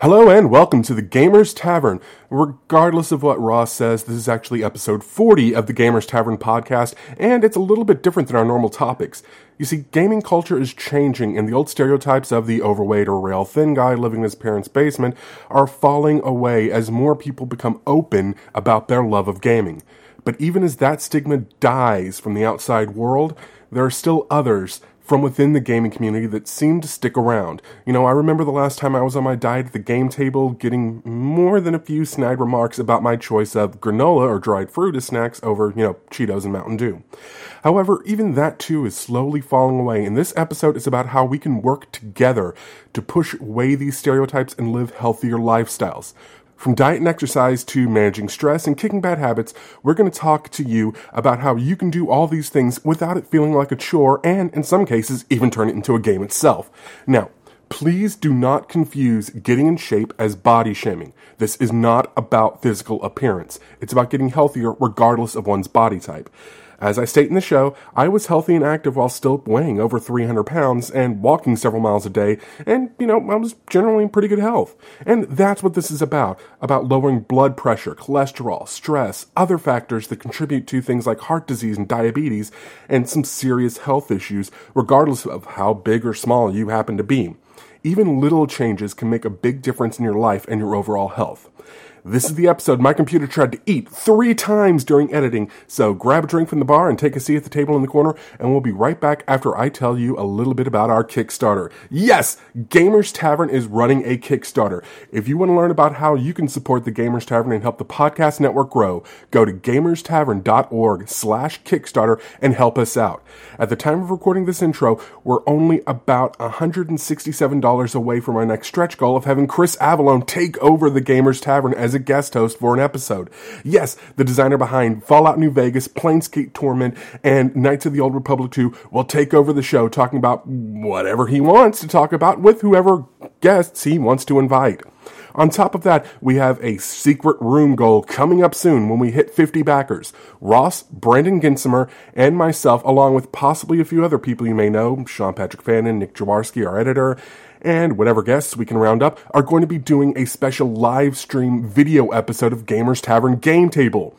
Hello and welcome to the Gamers Tavern. Regardless of what Ross says, this is actually episode 40 of the Gamers Tavern podcast, and it's a little bit different than our normal topics. You see, gaming culture is changing, and the old stereotypes of the overweight or rail thin guy living in his parents' basement are falling away as more people become open about their love of gaming. But even as that stigma dies from the outside world, there are still others from within the gaming community that seem to stick around. You know, I remember the last time I was on my diet at the game table getting more than a few snide remarks about my choice of granola or dried fruit as snacks over, you know, Cheetos and Mountain Dew. However, even that too is slowly falling away, and this episode is about how we can work together to push away these stereotypes and live healthier lifestyles. From diet and exercise to managing stress and kicking bad habits, we're going to talk to you about how you can do all these things without it feeling like a chore and, in some cases, even turn it into a game itself. Now, Please do not confuse getting in shape as body shaming. This is not about physical appearance. It's about getting healthier regardless of one's body type. As I state in the show, I was healthy and active while still weighing over 300 pounds and walking several miles a day, and, you know, I was generally in pretty good health. And that's what this is about, about lowering blood pressure, cholesterol, stress, other factors that contribute to things like heart disease and diabetes, and some serious health issues, regardless of how big or small you happen to be. Even little changes can make a big difference in your life and your overall health. This is the episode my computer tried to eat three times during editing, so grab a drink from the bar and take a seat at the table in the corner, and we'll be right back after I tell you a little bit about our Kickstarter. Yes, Gamers Tavern is running a Kickstarter. If you want to learn about how you can support the Gamers Tavern and help the podcast network grow, go to gamerstavern.org slash Kickstarter and help us out. At the time of recording this intro, we're only about $167 away from our next stretch goal of having Chris Avellone take over the Gamers Tavern as a guest host for an episode. Yes, the designer behind Fallout New Vegas, Planescape Torment, and Knights of the Old Republic 2 will take over the show talking about whatever he wants to talk about with whoever guests he wants to invite. On top of that, we have a secret room goal coming up soon when we hit 50 backers. Ross, Brandon Gensimer, and myself, along with possibly a few other people you may know, Sean Patrick Fannin, Nick Jaworski, our editor, and whatever guests we can round up, are going to be doing a special live stream video episode of Gamers Tavern Game Table.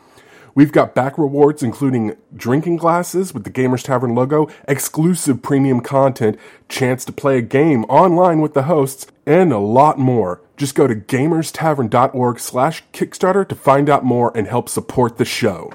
We've got back rewards including drinking glasses with the Gamers Tavern logo, exclusive premium content, chance to play a game online with the hosts, and a lot more. Just go to gamerstavern.org slash Kickstarter to find out more and help support the show.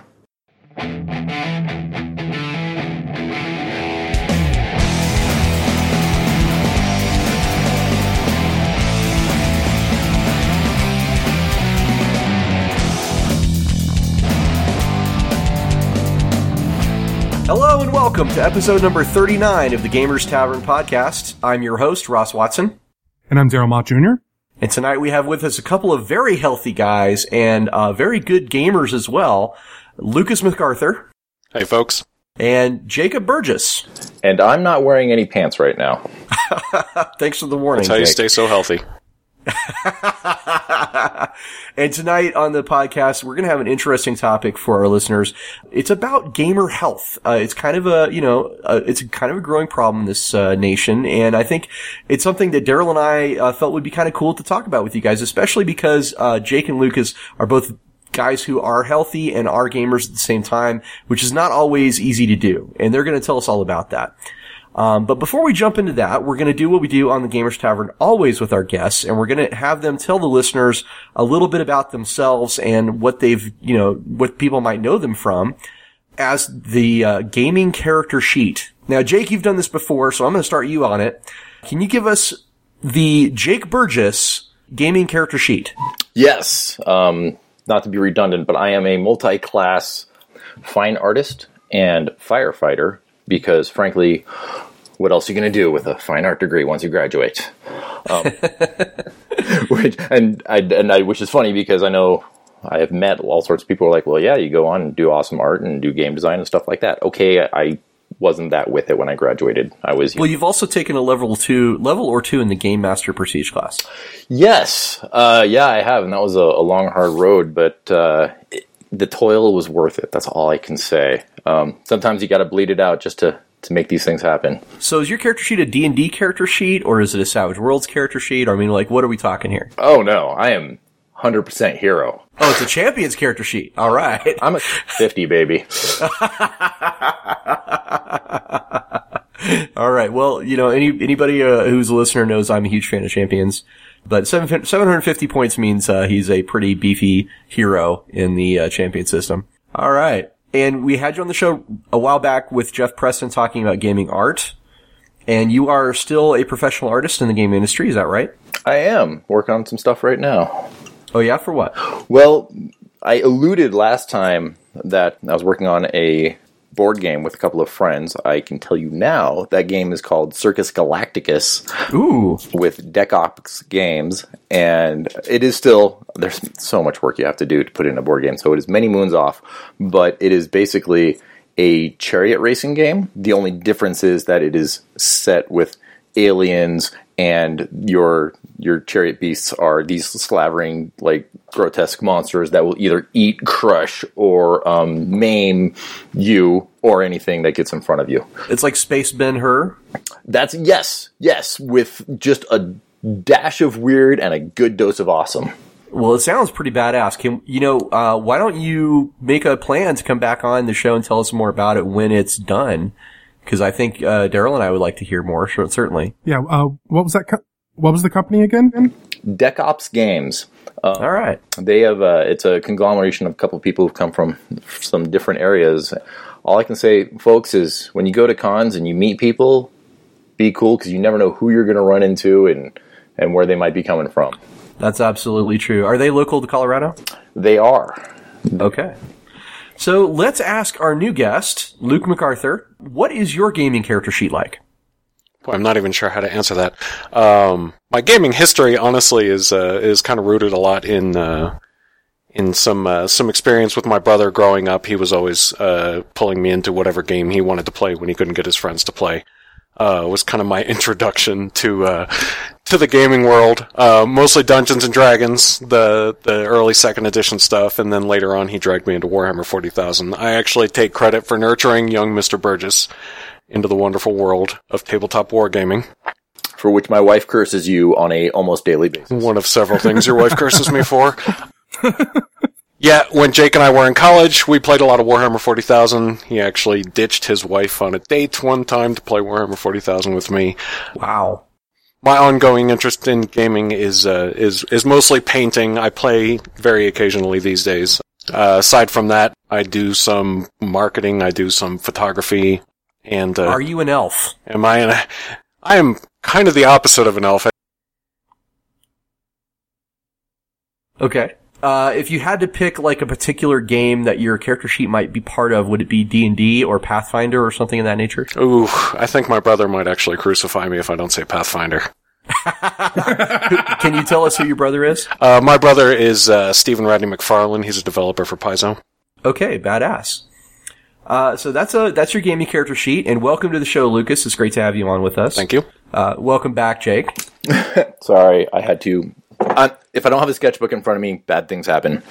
Hello and welcome to episode number 39 of the Gamers Tavern podcast. I'm your host, Ross Watson. And I'm Daryl Mott Jr. And tonight we have with us a couple of very healthy guys and uh, very good gamers as well. Lucas MacArthur. Hey, folks. And Jacob Burgess. And I'm not wearing any pants right now. Thanks for the warning. That's how you Jake. stay so healthy. and tonight on the podcast, we're going to have an interesting topic for our listeners. It's about gamer health. Uh, it's kind of a, you know, uh, it's kind of a growing problem in this uh, nation. And I think it's something that Daryl and I uh, felt would be kind of cool to talk about with you guys, especially because uh, Jake and Lucas are both guys who are healthy and are gamers at the same time, which is not always easy to do. And they're going to tell us all about that. Um, but before we jump into that, we're going to do what we do on the Gamers Tavern always with our guests, and we're going to have them tell the listeners a little bit about themselves and what they've, you know, what people might know them from as the uh, gaming character sheet. Now, Jake, you've done this before, so I'm going to start you on it. Can you give us the Jake Burgess gaming character sheet? Yes. Um, not to be redundant, but I am a multi-class fine artist and firefighter because, frankly, what else are you going to do with a fine art degree once you graduate? Um, which and I and I, which is funny because I know I have met all sorts of people who are like, well, yeah, you go on and do awesome art and do game design and stuff like that. Okay, I wasn't that with it when I graduated. I was Well, you've also taken a level two, level or two in the Game Master Prestige class. yes, uh, yeah, I have, and that was a, a long, hard road, but uh, it, the toil was worth it. That's all I can say. Um, sometimes you got to bleed it out just to to make these things happen. So is your character sheet a D&D character sheet or is it a Savage Worlds character sheet? I mean, like, what are we talking here? Oh no, I am 100% hero. Oh, it's a Champions character sheet. All right. I'm a 50 baby. All right. Well, you know, any anybody uh, who's a listener knows I'm a huge fan of Champions. But 750 points means uh, he's a pretty beefy hero in the uh, champion system. All right. And we had you on the show a while back with Jeff Preston talking about gaming art. And you are still a professional artist in the game industry, is that right? I am working on some stuff right now. Oh yeah, for what? Well, I alluded last time that I was working on a board game with a couple of friends. I can tell you now that game is called Circus Galacticus. Ooh. With Decops Games, and it is still there's so much work you have to do to put in a board game, so it is many moons off, but it is basically a chariot racing game. The only difference is that it is set with aliens and your your chariot beasts are these slavering like grotesque monsters that will either eat crush or um, maim you or anything that gets in front of you It's like Space Ben Hur. that's yes yes with just a dash of weird and a good dose of awesome Well, it sounds pretty badass. Can you know? Uh, why don't you make a plan to come back on the show and tell us more about it when it's done? Because I think uh, Daryl and I would like to hear more. Sure, certainly. Yeah. Uh, what was that? Co- what was the company again? decops games All right. they have uh, it's a conglomeration of a couple of people who've come from some different areas all i can say folks is when you go to cons and you meet people be cool because you never know who you're going to run into and and where they might be coming from That's absolutely true. Are they local to Colorado? they are Okay. So let's ask our new guest, Luke MacArthur. What is your gaming character sheet like? I'm not even sure how to answer that. Um, my gaming history, honestly, is uh, is kind of rooted a lot in uh, in some uh, some experience with my brother growing up. He was always uh, pulling me into whatever game he wanted to play when he couldn't get his friends to play. Uh, was kind of my introduction to uh, to the gaming world. Mostly Dungeons and Dragons, the the early second edition stuff, and then later on he dragged me into Warhammer 40,000. I actually take credit for nurturing young Mister Burgess into the wonderful world of tabletop wargaming. for which my wife curses you on a almost daily basis One of several things your wife curses me for. yeah, when Jake and I were in college, we played a lot of Warhammer 40,000. He actually ditched his wife on a date one time to play Warhammer 40,000 with me. Wow. My ongoing interest in gaming is uh, is is mostly painting. I play very occasionally these days. Uh, aside from that, I do some marketing. I do some photography. And uh, Are you an elf? am I? An, I am kind of the opposite of an elf. Okay. Uh, if you had to pick like a particular game that your character sheet might be part of, would it be D and D or Pathfinder or something of that nature? Ooh, I think my brother might actually crucify me if I don't say Pathfinder. Can you tell us who your brother is? Uh, my brother is uh, Stephen Radney-MacFarland. He's a developer for Paizo. Okay, badass. Uh, so that's a that's your gaming character sheet, and welcome to the show, Lucas. It's great to have you on with us. Thank you. Uh, welcome back, Jake. sorry i had to uh, if i don't have a sketchbook in front of me bad things happen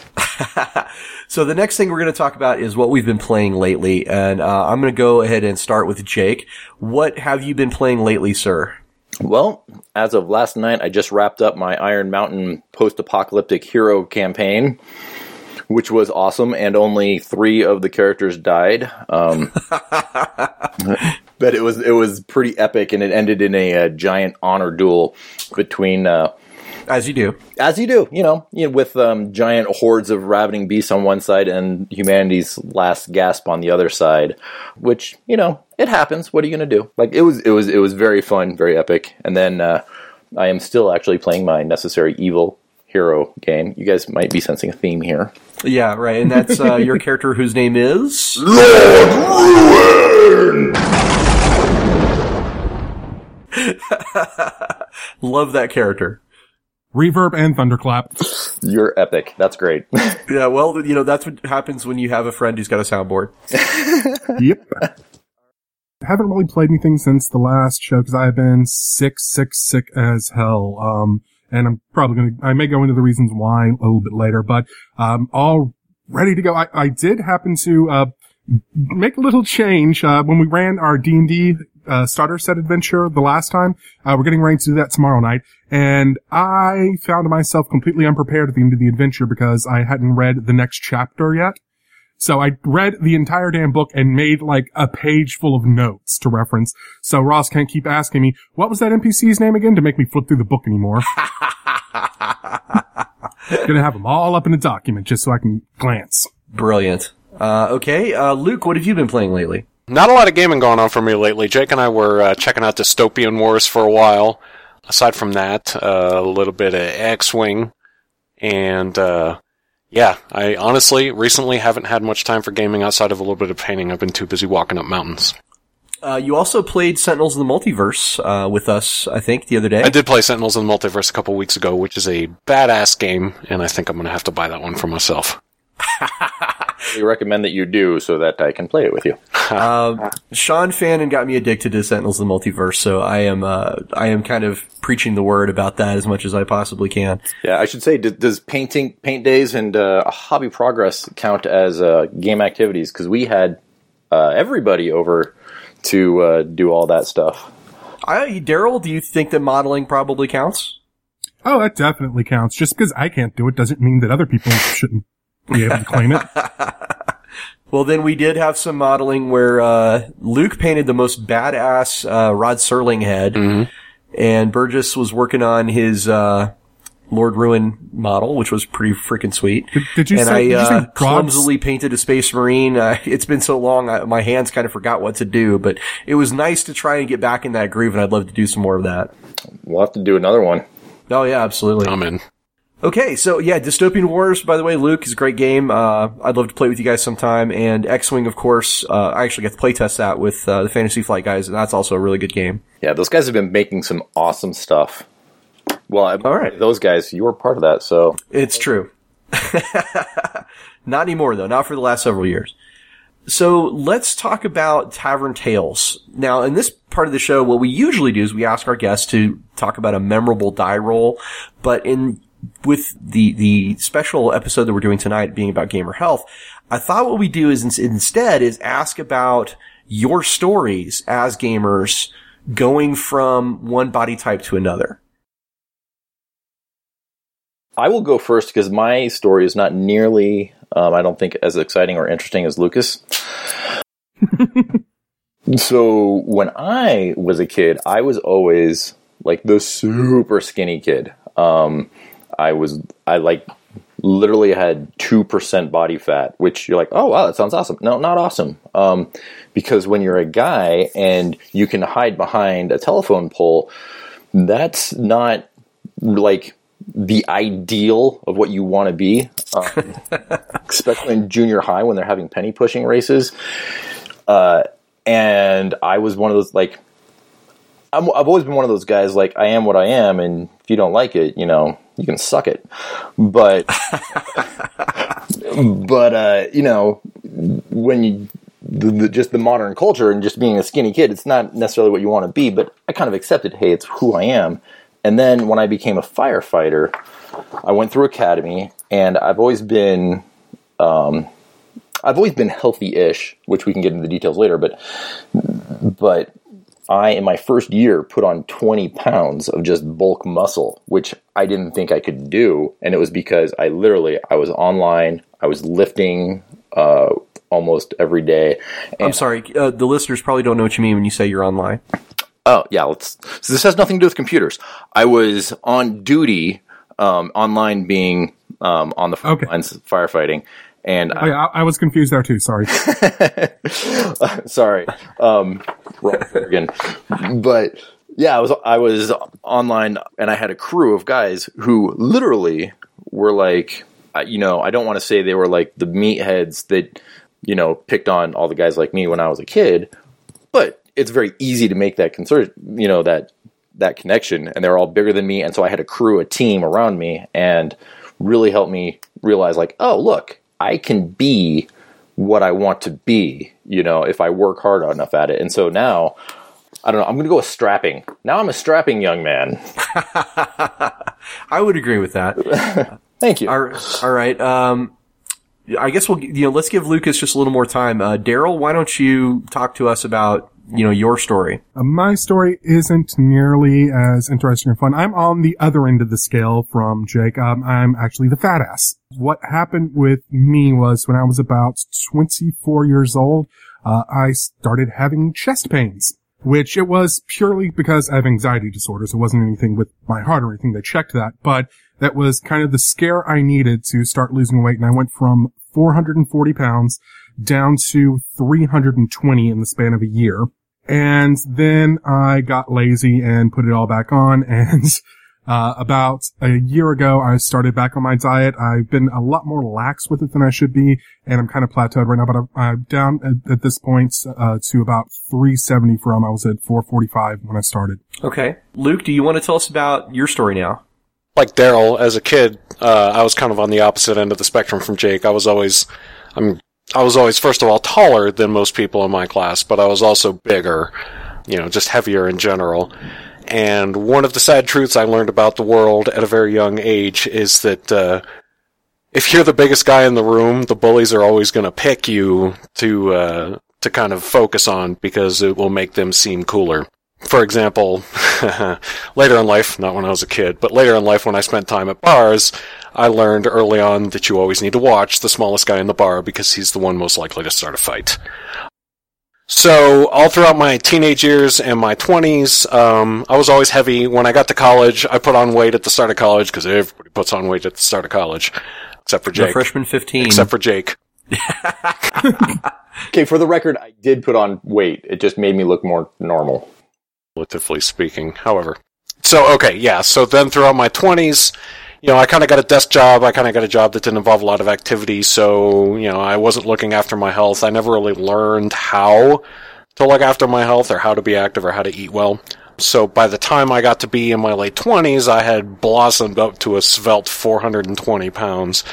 So the next thing we're going to talk about is what we've been playing lately, and uh, I'm going to go ahead and start with Jake. What have you been playing lately, sir? Well, as of last night, I just wrapped up my Iron Mountain post apocalyptic hero campaign, which was awesome, and only three of the characters died. Um, but it was it was pretty epic, and it ended in a, uh giant honor duel between. Uh, As you do. as you do, you know, you know with um, giant hordes of ravening beasts on one side and humanity's last gasp on the other side, which you know it happens. What are you gonna do? Like it was, it was, it was very fun, very epic. And then uh, I am still actually playing my Necessary Evil hero game. You guys might be sensing a theme here. Yeah, right. And that's uh, your character whose name is. Lord Ruin. Love that character. Reverb and thunderclap. You're epic. That's great. Yeah, well, you know, that's what happens when you have a friend who's got a soundboard. yep. Haven't really played anything since the last show because I've been sick, sick, sick as hell. Um, and I'm probably gonna, I may go into the reasons why a little bit later, but, um, all ready to go. I, I did happen to, uh, make a little change. Uh, when we ran our D and D uh, starter set adventure the last time, uh, we're getting ready to do that tomorrow night, and I found myself completely unprepared at the end of the adventure because I hadn't read the next chapter yet. So I read the entire damn book and made like a page full of notes to reference. So Ross can't keep asking me, what was that NPC's name again to make me flip through the book anymore. Gonna have them all up in a document just so I can glance. Brilliant. Uh, okay, uh, Luke, what have you been playing lately? Not a lot of gaming going on for me lately. Jake and I were uh, checking out Dystopian Wars for a while. Aside from that, uh, a little bit of X-Wing, and uh, yeah, I honestly recently haven't had much time for gaming outside of a little bit of painting. I've been too busy walking up mountains. Uh, you also played Sentinels of the Multiverse uh, with us, I think, the other day. I did play Sentinels of the Multiverse a couple weeks ago, which is a badass game, and I think I'm going to have to buy that one for myself. We recommend that you do so that I can play it with you. Uh, Sean Fannin got me addicted to Sentinels of the Multiverse, so I am uh, I am kind of preaching the word about that as much as I possibly can. Yeah, I should say, does, does painting, paint days, and uh, hobby progress count as uh, game activities? Because we had uh, everybody over to uh, do all that stuff. I, Daryl, do you think that modeling probably counts? Oh, that definitely counts. Just because I can't do it doesn't mean that other people shouldn't be able to claim it. Well, then we did have some modeling where uh, Luke painted the most badass uh, Rod Serling head, and Burgess was working on his uh, Lord Ruin model, which was pretty freaking sweet. Did, did you and say, I did you uh, say clumsily painted a Space Marine. Uh, it's been so long, I, my hands kind of forgot what to do, but it was nice to try and get back in that groove, and I'd love to do some more of that. We'll have to do another one. Oh yeah, absolutely. I'm in. Okay, so yeah, Dystopian Wars, by the way, Luke, is a great game. Uh, I'd love to play with you guys sometime. And X-Wing, of course, uh, I actually got to playtest that with uh, the Fantasy Flight guys, and that's also a really good game. Yeah, those guys have been making some awesome stuff. Well, I- All right. those guys, you were part of that, so It's true. not anymore, though. Not for the last several years. So let's talk about Tavern Tales. Now, in this part of the show, what we usually do is we ask our guests to talk about a memorable die roll, but in with the the special episode that we're doing tonight being about gamer health, I thought what we do is ins- instead is ask about your stories as gamers going from one body type to another. I will go first because my story is not nearly, um, I don't think, as exciting or interesting as Lucas. so when I was a kid, I was always like the super skinny kid. Um, I was, I like literally had 2% body fat, which you're like, oh, wow, that sounds awesome. No, not awesome. Um, because when you're a guy and you can hide behind a telephone pole, that's not like the ideal of what you want to be, um, especially in junior high when they're having penny pushing races. Uh, and I was one of those like, I'm, I've always been one of those guys like I am what I am, and if you don't like it, you know, you can suck it. But, but uh, you know, when you the, the, just the modern culture and just being a skinny kid, it's not necessarily what you want to be. But I kind of accepted, hey, it's who I am. And then when I became a firefighter, I went through academy, and I've always been, um, I've always been healthy-ish, which we can get into the details later. But, but I, in my first year, put on 20 pounds of just bulk muscle, which I didn't think I could do, and it was because I literally I was online, I was lifting uh, almost every day. I'm sorry, uh, the listeners probably don't know what you mean when you say you're online. Oh yeah, let's. So this has nothing to do with computers. I was on duty um, online, being um, on the front Okay. lines firefighting, and Oh, yeah, I, I was confused there too. Sorry. sorry, um, again. But yeah, I was I was online, and I had a crew of guys who literally were like, you know, I don't want to say they were like the meatheads that you know picked on all the guys like me when I was a kid, but it's very easy to make that concern, you know, that that connection, and they're all bigger than me, and so I had a crew, a team around me, and really helped me realize like, oh look, I can be what I want to be, you know, if I work hard enough at it. And so now, I don't know, I'm going to go with strapping. Now I'm a strapping young man. I would agree with that. Thank you. all, all right. Um, I guess we'll, you know, let's give Lucas just a little more time. Uh, Daryl, why don't you talk to us about, you know, your story? Uh, my story isn't nearly as interesting or fun. I'm on the other end of the scale from Jake. Um, I'm actually the fat ass. What happened with me was when I was about 24 years old, uh, I started having chest pains which it was purely because I have anxiety disorders. It wasn't anything with my heart or anything that checked that, but that was kind of the scare I needed to start losing weight. And I went from 440 pounds down to 320 in the span of a year. And then I got lazy and put it all back on and uh, about a year ago, I started back on my diet. I've been a lot more lax with it than I should be, and I'm kind of plateaued right now. But I'm, I'm down at, at, this point uh, to about 370 from I was at 445 when I started. Okay, Luke, do you want to tell us about your story now? Like Daryl, as a kid, uh, I was kind of on the opposite end of the spectrum from Jake. I was always, I'm, I was always first of all taller than most people in my class, but I was also bigger, you know, just heavier in general. And one of the sad truths I learned about the world at a very young age is that uh, if you're the biggest guy in the room, the bullies are always going to pick you to uh, to kind of focus on because it will make them seem cooler. For example, later in life, not when I was a kid, but later in life when I spent time at bars, I learned early on that you always need to watch the smallest guy in the bar because he's the one most likely to start a fight. So all throughout my teenage years and my 20s, um, I was always heavy. When I got to college, I put on weight at the start of college because everybody puts on weight at the start of college, except for Jake. The freshman 15. Except for Jake. okay, for the record, I did put on weight. It just made me look more normal. Relatively speaking, however. So, okay, yeah. So then throughout my 20s, you know, I kind of got a desk job. I kind of got a job that didn't involve a lot of activity. So, you know, I wasn't looking after my health. I never really learned how to look after my health or how to be active or how to eat well. So by the time I got to be in my late 20s, I had blossomed up to a svelte 420 pounds.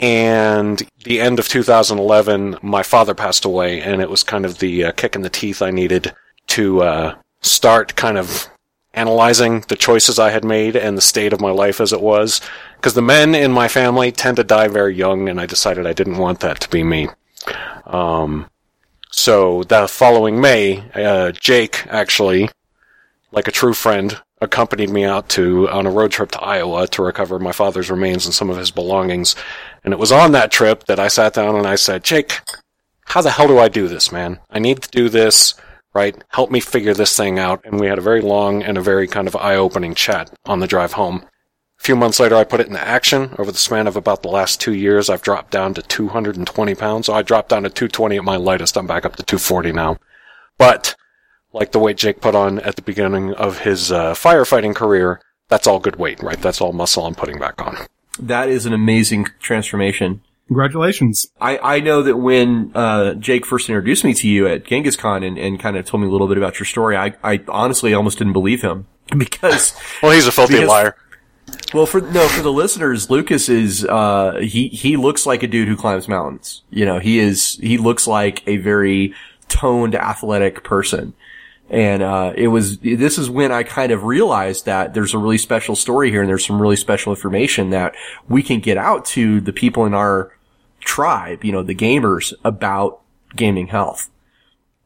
And the end of 2011, my father passed away, and it was kind of the uh, kick in the teeth I needed to uh, start kind of analyzing the choices I had made and the state of my life as it was. Because the men in my family tend to die very young, and I decided I didn't want that to be me. Um, so the following May, uh, Jake actually, like a true friend, accompanied me out to on a road trip to Iowa to recover my father's remains and some of his belongings. And it was on that trip that I sat down and I said, Jake, how the hell do I do this, man? I need to do this right? Help me figure this thing out. And we had a very long and a very kind of eye opening chat on the drive home. A few months later, I put it into action. Over the span of about the last two years, I've dropped down to 220 pounds. So I dropped down to 220 at my lightest. I'm back up to 240 now. But, like the weight Jake put on at the beginning of his uh, firefighting career, that's all good weight, right? That's all muscle I'm putting back on. That is an amazing transformation. Congratulations. I, I know that when uh, Jake first introduced me to you at Genghis Con and, and kind of told me a little bit about your story, I, I honestly almost didn't believe him because well, he's a filthy because, liar. Well, for no, for the listeners, Lucas is uh, he he looks like a dude who climbs mountains. You know, he is he looks like a very toned, athletic person. And, uh, it was, this is when I kind of realized that there's a really special story here and there's some really special information that we can get out to the people in our tribe, you know, the gamers about gaming health.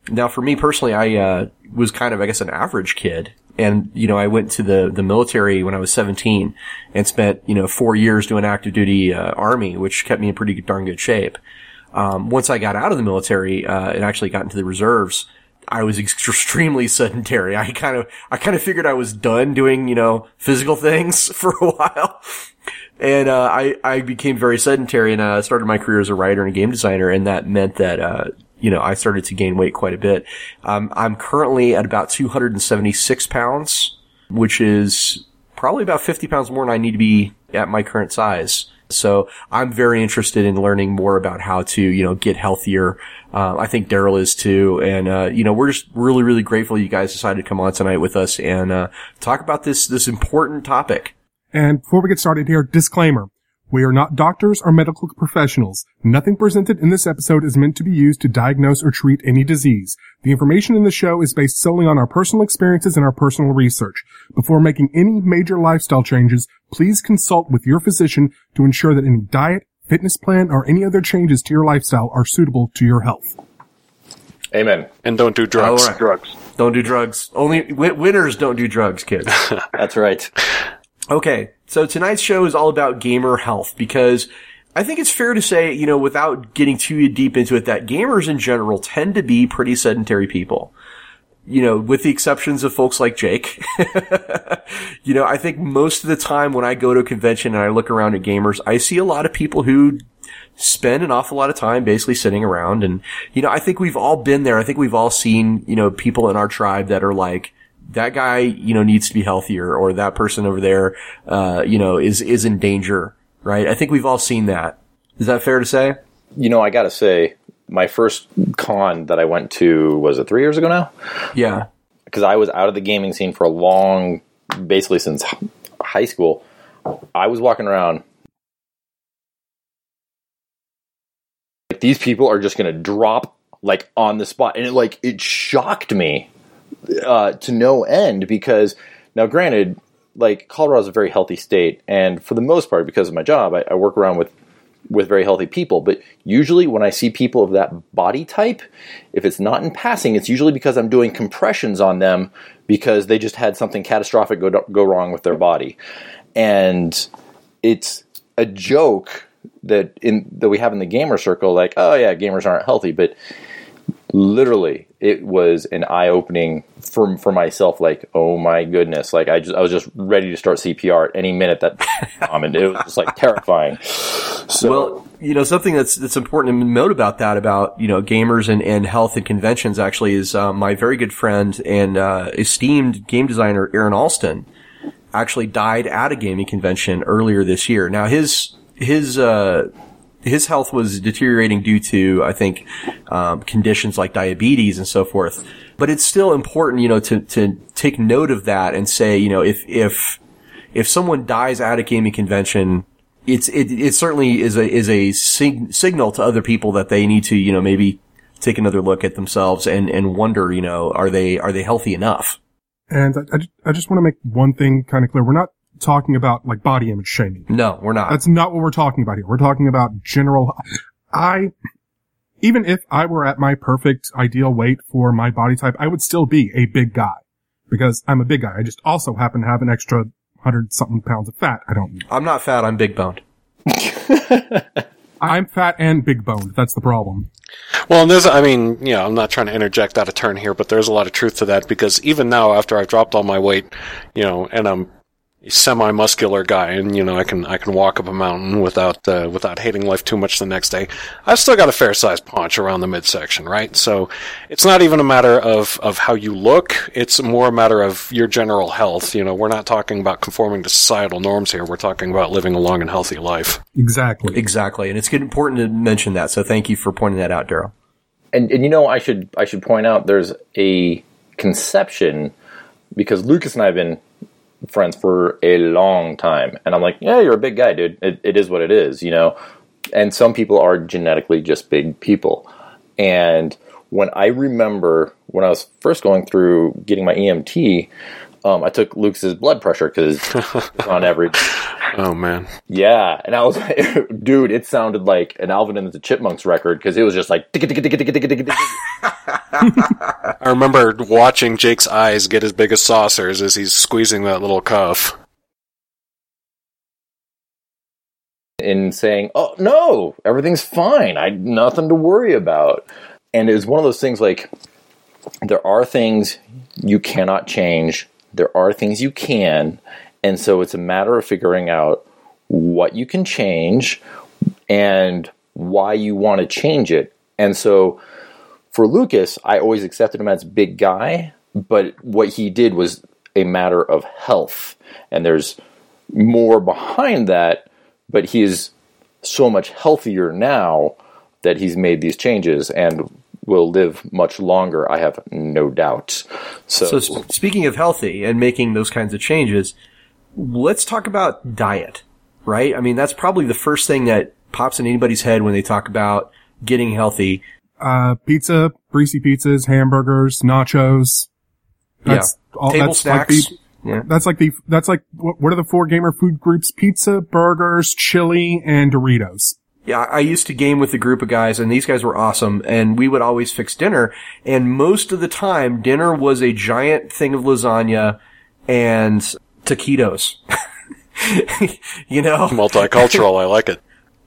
Now, for me personally, I, uh, was kind of, I guess, an average kid. And, you know, I went to the, the military when I was 17 and spent, you know, four years doing active duty, uh, army, which kept me in pretty darn good shape. Um, once I got out of the military, uh, and actually got into the reserves, I was extremely sedentary. I kind of, I kind of figured I was done doing, you know, physical things for a while. And, uh, I, I became very sedentary and, uh, started my career as a writer and a game designer. And that meant that, uh, you know, I started to gain weight quite a bit. Um, I'm currently at about 276 pounds, which is probably about 50 pounds more than I need to be at my current size. So I'm very interested in learning more about how to, you know, get healthier. Uh, I think Daryl is too. And, uh, you know, we're just really, really grateful you guys decided to come on tonight with us and, uh, talk about this, this important topic. And before we get started here, disclaimer. We are not doctors or medical professionals. Nothing presented in this episode is meant to be used to diagnose or treat any disease. The information in the show is based solely on our personal experiences and our personal research. Before making any major lifestyle changes, please consult with your physician to ensure that any diet, fitness plan, or any other changes to your lifestyle are suitable to your health. Amen. And don't do drugs. All right. Drugs. Don't do drugs. Only wi- winners don't do drugs, kids. That's right. Okay, so tonight's show is all about gamer health because I think it's fair to say, you know, without getting too deep into it, that gamers in general tend to be pretty sedentary people. You know, with the exceptions of folks like Jake. you know, I think most of the time when I go to a convention and I look around at gamers, I see a lot of people who spend an awful lot of time basically sitting around. And, you know, I think we've all been there. I think we've all seen, you know, people in our tribe that are like, that guy, you know, needs to be healthier or that person over there, uh, you know, is, is in danger, right? I think we've all seen that. Is that fair to say? You know, I gotta say, my first con that I went to was it three years ago now? Yeah. Because I was out of the gaming scene for a long, basically since high school. I was walking around like these people are just gonna drop like on the spot, and it like it shocked me uh, to no end because now, granted, like Colorado's a very healthy state, and for the most part, because of my job, I, I work around with with very healthy people. But usually, when I see people of that body type, if it's not in passing, it's usually because I'm doing compressions on them because they just had something catastrophic go go wrong with their body, and it's a joke that in that we have in the gamer circle, like, oh yeah, gamers aren't healthy, but literally it was an eye opening for for myself like oh my goodness. Like I just I was just ready to start CPR at any minute that um, and it was just like terrifying. So Well, you know, something that's that's important to note about that, about you know, gamers and, and health and conventions, actually, is uh, my very good friend and uh, esteemed game designer Aaron Allston actually died at a gaming convention earlier this year. Now, his his uh, his health was deteriorating due to, I think, um, conditions like diabetes and so forth. But it's still important, you know, to to take note of that and say, you know, if if if someone dies at a gaming convention, it's it, it certainly is a is a sig- signal to other people that they need to you know maybe take another look at themselves and and wonder you know are they are they healthy enough? And I, I, I just want to make one thing kind of clear. We're not talking about like body image shaming. No, we're not. That's not what we're talking about here. We're talking about general. I, even if I were at my perfect ideal weight for my body type, I would still be a big guy because I'm a big guy. I just also happen to have an extra hundred something pounds of fat. I don't. I'm not fat. I'm big boned. I'm fat and big boned. That's the problem. Well, and there's, I mean, you know, I'm not trying to interject out of turn here, but there's a lot of truth to that because even now, after I've dropped all my weight, you know, and I'm a semi-muscular guy, and you know, I can I can walk up a mountain without uh, without hating life too much the next day. I've still got a fair-sized paunch around the midsection, right? So it's not even a matter of of how you look; it's more a matter of your general health. You know, we're not talking about conforming to societal norms here. We're talking about living a long and healthy life. Exactly. Exactly, and it's important to mention that. So thank you for pointing that out, Daryl. and and you know I should I should point out there's a conception because Lucas and I have been friends for a long time. And I'm like yeah you're a big guy dude. It, it is what it is you know? And some people are genetically just big people. And when I remember when I was first going through getting my EMT um, I took Lucas's blood pressure because on every Oh man. yeah, and I was like, dude, it sounded like an Alvin and the Chipmunks record because it was just like. I remember watching Jake's eyes get as big as saucers as he's squeezing that little cuff. in saying, "Oh no, everything's fine. I nothing to worry about." And it was one of those things like there are things you cannot change. There are things you can, and so it's a matter of figuring out what you can change and why you want to change it. And so for Lucas, I always accepted him as big guy, but what he did was a matter of health. And there's more behind that, but he is so much healthier now that he's made these changes and will live much longer, I have no doubt. So, So s- speaking of healthy and making those kinds of changes, let's talk about diet, right? I mean, that's probably the first thing that pops in anybody's head when they talk about getting healthy. Uh, pizza, greasy pizzas, hamburgers, nachos. That's all. Table that's like the. Yeah. That's like the. That's like what? What are the four gamer food groups? Pizza, burgers, chili, and Doritos. yeah, I used to game with a group of guys and these guys were awesome and we would always fix dinner. And most of the time dinner was a giant thing of lasagna and taquitos. you know? Multicultural, I like it.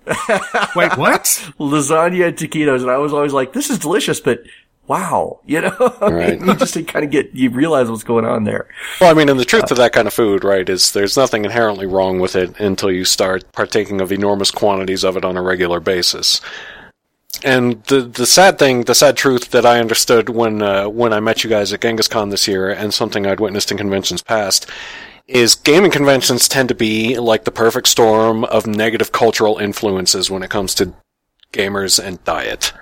Wait, what? lasagna and taquitos. And I was always like, this is delicious, but wow, you know, Right. you just kind of get, you realize what's going on there. Well, I mean, and the truth of that kind of food, right, is there's nothing inherently wrong with it until you start partaking of enormous quantities of it on a regular basis. And the the sad thing, the sad truth that I understood when uh, when I met you guys at Genghis Con this year, and something I'd witnessed in conventions past, is gaming conventions tend to be like the perfect storm of negative cultural influences when it comes to gamers and diet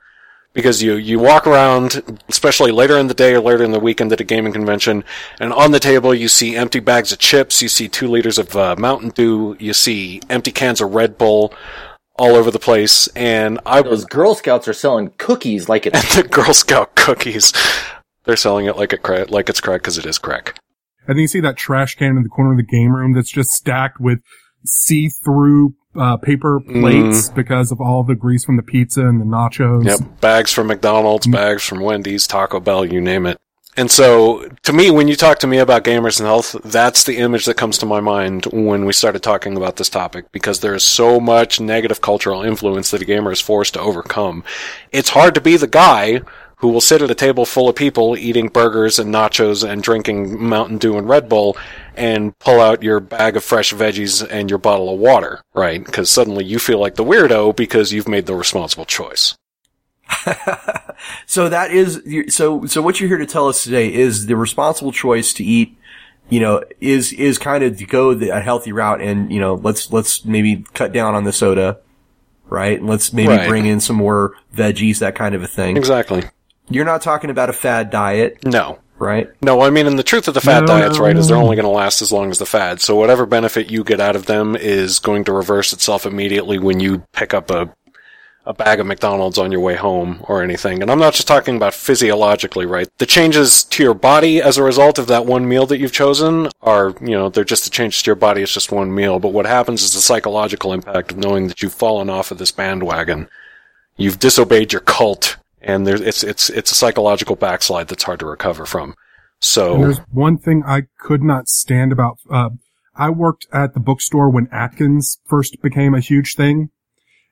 because you you walk around, especially later in the day or later in the weekend at a gaming convention, and on the table you see empty bags of chips, you see two liters of uh, Mountain Dew, you see empty cans of Red Bull all over the place, and I Those Girl Scouts are selling cookies like it's the Girl Scout cookies. They're selling it like it cra- like it's crack because it is crack. And then you see that trash can in the corner of the game room that's just stacked with see-through uh, paper plates because of all the grease from the pizza and the nachos. Yep, bags from McDonald's, bags from Wendy's, Taco Bell, you name it. And so, to me, when you talk to me about gamers and health, that's the image that comes to my mind when we started talking about this topic, because there is so much negative cultural influence that a gamer is forced to overcome. It's hard to be the guy who will sit at a table full of people eating burgers and nachos and drinking Mountain Dew and Red Bull and pull out your bag of fresh veggies and your bottle of water, right? Because suddenly you feel like the weirdo because you've made the responsible choice. So that is, so, so what you're here to tell us today is the responsible choice to eat, you know, is, is kind of to go the, a healthy route and, you know, let's, let's maybe cut down on the soda, right? And let's maybe Right. bring in some more veggies, that kind of a thing. Exactly. You're not talking about a fad diet, No. right? No, I mean, and the truth of the fad No, diets, no, right, is they're only going to last as long as the fad. So whatever benefit you get out of them is going to reverse itself immediately when you pick up a a bag of McDonald's on your way home or anything. And I'm not just talking about physiologically, right? The changes to your body as a result of that one meal that you've chosen are, you know, they're just the changes to your body. It's just one meal. But what happens is the psychological impact of knowing that you've fallen off of this bandwagon. You've disobeyed your cult and there's, it's, it's, it's a psychological backslide that's hard to recover from. And So, there's one thing I could not stand about. Uh, I worked at the bookstore when Atkins first became a huge thing.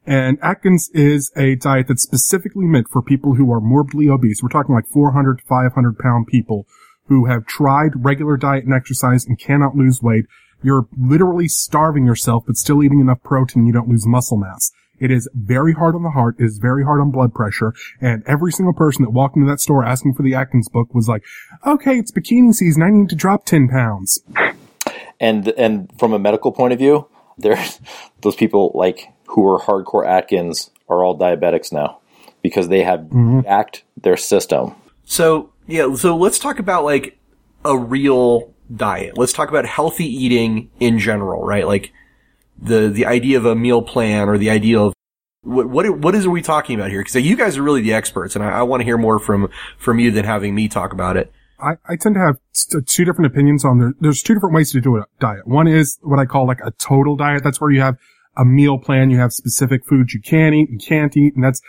And Atkins is a diet that's specifically meant for people who are morbidly obese. We're talking like 400 to 500 pound people who have tried regular diet and exercise and cannot lose weight. You're literally starving yourself, but still eating enough protein you don't lose muscle mass. It is very hard on the heart. It is very hard on blood pressure. And every single person that walked into that store asking for the Atkins book was like, okay, it's bikini season. I need to drop 10 pounds. and and from a medical point of view, there's those people like who are hardcore Atkins are all diabetics now because they have mm-hmm. jacked their system. So yeah, so let's talk about like a real diet. Let's talk about healthy eating in general, right? Like the the idea of a meal plan or the idea of what what what is are we talking about here? Because you guys are really the experts, and I, I want to hear more from from you than having me talk about it. I, I tend to have st- uh, two different opinions on there. There's two different ways to do a diet. One is what I call like a total diet. That's where you have a meal plan. You have specific foods you can eat and can't eat. And that's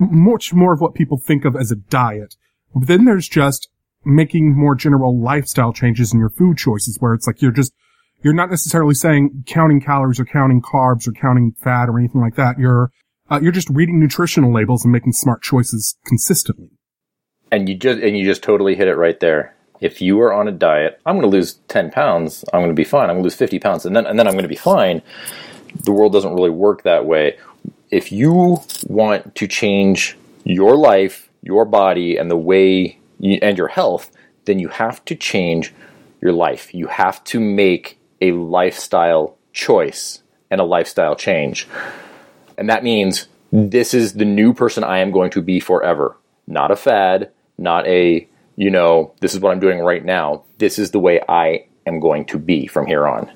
much more of what people think of as a diet. But then there's just making more general lifestyle changes in your food choices where it's like you're just, you're not necessarily saying counting calories or counting carbs or counting fat or anything like that. You're, uh, you're just reading nutritional labels and making smart choices consistently. And you just and you just totally hit it right there. If you are on a diet, I'm going to lose 10 pounds. I'm going to be fine. I'm going to lose 50 pounds, and then and then I'm going to be fine. The world doesn't really work that way. If you want to change your life, your body, and the way you, and your health, then you have to change your life. You have to make a lifestyle choice and a lifestyle change. And that means this is the new person I am going to be forever. Not a fad, not a, you know, this is what I'm doing right now. This is the way I am going to be from here on.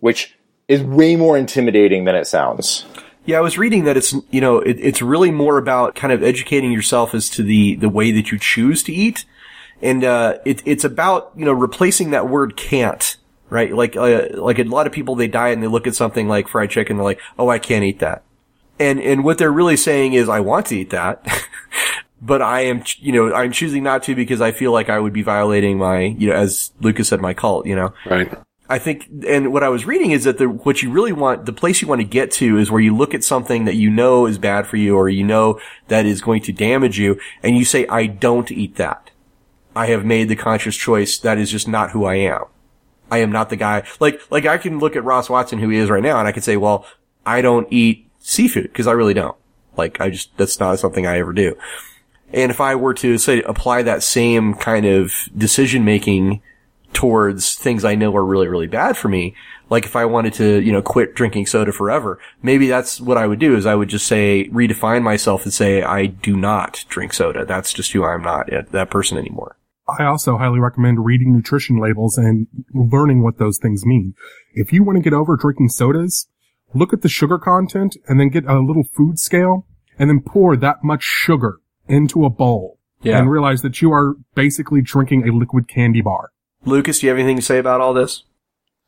Which is way more intimidating than it sounds. Yeah, I was reading that it's you know it, it's really more about kind of educating yourself as to the the way that you choose to eat, and uh, it, it's about you know replacing that word can't right like uh, like a lot of people they diet and they look at something like fried chicken they're like oh I can't eat that, And, and what they're really saying is, I want to eat that. but I am, you know, I'm choosing not to because I feel like I would be violating my, you know, as Lucas said, my cult, you know. Right. I think, and what I was reading is that the, what you really want, the place you want to get to is where you look at something that you know is bad for you or you know that is going to damage you and you say, I don't eat that. I have made the conscious choice. That is just not who I am. I am not the guy, like, like I can look at Ross Watson, who he is right now, and I can say, well, I don't eat seafood because I really don't. Like, I just, that's not something I ever do. And if I were to say apply that same kind of decision making towards things I know are really, really bad for me, like if I wanted to, you know, quit drinking soda forever, maybe that's what I would do is I would just say, redefine myself and say, I do not drink soda. That's just who I'm not, uh, that person anymore. I also highly recommend reading nutrition labels and learning what those things mean. If you want to get over drinking sodas, look at the sugar content and then get a little food scale and then pour that much sugar into a bowl Yeah. and realize that you are basically drinking a liquid candy bar. Lucas, do you have anything to say about all this?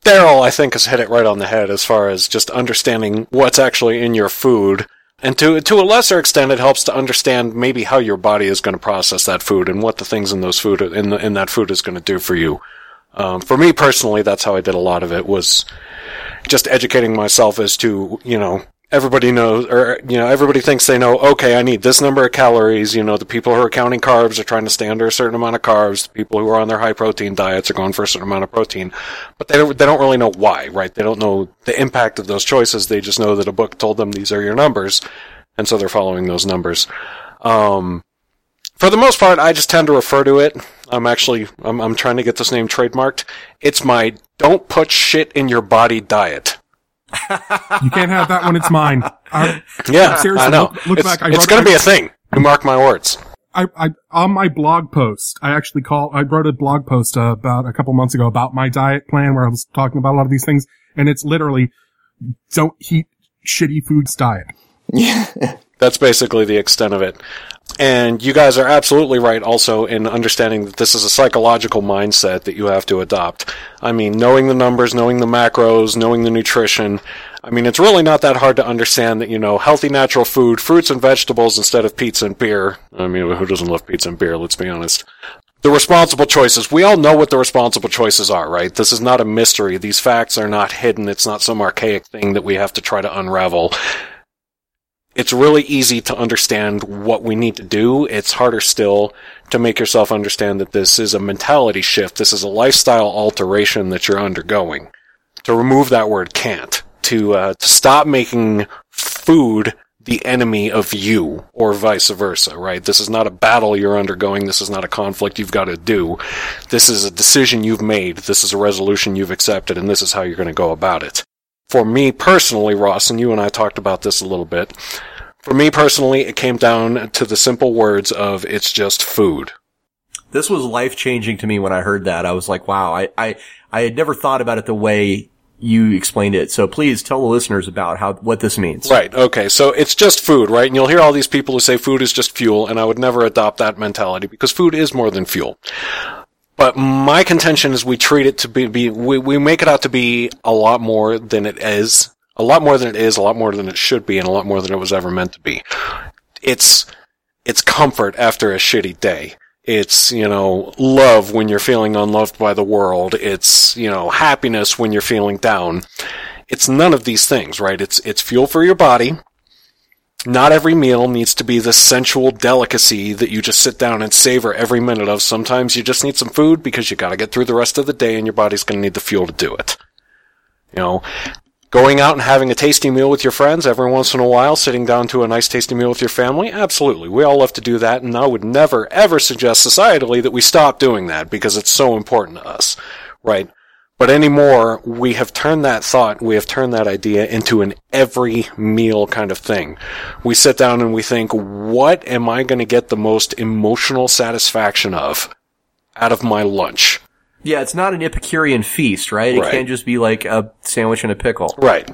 Daryl, I think, has hit it right on the head as far as just understanding what's actually in your food. And to, to a lesser extent, it helps to understand maybe how your body is going to process that food and what the things in those food, in, the, in that food is going to do for you. Um, for me personally, that's how I did a lot of it was just educating myself as to, you know, everybody knows, or, you know, everybody thinks they know, okay, I need this number of calories. You know, the people who are counting carbs are trying to stay under a certain amount of carbs. The people who are on their high protein diets are going for a certain amount of protein. But they don't, they don't really know why, right? They don't know the impact of those choices. They just know that a book told them these are your numbers. And so they're following those numbers. Um, for the most part, I just tend to refer to it. I'm actually, I'm, I'm trying to get this name trademarked. It's my don't put shit in your body diet. You can't have that when it's mine. I, Yeah, Seriously, I know. look- look it's back, I it's going to be a thing. You mark my words. I, I, on my blog post, I actually call, I wrote a blog post uh, about a couple months ago about my diet plan where I was talking about a lot of these things. And it's literally, don't eat shitty foods diet. Yeah, That's basically the extent of it. And you guys are absolutely right also in understanding that this is a psychological mindset that you have to adopt. I mean, knowing the numbers, knowing the macros, knowing the nutrition. I mean, it's really not that hard to understand that, you know, healthy natural food, fruits and vegetables instead of pizza and beer. I mean, who doesn't love pizza and beer? Let's be honest. The responsible choices. We all know what the responsible choices are, right? This is not a mystery. These facts are not hidden. It's not some archaic thing that we have to try to unravel it's really easy to understand what we need to do. It's harder still to make yourself understand that this is a mentality shift. This is a lifestyle alteration that you're undergoing. To remove that word can't. To, uh, to stop making food the enemy of you or vice versa, right? This is not a battle you're undergoing. This is not a conflict you've got to do. This is a decision you've made. This is a resolution you've accepted and this is how you're going to go about it for me personally, Ross, and you and I talked about this a little bit. For me personally, it came down to the simple words of it's just food. This was life changing to me when I heard that. I was like, wow, I, I, I had never thought about it the way you explained it. So please tell the listeners about how, what this means. Right, okay, so it's just food, right? And you'll hear all these people who say food is just fuel, and I would never adopt that mentality because food is more than fuel. But my contention is we treat it to be, be we, we make it out to be a lot more than it is. A lot more than it is, a lot more than it should be, and a lot more than it was ever meant to be. It's, it's comfort after a shitty day. It's, you know, love when you're feeling unloved by the world. It's, you know, happiness when you're feeling down. It's none of these things, right? It's, it's fuel for your body. Not every meal needs to be this sensual delicacy that you just sit down and savor every minute of. Sometimes you just need some food because you gotta get through the rest of the day and your body's gonna need the fuel to do it. You know, going out and having a tasty meal with your friends every once in a while, sitting down to a nice tasty meal with your family, absolutely. We all love to do that and I would never ever suggest societally that we stop doing that because it's so important to us, right? But anymore, we have turned that thought, we have turned that idea into an every meal kind of thing. We sit down and we think, what am I going to get the most emotional satisfaction of out of my lunch? Yeah, it's not an Epicurean feast, right? It Right. can't just be like a sandwich and a pickle. Right,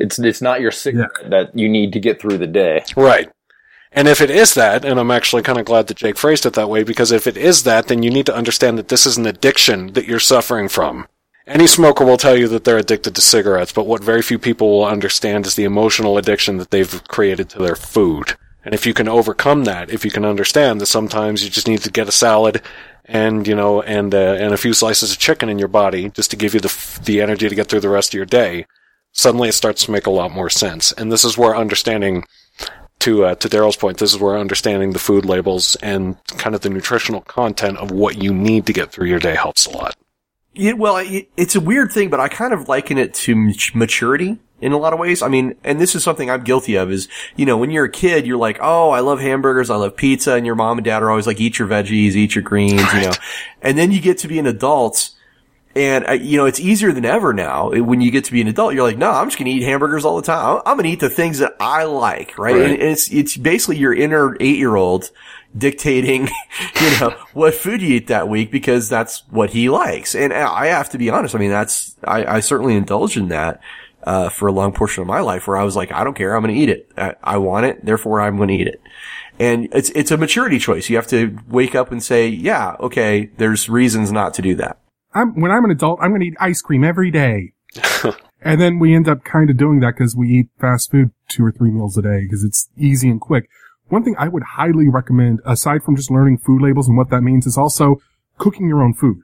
It's it's not your cigarette that you need to get through the day. right. And if it is that, and I'm actually kind of glad that Jake phrased it that way, because if it is that, then you need to understand that this is an addiction that you're suffering from. any smoker will tell you that they're addicted to cigarettes, but what very few people will understand is the emotional addiction that they've created to their food. And if you can overcome that, if you can understand that sometimes you just need to get a salad and, you know, and, uh, and a few slices of chicken in your body just to give you the, the energy to get through the rest of your day, suddenly it starts to make a lot more sense. And this is where understanding to uh, to Daryl's point, this is where understanding the food labels and kind of the nutritional content of what you need to get through your day helps a lot. Yeah, well, it, it's a weird thing, but I kind of liken it to maturity in a lot of ways. I mean, and this is something I'm guilty of is, you know, when you're a kid, you're like, oh, I love hamburgers, I love pizza, and your mom and dad are always like, eat your veggies, eat your greens, you know. And then you get to be an adult, and, uh, you know, it's easier than ever now. When you get to be an adult, you're like, no, I'm just going to eat hamburgers all the time. I'm going to eat the things that I like, right? Right. And it's, it's basically your inner eight year old dictating, you know, what food you eat that week because that's what he likes. And I have to be honest. I mean, that's, I, I certainly indulged in that, uh, for a long portion of my life where I was like, I don't care. I'm going to eat it. I, I want it. Therefore, I'm going to eat it. And it's, it's a maturity choice. You have to wake up and say, yeah, okay, there's reasons not to do that. I'm, when I'm an adult, I'm going to eat ice cream every day. and then we end up kind of doing that because we eat fast food two or three meals a day because it's easy and quick. One thing I would highly recommend, aside from just learning food labels and what that means, is also cooking your own food.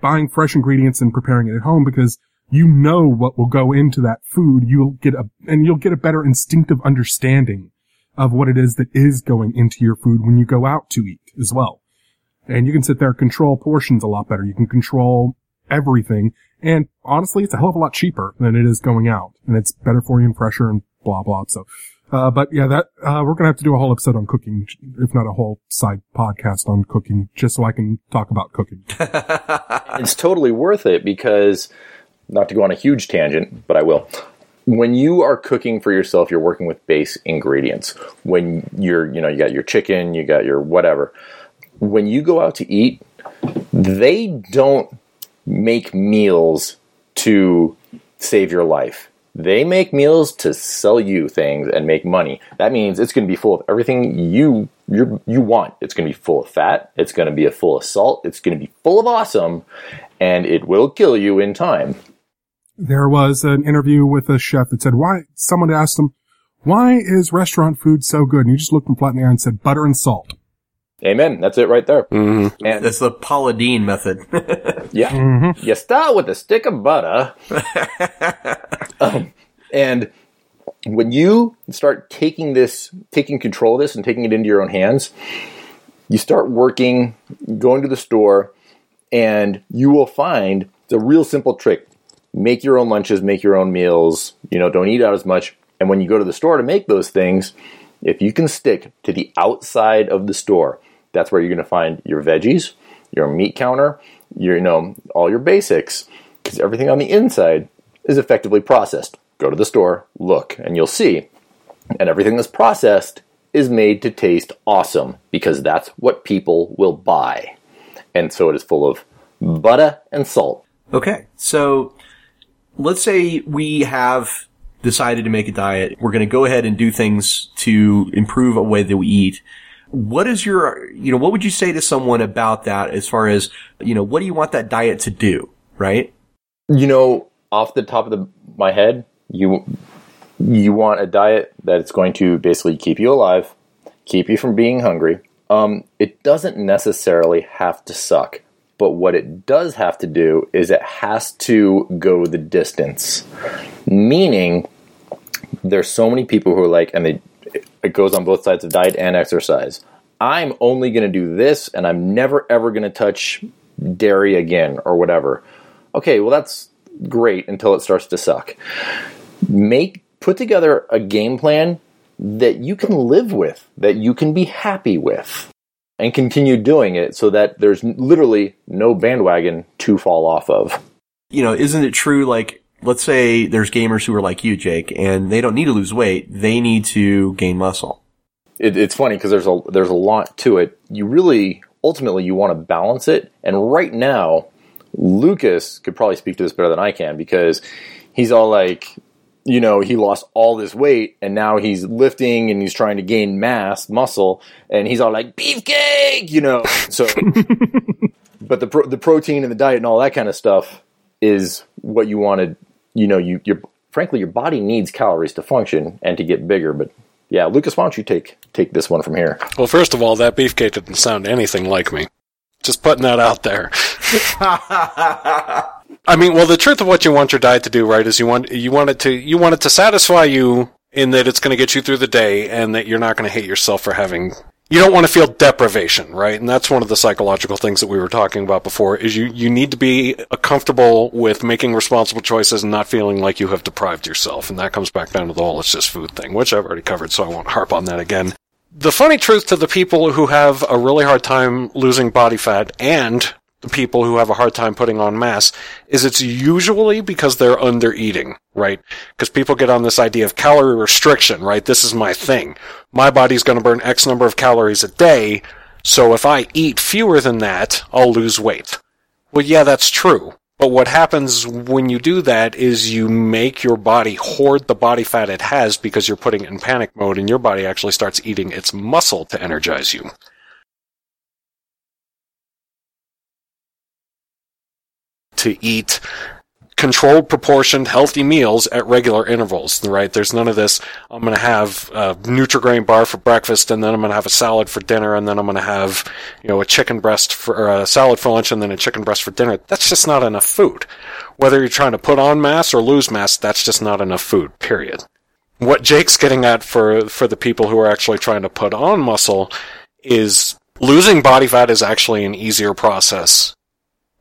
Buying fresh ingredients and preparing it at home because you know what will go into that food. You'll get a, and you'll get a better instinctive understanding of what it is that is going into your food when you go out to eat as well. And you can sit there and control portions a lot better. You can control everything. And honestly, it's a hell of a lot cheaper than it is going out. And it's better for you and fresher and blah, blah. So, uh, but yeah, that, uh, we're going to have to do a whole episode on cooking, if not a whole side podcast on cooking, just so I can talk about cooking. it's totally worth it because not to go on a huge tangent, but I will. When you are cooking for yourself, you're working with base ingredients. When you're, you know, you got your chicken, you got your whatever. When you go out to eat, they don't make meals to save your life. They make meals to sell you things and make money. That means it's going to be full of everything you you you want. It's going to be full of fat. It's going to be a full of salt. It's going to be full of awesome, and it will kill you in time. There was an interview with a chef that said, why, someone asked him, why is restaurant food so good? And he just looked him flat in the eye and said, butter and salt. Amen. That's it right there. Mm-hmm. And That's the Paula Deen method. yeah, you start with a stick of butter, Um, and when you start taking this, taking control of this, and taking it into your own hands, you start working, going to the store, and you will find it's a real simple trick. Make your own lunches, make your own meals. You know, don't eat out as much. And when you go to the store to make those things, if you can stick to the outside of the store, that's where you're going to find your veggies, your meat counter, your you know all your basics, because everything on the inside is effectively processed. Go to the store, look, and you'll see. And everything that's processed is made to taste awesome because that's what people will buy. And so it is full of butter and salt. Okay, so let's say we have decided to make a diet. We're going to go ahead and do things to improve a way that we eat. What is your, you know, what would you say to someone about that as far as, you know, what do you want that diet to do, right? You know, off the top of the, my head, you you want a diet that's going to basically keep you alive, keep you from being hungry. Um, it doesn't necessarily have to suck, but what it does have to do is it has to go the distance. Meaning, there's so many people who are like, and they it goes on both sides of diet and exercise. I'm only going to do this, and I'm never ever going to touch dairy again or whatever. Okay, well that's great until it starts to suck. Make put together a game plan that you can live with, that you can be happy with, and continue doing it so that there's literally no bandwagon to fall off of. You know, isn't it true? Like, let's say there's gamers who are like you, Jake, and they don't need to lose weight; they need to gain muscle. It, it's funny because there's a there's a lot to it. You really ultimately you want to balance it, and right now, Lucas could probably speak to this better than I can because he's all like, you know, he lost all this weight and now he's lifting and he's trying to gain mass, muscle, and he's all like beefcake, you know. So, but the pro- the protein and the diet and all that kind of stuff is what you want wanted. You know, you your frankly your body needs calories to function and to get bigger. But yeah, Lucas, why don't you take take this one from here? Well, first of all, that beefcake didn't sound anything like me. Just putting that out there. I mean, well, the truth of what you want your diet to do, right, is you want you want it to you want it to satisfy you in that it's going to get you through the day, and that you're not going to hate yourself for having. You don't want to feel deprivation, right? And that's one of the psychological things that we were talking about before. Is you you need to be uh, comfortable with making responsible choices and not feeling like you have deprived yourself, and that comes back down to the whole it's just food thing, which I've already covered, so I won't harp on that again the funny truth to the people who have a really hard time losing body fat and the people who have a hard time putting on mass is it's usually because they're under eating, right? Because people get on this idea of calorie restriction, right? This is my thing. My body's going to burn X number of calories a day. So if I eat fewer than that, I'll lose weight. Well, yeah, that's true. But what happens when you do that is you make your body hoard the body fat it has because you're putting it in panic mode and your body actually starts eating its muscle to energize you. To eat controlled, proportioned, healthy meals at regular intervals, right? There's none of this, I'm gonna have a Nutrigrain bar for breakfast, and then I'm gonna have a salad for dinner, and then I'm gonna have, you know, a chicken breast for, or a salad for lunch, and then a chicken breast for dinner. That's just not enough food. Whether you're trying to put on mass or lose mass, that's just not enough food, period. What Jake's getting at for, for the people who are actually trying to put on muscle is losing body fat is actually an easier process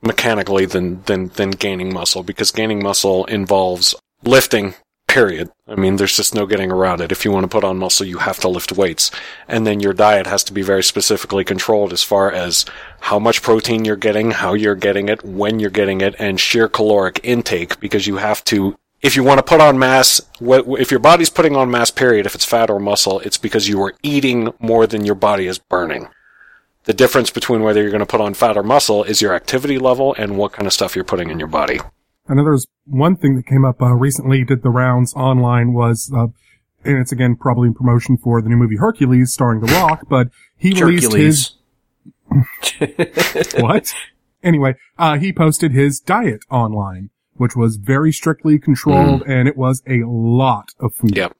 mechanically than, than, than gaining muscle because gaining muscle involves lifting, period. I mean, there's just no getting around it. If you want to put on muscle, you have to lift weights. And then your diet has to be very specifically controlled as far as how much protein you're getting, how you're getting it, when you're getting it, and sheer caloric intake because you have to if you want to put on mass, if your body's putting on mass, period, if it's fat or muscle, it's because you are eating more than your body is burning. The difference between whether you're going to put on fat or muscle is your activity level and what kind of stuff you're putting in your body. I know there's one thing that came up uh, recently, did the rounds online was, uh, and it's again probably in promotion for the new movie Hercules starring The Rock, but he released his. what? Anyway, uh, he posted his diet online, which was very strictly controlled, mm. and it was a lot of food. Yep.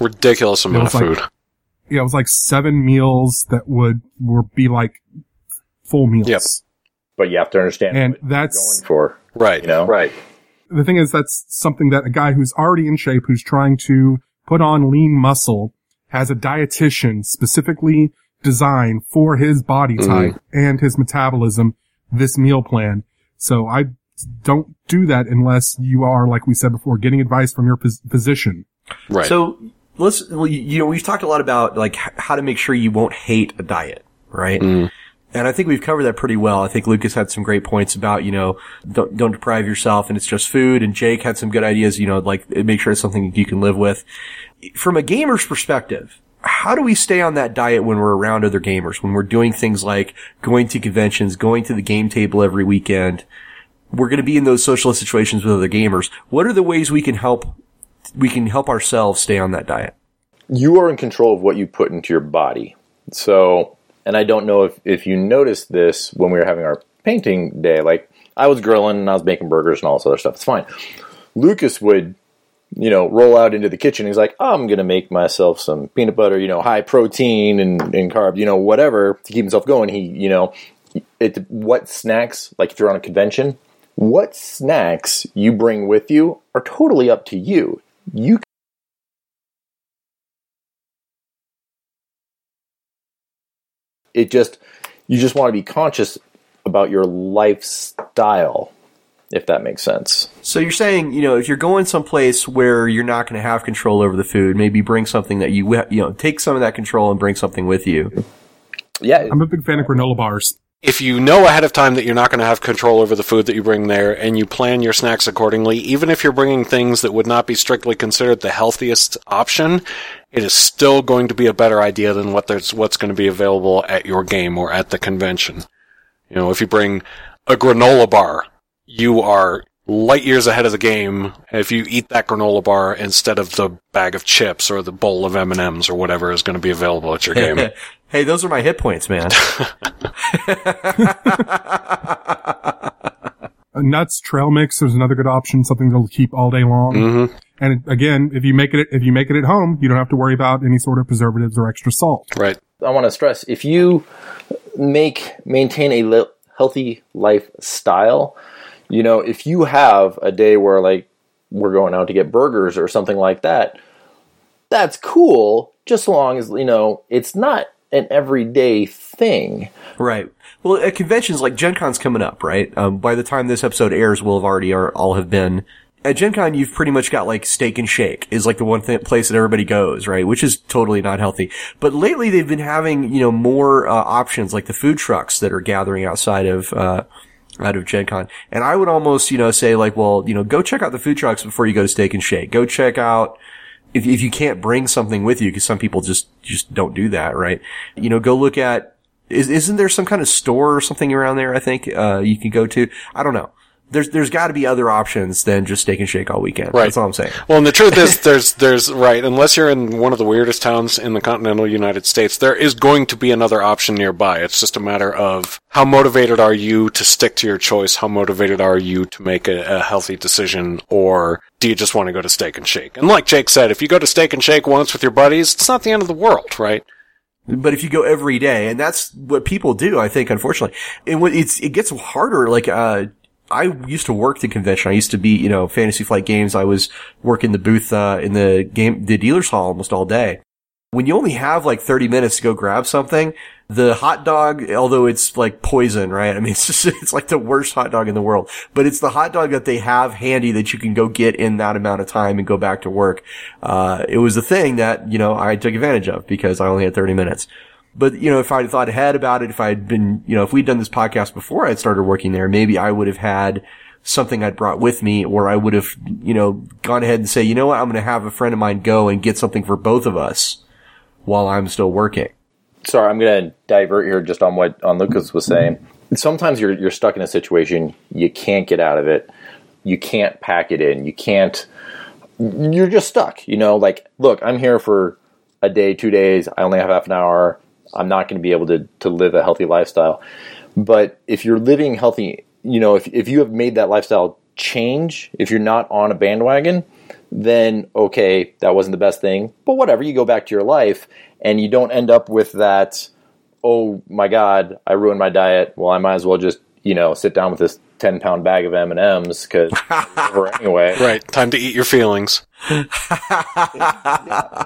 Ridiculous amount of like, food yeah, it was like seven meals that would would be like full meals. Yep. But you have to understand and that's going for right. You know, right. The thing is, that's something that a guy who's already in shape, who's trying to put on lean muscle, has a dietitian specifically designed for his body mm-hmm. type mm-hmm. and his metabolism. This meal plan. So I don't do that unless you are, like we said before, getting advice from your physician. Right. So let's well, you know we've talked a lot about like how to make sure you won't hate a diet, right? Mm. And I think we've covered that pretty well. I think Lucas had some great points about, you know, don't, don't deprive yourself and it's just food. And Jake had some good ideas, you know, like make sure it's something you can live with. From a gamer's perspective, how do we stay on that diet when we're around other gamers? When we're doing things like going to conventions, going to the game table every weekend? We're going to be in those social situations with other gamers. What are the ways we can help we can help ourselves stay on that diet. You are in control of what you put into your body. So, and I don't know if, if you noticed this when we were having our painting day. Like, I was grilling and I was making burgers and all this other stuff. It's fine. Lucas would, you know, roll out into the kitchen. He's like, I'm going to make myself some peanut butter, you know, high protein and, and carb, you know, whatever to keep himself going. He, you know, it, what snacks, like if you're on a convention, what snacks you bring with you are totally up to you you it just you just want to be conscious about your lifestyle if that makes sense. So you're saying, you know, if you're going someplace where you're not going to have control over the food, maybe bring something that you, you know, take some of that control and bring something with you. Yeah. I'm a big fan of granola bars if you know ahead of time that you're not going to have control over the food that you bring there and you plan your snacks accordingly, even if you're bringing things that would not be strictly considered the healthiest option, it is still going to be a better idea than what there's, what's going to be available at your game or at the convention. You know, if you bring a granola bar, you are light years ahead of the game if you eat that granola bar instead of the bag of chips or the bowl of M&Ms or whatever is going to be available at your game. hey, those are my hit points, man. Nuts trail mix is another good option, something that'll keep all day long. Mm-hmm. And again, if you make it, if you make it at home, you don't have to worry about any sort of preservatives or extra salt. Right. I want to stress if you make maintain a li- healthy lifestyle, you know, if you have a day where like we're going out to get burgers or something like that, that's cool. Just so long as you know it's not an everyday thing. Right. Well, at conventions like Gen Con's coming up, right? Um, by the time this episode airs, we'll have already are, all have been. At Gen Con, you've pretty much got like Steak and Shake is like the one th- place that everybody goes, right? Which is totally not healthy. But lately they've been having, you know, more, uh, options like the food trucks that are gathering outside of, uh, out of Gen Con. And I would almost, you know, say like, well, you know, go check out the food trucks before you go to Steak and Shake. Go check out, if, if you can't bring something with you, because some people just, just don't do that, right? You know, go look at, is, isn't there some kind of store or something around there? I think, uh, you can go to. I don't know. There's, there's gotta be other options than just steak and shake all weekend. Right. That's all I'm saying. Well, and the truth is, there's, there's, right, unless you're in one of the weirdest towns in the continental United States, there is going to be another option nearby. It's just a matter of how motivated are you to stick to your choice? How motivated are you to make a, a healthy decision? Or do you just want to go to Steak and Shake? And like Jake said, if you go to Steak and Shake once with your buddies, it's not the end of the world, right? But if you go every day, and that's what people do, I think, unfortunately, and it's, it gets harder. Like, uh, I used to work the convention. I used to be, you know, Fantasy Flight Games. I was working the booth, uh, in the game, the dealer's hall almost all day. When you only have like 30 minutes to go grab something, the hot dog, although it's like poison, right? I mean, it's just, it's like the worst hot dog in the world, but it's the hot dog that they have handy that you can go get in that amount of time and go back to work. Uh, it was the thing that, you know, I took advantage of because I only had 30 minutes. But, you know, if I'd thought ahead about it, if I'd been, you know, if we'd done this podcast before I'd started working there, maybe I would have had something I'd brought with me or I would have, you know, gone ahead and say, you know what, I'm going to have a friend of mine go and get something for both of us while I'm still working. Sorry, I'm going to divert here just on what on Lucas was saying. Sometimes you're you're stuck in a situation you can't get out of it. You can't pack it in. You can't. You're just stuck. You know, like look, I'm here for a day, two days. I only have half an hour. I'm not going to be able to to live a healthy lifestyle. But if you're living healthy, you know, if if you have made that lifestyle change, if you're not on a bandwagon, then okay, that wasn't the best thing. But whatever, you go back to your life and you don't end up with that, oh my God, I ruined my diet. Well, I might as well just, you know, sit down with this 10 pound bag of M&Ms because anyway. Right. Time to eat your feelings.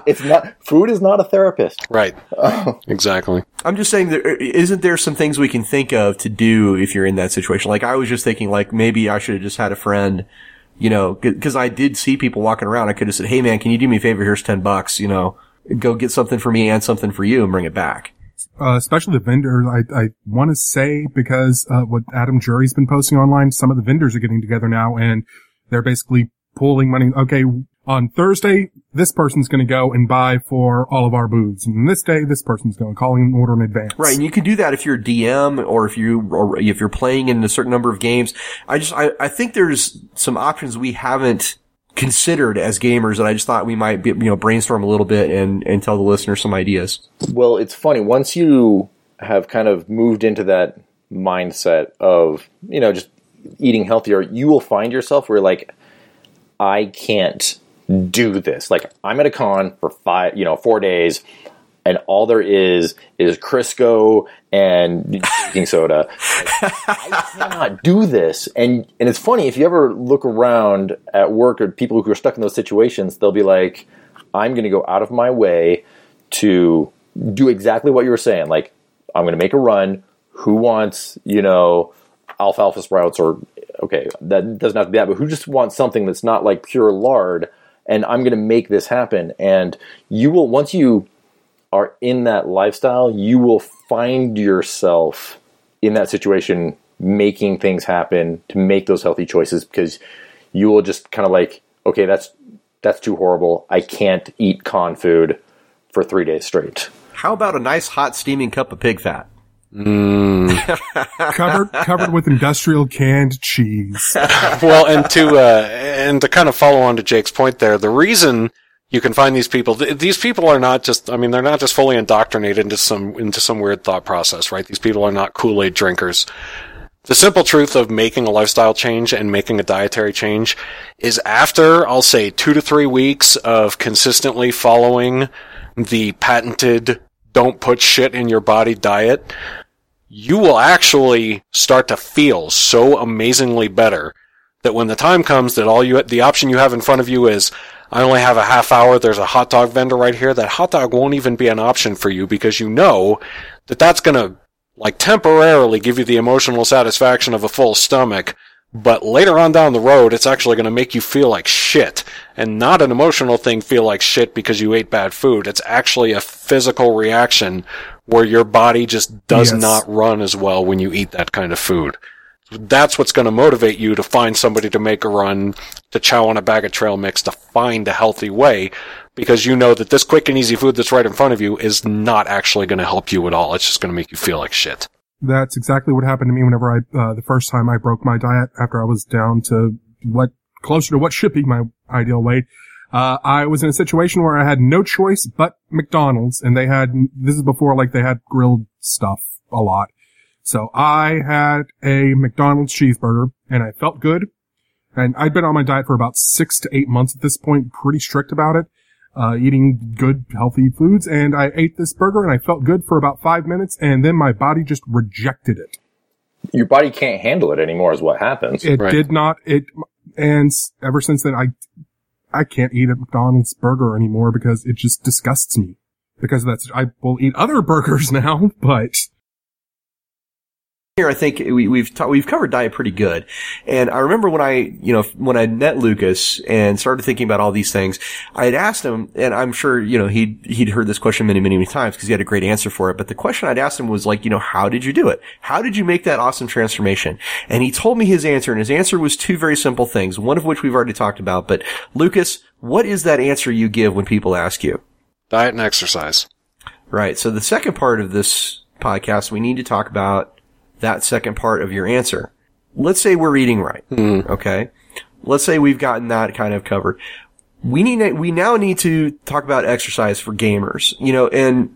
It's not, food is not a therapist. Right. Oh. Exactly. I'm just saying, there isn't there some things we can think of to do if you're in that situation? Like I was just thinking, like maybe I should have just had a friend, you know, because I did see people walking around. I could have said, "Hey, man, can you do me a favor? Here's ten bucks. You know, go get something for me and something for you, and bring it back." Uh, especially the vendors. I, I want to say because uh, what Adam Jury's been posting online, some of the vendors are getting together now and they're basically pooling money. Okay, on Thursday, this person's going to go and buy for all of our booths, and this day, this person's going calling an order in advance. Right, and you can do that if you're a DM or if you or if you're playing in a certain number of games. I just I, I think there's some options we haven't considered as gamers and I just thought we might be, you know brainstorm a little bit and and tell the listeners some ideas. Well, it's funny. Once you have kind of moved into that mindset of, you know, just eating healthier, you will find yourself where like, I can't do this. Like, I'm at a con for five, you know, four days, and all there is is Crisco and baking soda. Like, I cannot do this. And and it's funny if you ever look around at work or people who are stuck in those situations, they'll be like, I'm going to go out of my way to do exactly what you were saying. Like, I'm going to make a run. Who wants, you know, alfalfa sprouts or okay, that doesn't have to be that, but who just wants something that's not like pure lard? And I'm going to make this happen. And you will once you are in that lifestyle, you will find yourself in that situation making things happen to make those healthy choices because you will just kind of like, okay, that's that's too horrible. I can't eat con food for three days straight. How about a nice hot steaming cup of pig fat? Mm. covered covered with industrial canned cheese. well, and to uh, and to kind of follow on to Jake's point there, the reason you can find these people, these people are not just, I mean, they're not just fully indoctrinated into some into some weird thought process, right? These people are not Kool Aid drinkers. the simple truth of making a lifestyle change and making a dietary change is after, I'll say, two to three weeks of consistently following the patented don't put shit in your body diet, you will actually start to feel so amazingly better that when the time comes that all you, the option you have in front of you is, I only have a half hour, there's a hot dog vendor right here, that hot dog won't even be an option for you because you know that that's gonna like temporarily give you the emotional satisfaction of a full stomach, but later on down the road, it's actually going to make you feel like shit. And not an emotional thing feel like shit because you ate bad food. It's actually a physical reaction where your body just does Yes. not run as well when you eat that kind of food. That's what's going to motivate you to find somebody to make a run, to chow on a bag of trail mix, to find a healthy way, because you know that this quick and easy food that's right in front of you is not actually going to help you at all. It's just going to make you feel like shit. That's exactly what happened to me whenever I, uh, the first time I broke my diet after I was down to what, closer to what should be my ideal weight. Uh, I was in a situation where I had no choice but McDonald's and they had, this is before like they had grilled stuff a lot. So I had a McDonald's cheeseburger and I felt good. And I'd been on my diet for about six to eight months at this point, pretty strict about it, uh, eating good, healthy foods. And I ate this burger and I felt good for about five minutes and then my body just rejected it. Your body can't handle it anymore, is what happens. It Right. did not, it, and ever since then, I, I can't eat a McDonald's burger anymore because it just disgusts me. Because that's, I will eat other burgers now, but here, I think we, we've ta- we've covered diet pretty good. And I remember when I, you know, when I met Lucas and started thinking about all these things, I had asked him, and I'm sure, you know, he'd, he'd heard this question many, many, many times because he had a great answer for it. But the question I'd asked him was like, you know, how did you do it? How did you make that awesome transformation? And he told me his answer, and his answer was two very simple things, one of which we've already talked about. But Lucas, what is that answer you give when people ask you? Diet and exercise. Right. So the second part of this podcast, we need to talk about that second part of your answer. Let's say we're eating right. Okay. Let's say we've gotten that kind of covered. We need, we now need to talk about exercise for gamers, you know, and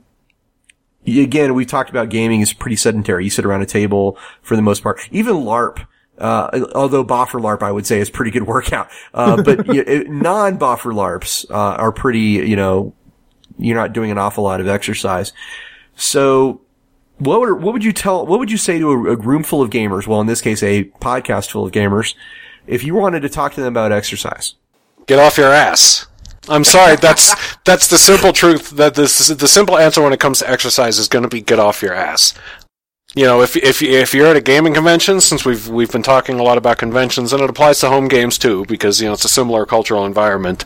again, we've talked about gaming is pretty sedentary. You sit around a table for the most part. Even LARP, uh, although Boffer LARP, I would say, is pretty good workout. Uh, but y- it- non-Boffer LARPs, uh, are pretty, you know, you're not doing an awful lot of exercise. So, what would what would you tell? What would you say to a, a room full of gamers? Well, in this case, a podcast full of gamers. If you wanted to talk to them about exercise, Get off your ass. I'm sorry. That's that's the simple truth. That this the simple answer when it comes to exercise is going to be get off your ass. You know, if if if you're at a gaming convention, since we've we've been talking a lot about conventions, and it applies to home games too, because you know it's a similar cultural environment.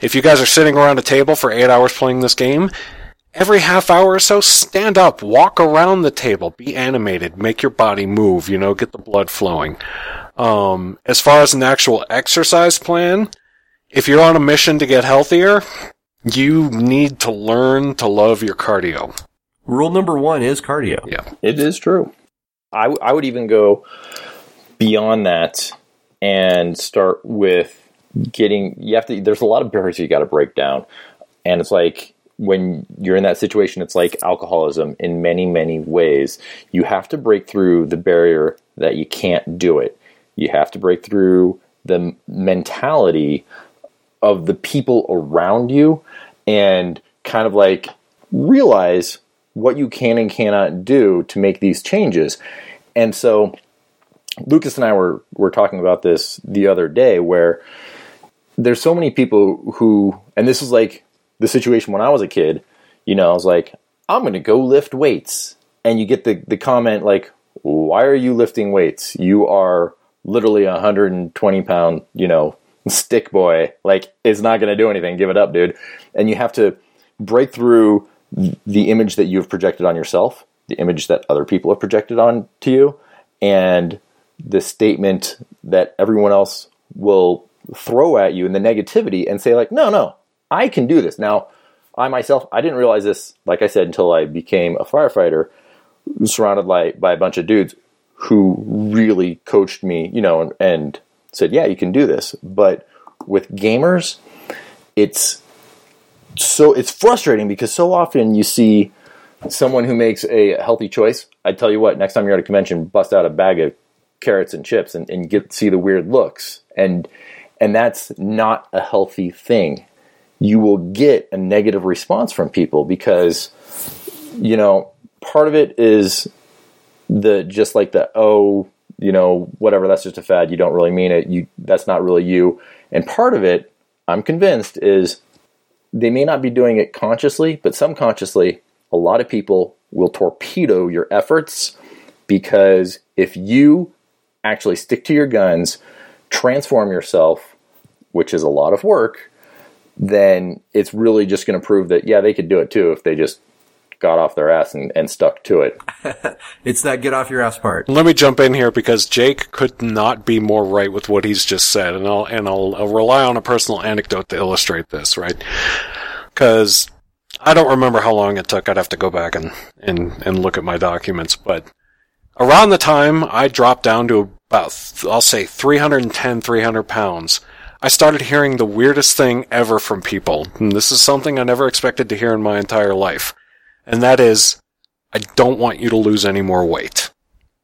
If you guys are sitting around a table for eight hours playing this game, every half hour or so, stand up, walk around the table, be animated, make your body move. You know, get the blood flowing. Um, as far as an actual exercise plan, if you're on a mission to get healthier, you need to learn to love your cardio. rule number one is cardio. Yeah. It is true. I, w- I would even go beyond that and start with getting. You have to. There's a lot of barriers you got to break down, and it's like when you're in that situation, it's like alcoholism in many many ways. You have to break through the barrier that you can't do it. You have to break through the mentality of the people around you and kind of like realize what you can and cannot do to make these changes. And so Lucas and I were were talking about this the other day where there's so many people who and this is like the situation when I was a kid, you know, I was like, I'm gonna go lift weights. And you get the, the comment like, why are you lifting weights? You are literally a 120 pound, you know, stick boy. Like, it's not going to do anything. Give it up, dude. And you have to break through the image that you've projected on yourself, the image that other people have projected on to you, and the statement that everyone else will throw at you and the negativity and say, like, no, no, I can do this. Now, I myself, I didn't realize this, like I said, until I became a firefighter, surrounded by, by a bunch of dudes who really coached me, you know, and, and said, yeah, you can do this. But with gamers, it's so it's frustrating because so often you see someone who makes a healthy choice. I tell you what, next time you're at a convention, bust out a bag of carrots and chips and, and get see the weird looks and and that's not a healthy thing you will get a negative response from people because you know part of it is the just like the oh you know whatever that's just a fad. You don't really mean it. You that's not really you. And part of it i'm convinced is they may not be doing it consciously but subconsciously a lot of people will torpedo your efforts because if you actually stick to your guns transform yourself which is a lot of work then it's really just going to prove that yeah they could do it too if they just got off their ass and, and stuck to it It's that get off your ass part. Let me jump in here because Jake could not be more right with what he's just said, and I'll and I'll, I'll rely on a personal anecdote to illustrate this, right? Because I don't remember how long it took. I'd have to go back and, and, and look at my documents, but around the time I dropped down to about, I'll say 310, 300 pounds, I started hearing the weirdest thing ever from people. And this is something I never expected to hear in my entire life. And that is, I don't want you to lose any more weight.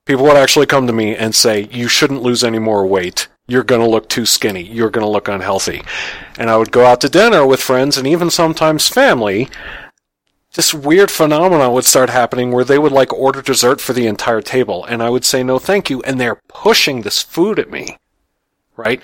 People would actually come to me and say, you shouldn't lose any more weight. You're going to look too skinny. You're going to look unhealthy. And I would go out to dinner with friends and even sometimes family. This weird phenomenon would start happening where they would like order dessert for the entire table and I would say no thank you and they're pushing this food at me. Right?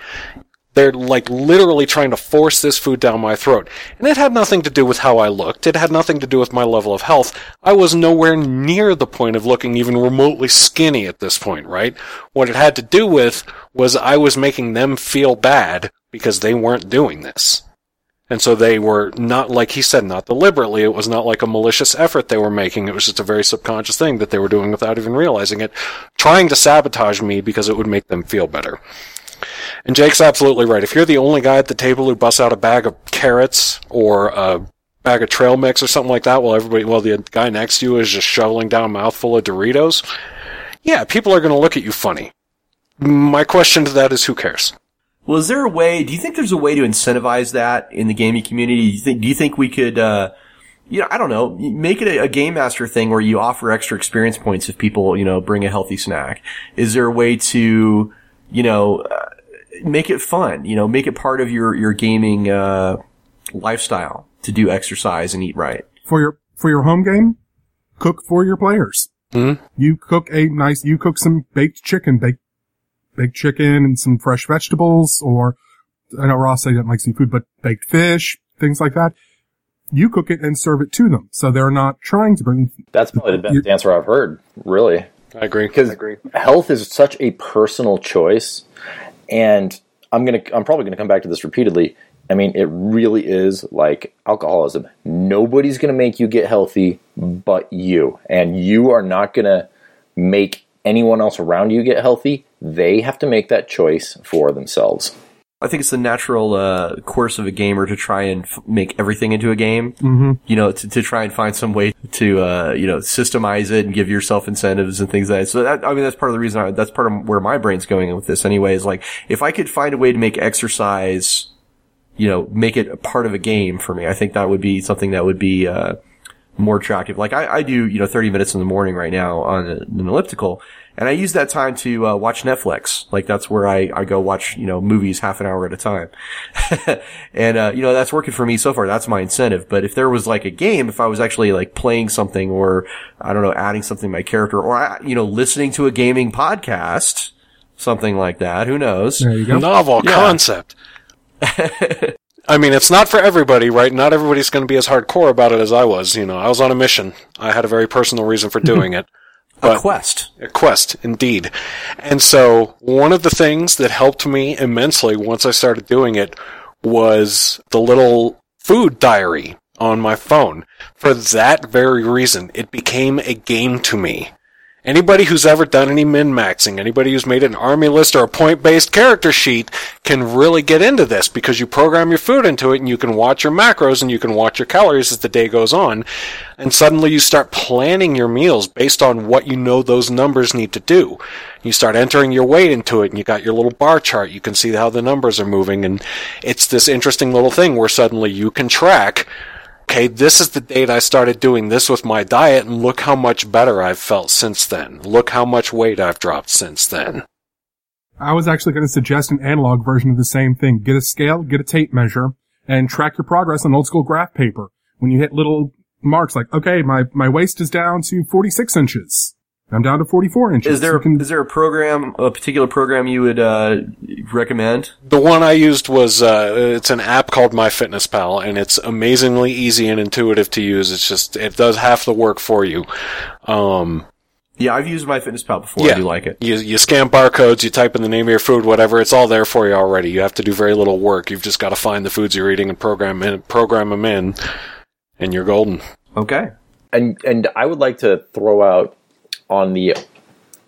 They're like literally trying to force this food down my throat. And it had nothing to do with how I looked. It had nothing to do with my level of health. I was nowhere near the point of looking even remotely skinny at this point, right? What it had to do with was I was making them feel bad because they weren't doing this. And so they were not, like he said, not deliberately. It was not like a malicious effort they were making. It was just a very subconscious thing that they were doing without even realizing it, trying to sabotage me because it would make them feel better. And Jake's absolutely right. If you're the only guy at the table who busts out a bag of carrots or a bag of trail mix or something like that while everybody, while the guy next to you is just shoveling down a mouthful of Doritos, yeah, people are going to look at you funny. My question to that is who cares? Well, is there a way? Do you think there's a way to incentivize that in the gaming community? Do you think? Do you think we could? Uh, you know, I don't know. Make it a, a game master thing where you offer extra experience points if people, you know, bring a healthy snack. Is there a way to, you know, make it fun? You know, make it part of your your gaming uh, lifestyle to do exercise and eat right. For your, for your home game, cook for your players. Mhm. You cook a nice, you cook some baked chicken, baked, baked chicken and some fresh vegetables or, I know Ross said he doesn't like seafood, but baked fish, things like that. You cook it and serve it to them. So they're not trying to bring, that's probably the best You- answer i've heard really I agree. because health is such a personal choice and i'm gonna i'm probably gonna come back to this repeatedly. I mean it really is like alcoholism. Nobody's gonna make you get healthy but you. And you are not gonna make anyone else around you get healthy. They have to make that choice for themselves I think it's the natural uh, course of a gamer to try and f- make everything into a game. mm-hmm. You know, to, to try and find some way to uh, you know systemize it and give yourself incentives and things like that. So that I mean, that's part of the reason. I, that's part of where my brain's going with this. Anyway, is like if I could find a way to make exercise, you know, make it a part of a game for me. I think that would be something that would be. Uh, more attractive. Like I, I do, you know, 30 minutes in the morning right now on an elliptical and I use that time to uh, watch Netflix. Like that's where I, I go watch, you know, movies half an hour at a time. and, uh, you know, that's working for me so far. That's my incentive. But if there was like a game, if I was actually like playing something or, I don't know, adding something to my character or, you know, listening to a gaming podcast, something like that, who knows? there you go. Novel Yeah. concept. I mean, it's not for everybody, right? Not everybody's going to be as hardcore about it as I was. You know, I was on a mission. I had a very personal reason for doing it. A quest. A quest, indeed. And so, one of the things that helped me immensely once I started doing it was the little food diary on my phone. For that very reason, it became a game to me. Anybody who's ever done any min-maxing, anybody who's made an army list or a point-based character sheet can really get into this because you program your food into it and you can watch your macros and you can watch your calories as the day goes on. And suddenly you start planning your meals based on what you know those numbers need to do. You start entering your weight into it and you got your little bar chart. You can see how the numbers are moving and it's this interesting little thing where suddenly you can track okay, this is the date I started doing this with my diet, and look how much better I've felt since then. Look how much weight I've dropped since then. I was actually going to suggest an analog version of the same thing. Get a scale, get a tape measure, and track your progress on old school graph paper. When you hit little marks like, okay, my, my waist is down to 46 inches. I'm down to 44 inches. Is there can- is there a program, a particular program you would uh, recommend? The one I used was uh, it's an app called MyFitnessPal, and it's amazingly easy and intuitive to use. It's just it does half the work for you. Um, Yeah, I've used MyFitnessPal before. I do like it. You, you scan barcodes, you type in the name of your food, whatever. It's all there for you already. You have to do very little work. You've just got to find the foods you're eating and program in, program them in, and you're golden. Okay. and and I would like to throw out on the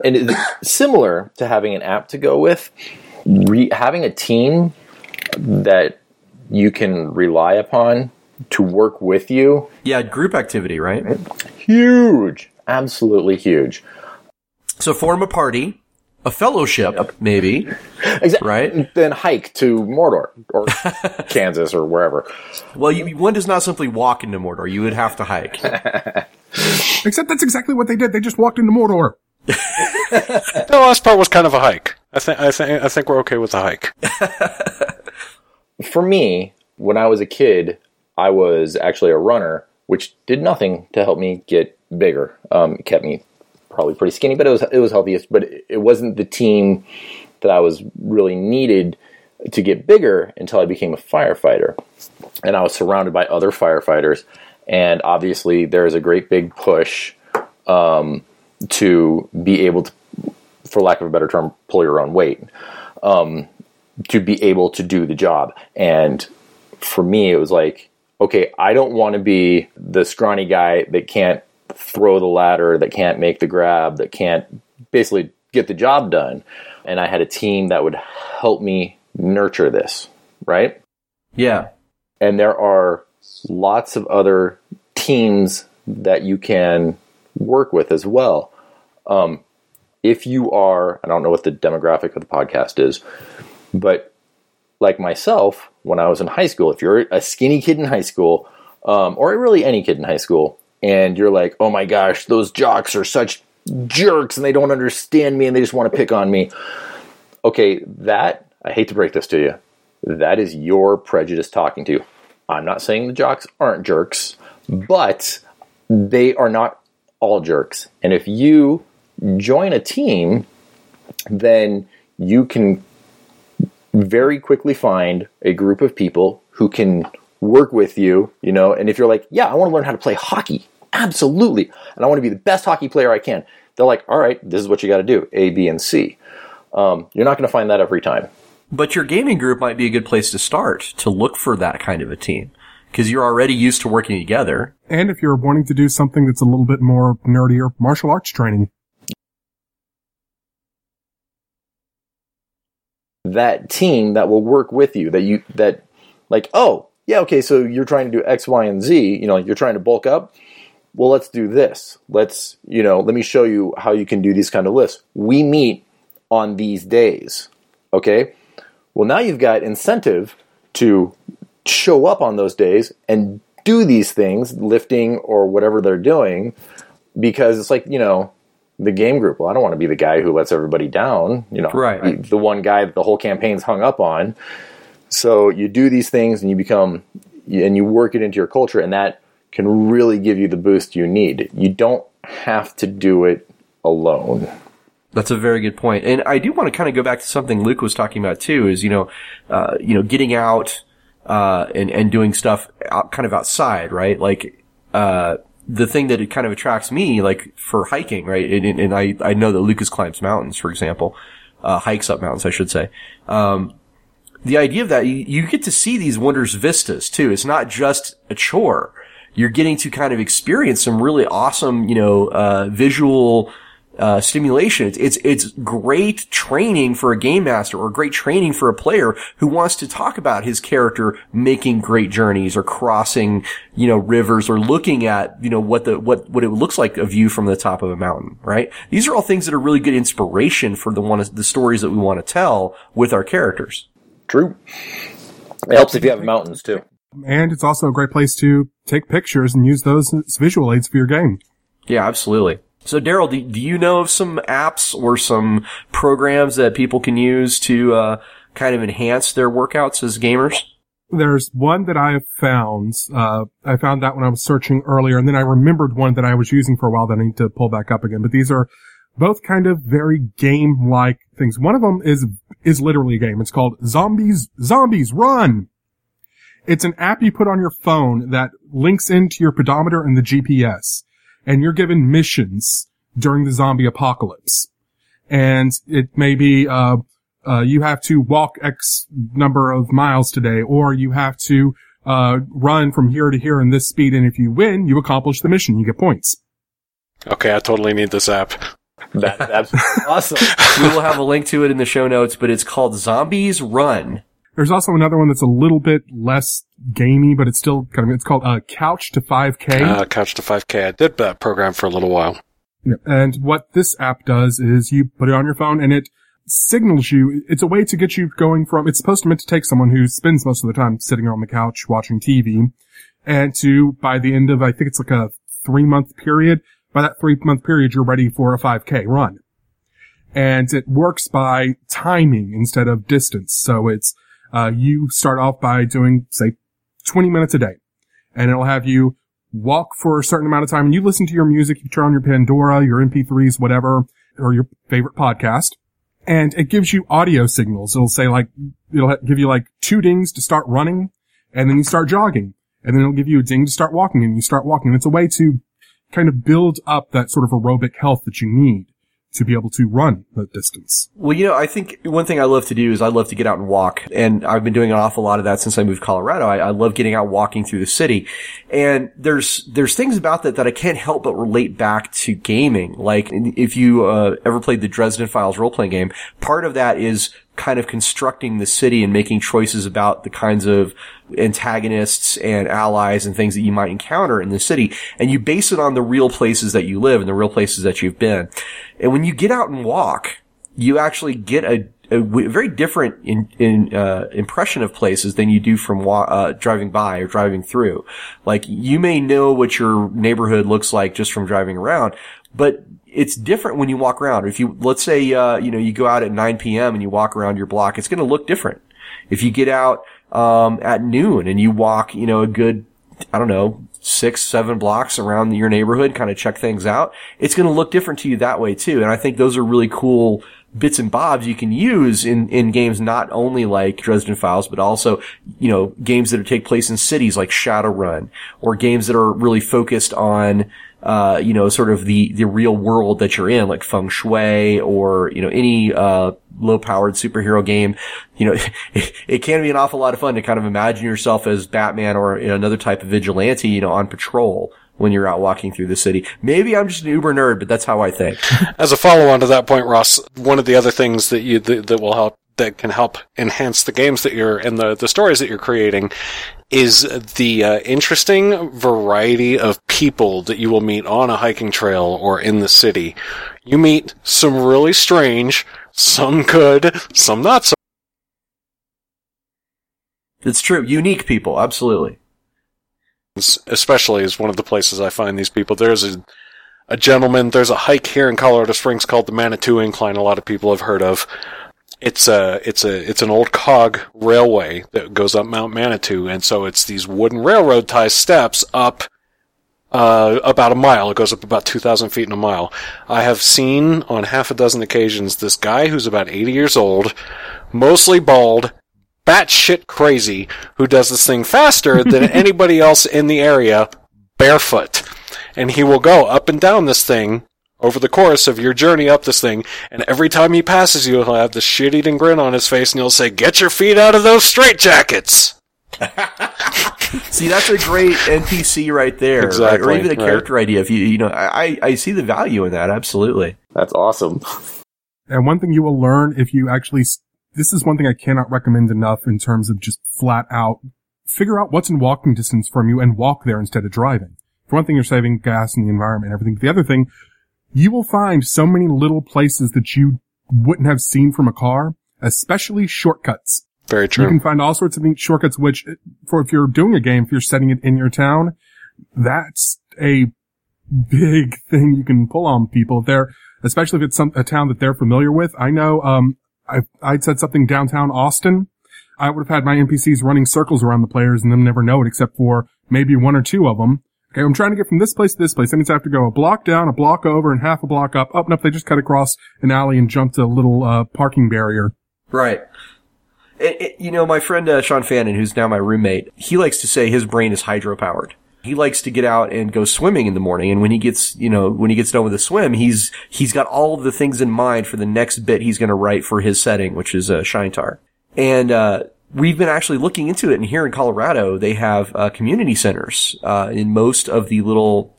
and it's similar to having an app to go with, re, having a team that you can rely upon to work with you. Yeah, group activity, right? Huge, absolutely huge. So form a party, a fellowship, maybe. Exactly. Right. Then hike to Mordor or Kansas or wherever. Well, you, one does not simply walk into Mordor. You would have to hike. Except that's exactly what they did. They just walked into Mordor. The last part was kind of a hike. I think I think I think we're okay with the hike. For me, when I was a kid, I was actually a runner, which did nothing to help me get bigger. Um, it kept me probably pretty skinny, but it was it was healthiest. But it, it wasn't the team that I was really needed to get bigger until I became a firefighter, and I was surrounded by other firefighters. And obviously, there is a great big push um, to be able to, for lack of a better term, pull your own weight to be able to do the job. And for me, it was like, okay, I don't want to be the scrawny guy that can't throw the ladder, that can't make the grab, that can't basically get the job done. And I had a team that would help me nurture this, right? Yeah. And there are lots of other teams that you can work with as well. Um, if you are, I don't know what the demographic of the podcast is, but like myself, when I was in high school, if you're a skinny kid in high school, um, or really any kid in high school, and you're like, oh my gosh, those jocks are such jerks and they don't understand me and they just want to pick on me. Okay, that, I hate to break this to you, that is your prejudice talking to you. I'm not saying the jocks aren't jerks, but they are not all jerks. And if you join a team, then you can very quickly find a group of people who can work with you, you know, and if you're like, yeah, I want to learn how to play hockey, absolutely, and I want to be the best hockey player I can, they're like, all right, this is what you got to do, A, B, and C. Um, you're not going to find that every time. But your gaming group might be a good place to start to look for that kind of a team because you're already used to working together. And if you're wanting to do something that's a little bit more nerdier, martial arts training. that team that will work with you that you that like oh yeah okay so you're trying to do x y and z you know you're trying to bulk up well let's do this let's you know let me show you how you can do these kind of lifts we meet on these days okay well now you've got incentive to show up on those days and do these things lifting or whatever they're doing because it's like you know the game group. Well, I don't want to be the guy who lets everybody down. You know, Right. The one guy that the whole campaign's hung up on. So you do these things and you become, and you work it into your culture, and that can really give you the boost you need. You don't have to do it alone. That's a very good point. And I do want to kind of go back to something Luke was talking about too, is, you know, uh, you know, getting out, uh, and, and doing stuff out, kind of outside, right? Like, uh, the thing that it kind of attracts me, like for hiking, right? And, and- I, I know that Lucas climbs mountains, for example, uh, hikes up mountains, I should say. Um, the idea of that, you, you get to see these wondrous vistas too. It's not just a chore. You're getting to kind of experience some really awesome, you know, uh, visual, uh, stimulation. It's, it's, it's great training for a game master or great training for a player who wants to talk about his character making great journeys or crossing, you know, rivers or looking at, you know, what the, what, what it looks like a view from the top of a mountain, right? These are all things that are really good inspiration for the one, the stories that we want to tell with our characters. True. It helps if you have mountains too. And it's also a great place to take pictures and use those as visual aids for your game. Yeah, absolutely. So Daryl, do, do you know of some apps or some programs that people can use to uh, kind of enhance their workouts as gamers? There's one that I have found. Uh, I found that when I was searching earlier, and then I remembered one that I was using for a while that I need to pull back up again. But these are both kind of very game-like things. One of them is is literally a game. It's called Zombies Zombies Run. It's an app you put on your phone that links into your pedometer and the GPS, and you're given missions during the zombie apocalypse. And it may be uh, uh, you have to walk X number of miles today, or you have to uh, run from here to here in this speed, and if you win, you accomplish the mission. You get points. Okay, I totally need this app. That, that's awesome. we will have a link to it in the show notes, but it's called Zombies Run. There's also another one that's a little bit less gamey, but it's still kind of, it's called, uh, Couch to 5K. Uh, Couch to 5K. I did that program for a little while. Yeah. And what this app does is you put it on your phone and it signals you. It's a way to get you going from, it's supposed to meant to take someone who spends most of the time sitting on the couch watching TV and to, by the end of, I think it's like a three month period, by that three month period, you're ready for a 5K run. And it works by timing instead of distance. So it's, uh, you start off by doing, say, 20 minutes a day. And it'll have you walk for a certain amount of time. And you listen to your music, you turn on your Pandora, your MP3s, whatever, or your favorite podcast. And it gives you audio signals. It'll say like, it'll give you like two dings to start running. And then you start jogging. And then it'll give you a ding to start walking. And you start walking. It's a way to kind of build up that sort of aerobic health that you need to be able to run that distance. Well, you know, I think one thing I love to do is I love to get out and walk. And I've been doing an awful lot of that since I moved to Colorado. I, I love getting out walking through the city. And there's, there's things about that that I can't help but relate back to gaming. Like if you, uh, ever played the Dresden Files role-playing game, part of that is kind of constructing the city and making choices about the kinds of antagonists and allies and things that you might encounter in the city. And you base it on the real places that you live and the real places that you've been. And when you get out and walk, you actually get a very different in, in uh, impression of places than you do from uh, driving by or driving through. Like you may know what your neighborhood looks like just from driving around, but it's different when you walk around. If you let's say uh, you know you go out at 9 p.m. and you walk around your block, it's going to look different. If you get out um, at noon and you walk, you know, a good I don't know six, seven blocks around your neighborhood, kind of check things out, it's going to look different to you that way too. And I think those are really cool bits and bobs you can use in, in games not only like Dresden Files, but also, you know, games that take place in cities like Shadowrun or games that are really focused on, uh, you know, sort of the, the real world that you're in, like Feng Shui or, you know, any, uh, low powered superhero game. You know, it, it, can be an awful lot of fun to kind of imagine yourself as Batman or you know, another type of vigilante, you know, on patrol when you're out walking through the city. Maybe I'm just an uber nerd, but that's how I think. As a follow on to that point, Ross, one of the other things that you, that, that will help that can help enhance the games that you're and the, the stories that you're creating is the uh, interesting variety of people that you will meet on a hiking trail or in the city. You meet some really strange, some good, some not so. It's true. Unique people. Absolutely. Especially is one of the places I find these people. There's a, a gentleman, there's a hike here in Colorado Springs called the Manitou Incline a lot of people have heard of. It's a, it's a, it's an old cog railway that goes up Mount Manitou, and so it's these wooden railroad tie steps up uh, about a mile. It goes up about 2,000 feet in a mile. I have seen on half a dozen occasions this guy who's about 80 years old, mostly bald, batshit crazy, who does this thing faster than anybody else in the area, barefoot. And he will go up and down this thing over the course of your journey up this thing, and every time he passes you, he'll have the shit-eating grin on his face, and he'll say, "Get your feet out of those straitjackets." see, that's a great NPC right there, exactly, right? or even a right. character idea. If you, you know, I, I see the value in that. Absolutely, that's awesome. And one thing you will learn if you actually, this is one thing I cannot recommend enough in terms of just flat out figure out what's in walking distance from you and walk there instead of driving. For one thing, you're saving gas and the environment and everything. But the other thing, you will find so many little places that you wouldn't have seen from a car, especially shortcuts. Very true. You can find all sorts of neat shortcuts, which for if you're doing a game, if you're setting it in your town, that's a big thing you can pull on people if they're, especially if it's some, a town that they're familiar with. I know, um, I, I'd said something downtown Austin. I would have had my NPCs running circles around the players and them never know it except for maybe one or two of them. Okay, I'm trying to get from this place to this place. That means I have to go a block down, a block over, and half a block up. Up and up, they just cut across an alley and jumped a little uh, parking barrier. Right. It, it, you know, my friend uh, Sean Fannin, who's now my roommate, he likes to say his brain is hydropowered. He likes to get out and go swimming in the morning, and when he gets, you know, when he gets done with the swim, he's he's got all of the things in mind for the next bit he's going to write for his setting, which is uh, Shaintar. And uh, we've been actually looking into it, and here in Colorado, they have uh, community centers uh, in most of the little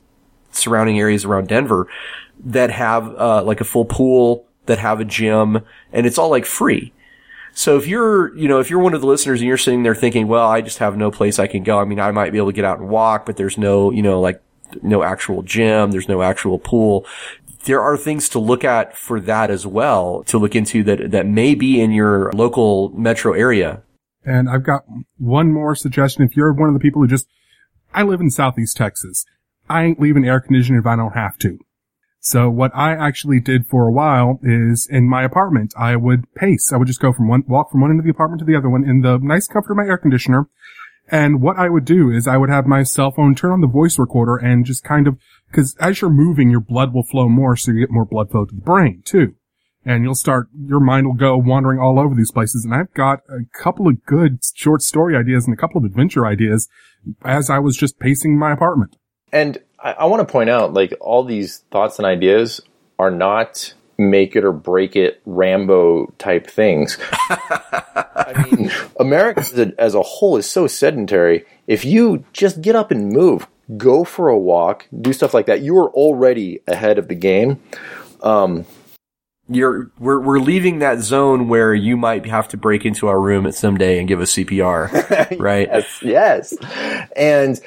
surrounding areas around Denver that have uh, like a full pool, that have a gym, and it's all like free. So if you're, you know, if you're one of the listeners and you're sitting there thinking, well, I just have no place I can go. I mean, I might be able to get out and walk, but there's no, you know, like no actual gym. There's no actual pool. There are things to look at for that as well to look into that, that may be in your local metro area. And I've got one more suggestion. If you're one of the people who just, I live in Southeast Texas. I ain't leaving air conditioning if I don't have to. So what I actually did for a while is in my apartment, I would pace. I would just go from one, walk from one end of the apartment to the other one in the nice comfort of my air conditioner. And what I would do is I would have my cell phone turn on the voice recorder and just kind of, cause as you're moving, your blood will flow more, so you get more blood flow to the brain too. And you'll start, your mind will go wandering all over these places. And I've got a couple of good short story ideas and a couple of adventure ideas as I was just pacing my apartment. And I, I want to point out, like, all these thoughts and ideas are not make it or break it Rambo type things. I mean, America as a, as a whole is so sedentary. If you just get up and move, go for a walk, do stuff like that, you are already ahead of the game. Um, You're, we're, we're leaving that zone where you might have to break into our room at some day and give us CPR, right? yes, yes. And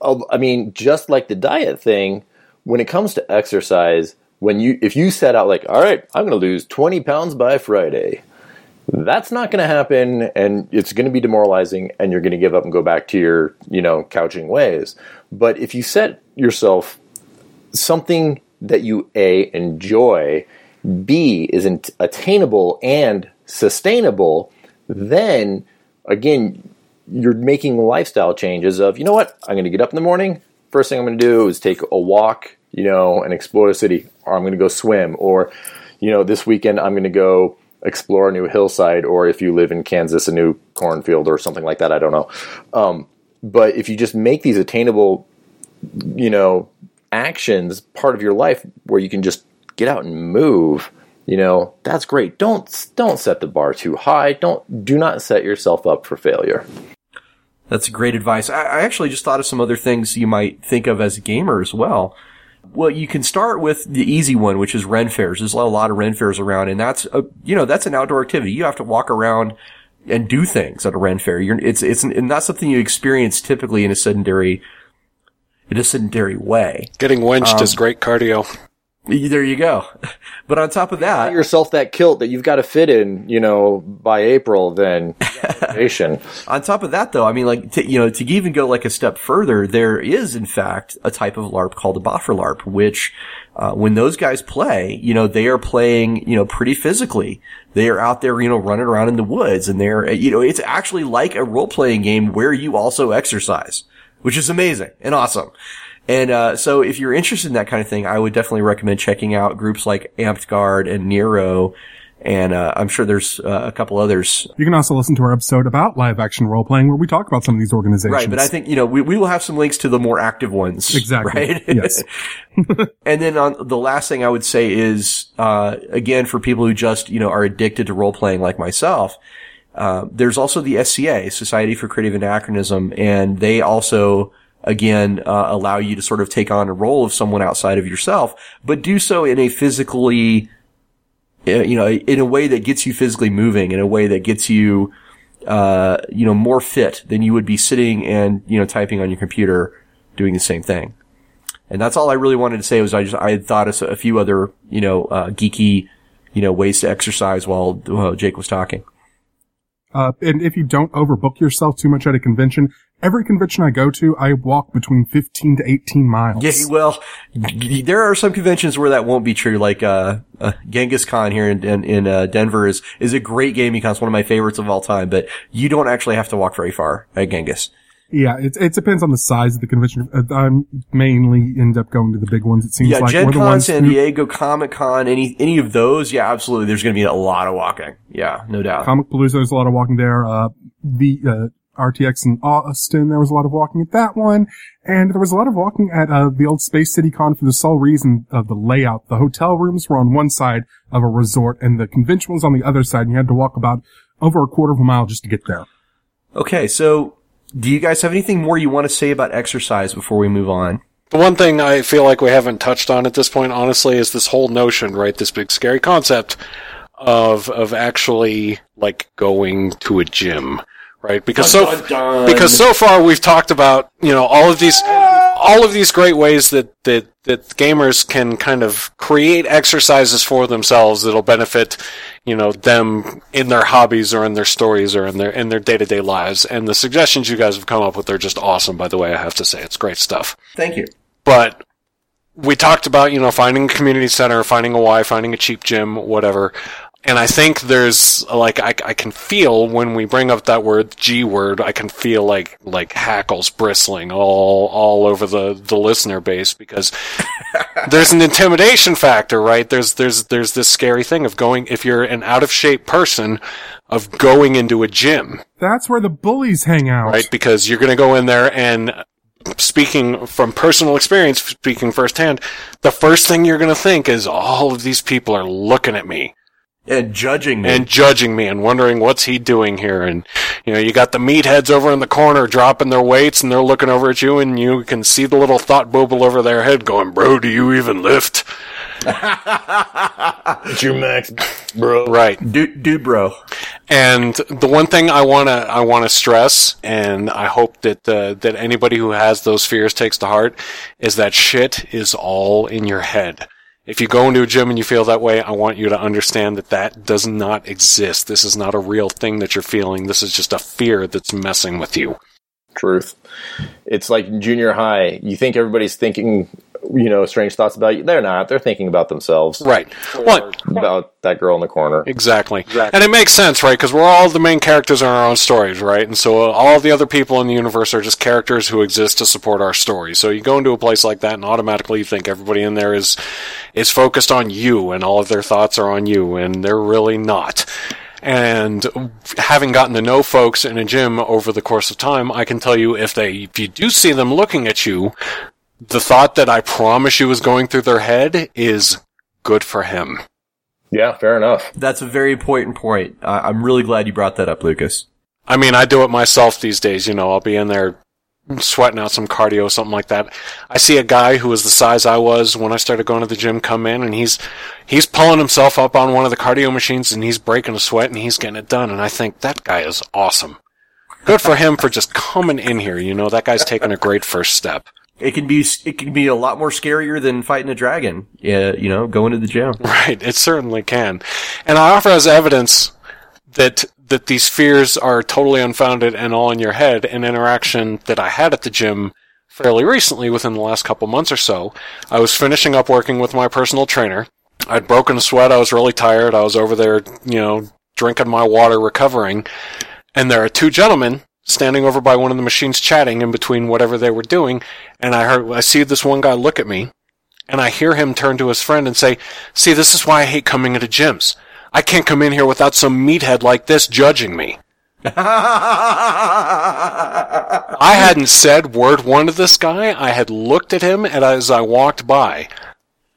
uh, I mean, just like the diet thing, when it comes to exercise, when you if you set out like, all right, I'm going to lose 20 pounds by Friday, that's not going to happen, and it's going to be demoralizing, and you're going to give up and go back to your you know couching ways. But if you set yourself something that you a enjoy, b is attainable and sustainable, then again you're making lifestyle changes of, you know what, I'm going to get up in the morning. First thing I'm going to do is take a walk, you know, and explore the city, or I'm going to go swim, or, you know, this weekend I'm going to go explore a new hillside, or if you live in Kansas, a new cornfield or something like that. I don't know. Um, but if you just make these attainable, you know, actions part of your life where you can just get out and move, you know, that's great. Don't don't set the bar too high. Don't do not set yourself up for failure. That's great advice. I, I actually just thought of some other things you might think of as a gamer as well. Well, you can start with the easy one, which is Ren fairs. There's a lot of Ren fairs around, and that's a, you know that's an outdoor activity. You have to walk around and do things at a Ren fair. You're, it's it's not something you experience typically in a sedentary in a sedentary way. Getting winched um, is great cardio. There you go. But on top of that, yourself that kilt that you've got to fit in, you know, by April, then on top of that, though, I mean, like, to, you know, to even go like a step further, there is in fact a type of LARP called a boffer LARP, which, uh, when those guys play, you know, they are playing, you know, pretty physically. They are out there, you know, running around in the woods and they're, you know, it's actually like a role playing game where you also exercise, which is amazing and awesome. And uh, so, if you're interested in that kind of thing, I would definitely recommend checking out groups like Amtgard and Nero. And uh, I'm sure there's uh, a couple others. You can also listen to our episode about live action role playing where we talk about some of these organizations. Right, but I think, you know, we, we will have some links to the more active ones. Exactly. Right? Yes. and then on the last thing I would say is, uh, again, for people who just, you know, are addicted to role playing like myself, uh, there's also the SCA, Society for Creative Anachronism, and they also again, uh, allow you to sort of take on a role of someone outside of yourself, but do so in a physically, uh, you know, in a way that gets you physically moving, in a way that gets you, uh, you know, more fit than you would be sitting and, you know, typing on your computer doing the same thing. And that's all I really wanted to say was I just, I had thought of a few other, you know, uh, geeky, you know, ways to exercise while, while Jake was talking. Uh, and if you don't overbook yourself too much at a convention, every convention I go to, I walk between 15 to 18 miles. Yeah, well, there are some conventions where that won't be true. Like uh, uh Genghis Con here in in, in uh, Denver is is a great gaming con. It's one of my favorites of all time. But you don't actually have to walk very far at Genghis. Yeah, it, it depends on the size of the convention. Uh, I mainly end up going to the big ones. It seems Yeah, like Gen Con, San Diego, Comic Con, any any of those, yeah, absolutely. There's going to be a lot of walking. Yeah, no doubt. Comicpalooza, there's a lot of walking there. Uh, the, uh, RTX in Austin, there was a lot of walking at that one. And there was a lot of walking at, uh, the old Space City Con for the sole reason of the layout. The hotel rooms were on one side of a resort and the convention was on the other side and you had to walk about over a quarter of a mile just to get there. Okay, so do you guys have anything more you want to say about exercise before we move on? The one thing I feel like we haven't touched on at this point, honestly, is this whole notion, right? This big scary concept of of actually like going to a gym, right? Because so Dun, dun, dun. because so far we've talked about you know all of these all of these great ways that that that gamers can kind of create exercises for themselves that'll benefit you know them in their hobbies or in their stories or in their in their day-to-day lives and the suggestions you guys have come up with are just awesome by the way I have to say it's great stuff Thank you. but we talked about you know finding a community center, finding a Y, finding a cheap gym, whatever. And I think there's like I, I can feel when we bring up that word G word, I can feel like like hackles bristling all all over the the listener base because there's an intimidation factor, right? There's there's there's this scary thing of going if you're an out of shape person of going into a gym That's where the bullies hang out. right? Because you're going to go in there and speaking from personal experience, speaking firsthand, the first thing you're going to think is all of these people are looking at me And judging me. and judging me and wondering what's he doing here. And, you know, you got the meatheads over in the corner dropping their weights and they're looking over at you and you can see the little thought bubble over their head going, bro, do you even lift? It's your max, bro. Right. dude, dude, bro. And the one thing I want to I want to stress, and I hope that uh, that anybody who has those fears takes to heart, is that shit is all in your head. If you go into a gym and you feel that way, I want you to understand that that does not exist. This is not a real thing that you're feeling. This is just a fear that's messing with you. Truth. It's like junior high. You think everybody's thinking, you know, strange thoughts about you. They're not. They're thinking about themselves. Right. Well, About that girl in the corner. Exactly. And it makes sense, right? Because we're all the main characters in our own stories, right? And so all the other people in the universe are just characters who exist to support our story. So you go into a place like that and automatically you think everybody in there is, is focused on you and all of their thoughts are on you and they're really not. And having gotten to know folks in a gym over the course of time, I can tell you if they, if you do see them looking at you, the thought that I promise you is going through their head is good for him. Yeah, fair enough. That's a very important point. Uh, I'm really glad you brought that up, Lucas. I mean, I do it myself these days. You know, I'll be in there sweating out some cardio, something like that. I see a guy who was the size I was when I started going to the gym come in, and he's he's pulling himself up on one of the cardio machines, and he's breaking a sweat, and he's getting it done. And I think that guy is awesome. Good for him for just coming in here. You know, that guy's taking a great first step. It can be it can be a lot more scarier than fighting a dragon. Yeah, you know, going to the gym. Right, it certainly can. And I offer as evidence that that these fears are totally unfounded and all in your head an interaction that I had at the gym fairly recently within the last couple months or so. I was finishing up working with my personal trainer. I'd broken a sweat, I was really tired, I was over there, you know, drinking my water, recovering, and there are two gentlemen standing over by one of the machines chatting in between whatever they were doing, and I heard I see this one guy look at me and I hear him turn to his friend and say, See, this is why I hate coming into gyms. I can't come in here without some meathead like this judging me. I hadn't said word one to this guy. I had looked at him, and as I walked by,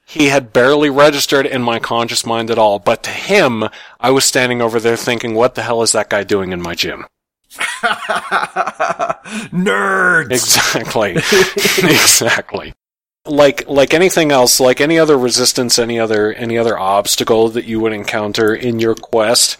he had barely registered in my conscious mind at all. But to him, I was standing over there thinking, what the hell is that guy doing in my gym? Nerds. Exactly. exactly. Like like anything else, like any other resistance, any other any other obstacle that you would encounter in your quest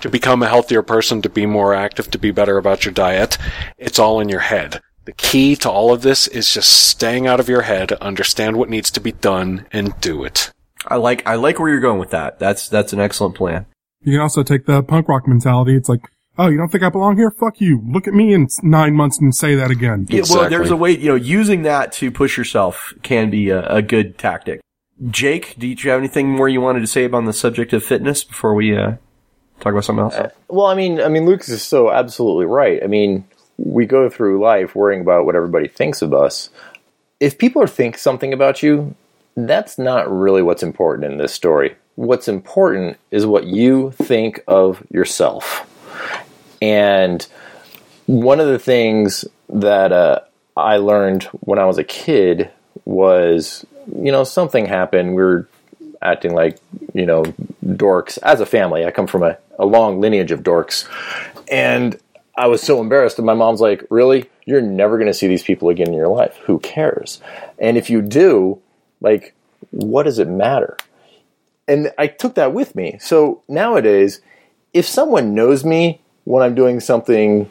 to become a healthier person, to be more active, to be better about your diet, it's all in your head. The key to all of this is just staying out of your head, understand what needs to be done, and do it. I like I like where you're going with that. That's that's an excellent plan. You can also take the punk rock mentality. It's like, Oh, you don't think I belong here? Fuck you. Look at me in nine months and say that again. Yeah, well, there's a way, you know, using that to push yourself can be a, a good tactic. Jake, do you have anything more you wanted to say about the subject of fitness before we uh, talk about something else? Well, I mean, I mean, Lucas is so absolutely right. I mean, we go through life worrying about what everybody thinks of us. If people are think something about you, that's not really what's important in this story. What's important is what you think of yourself. And one of the things that uh, I learned when I was a kid was, you know, something happened. We were acting like, you know, dorks as a family. I come from a, a long lineage of dorks. And I was so embarrassed. And my mom's like, Really? You're never going to see these people again in your life. Who cares? And if you do, like, what does it matter? And I took that with me. So nowadays, if someone knows me when I'm doing something,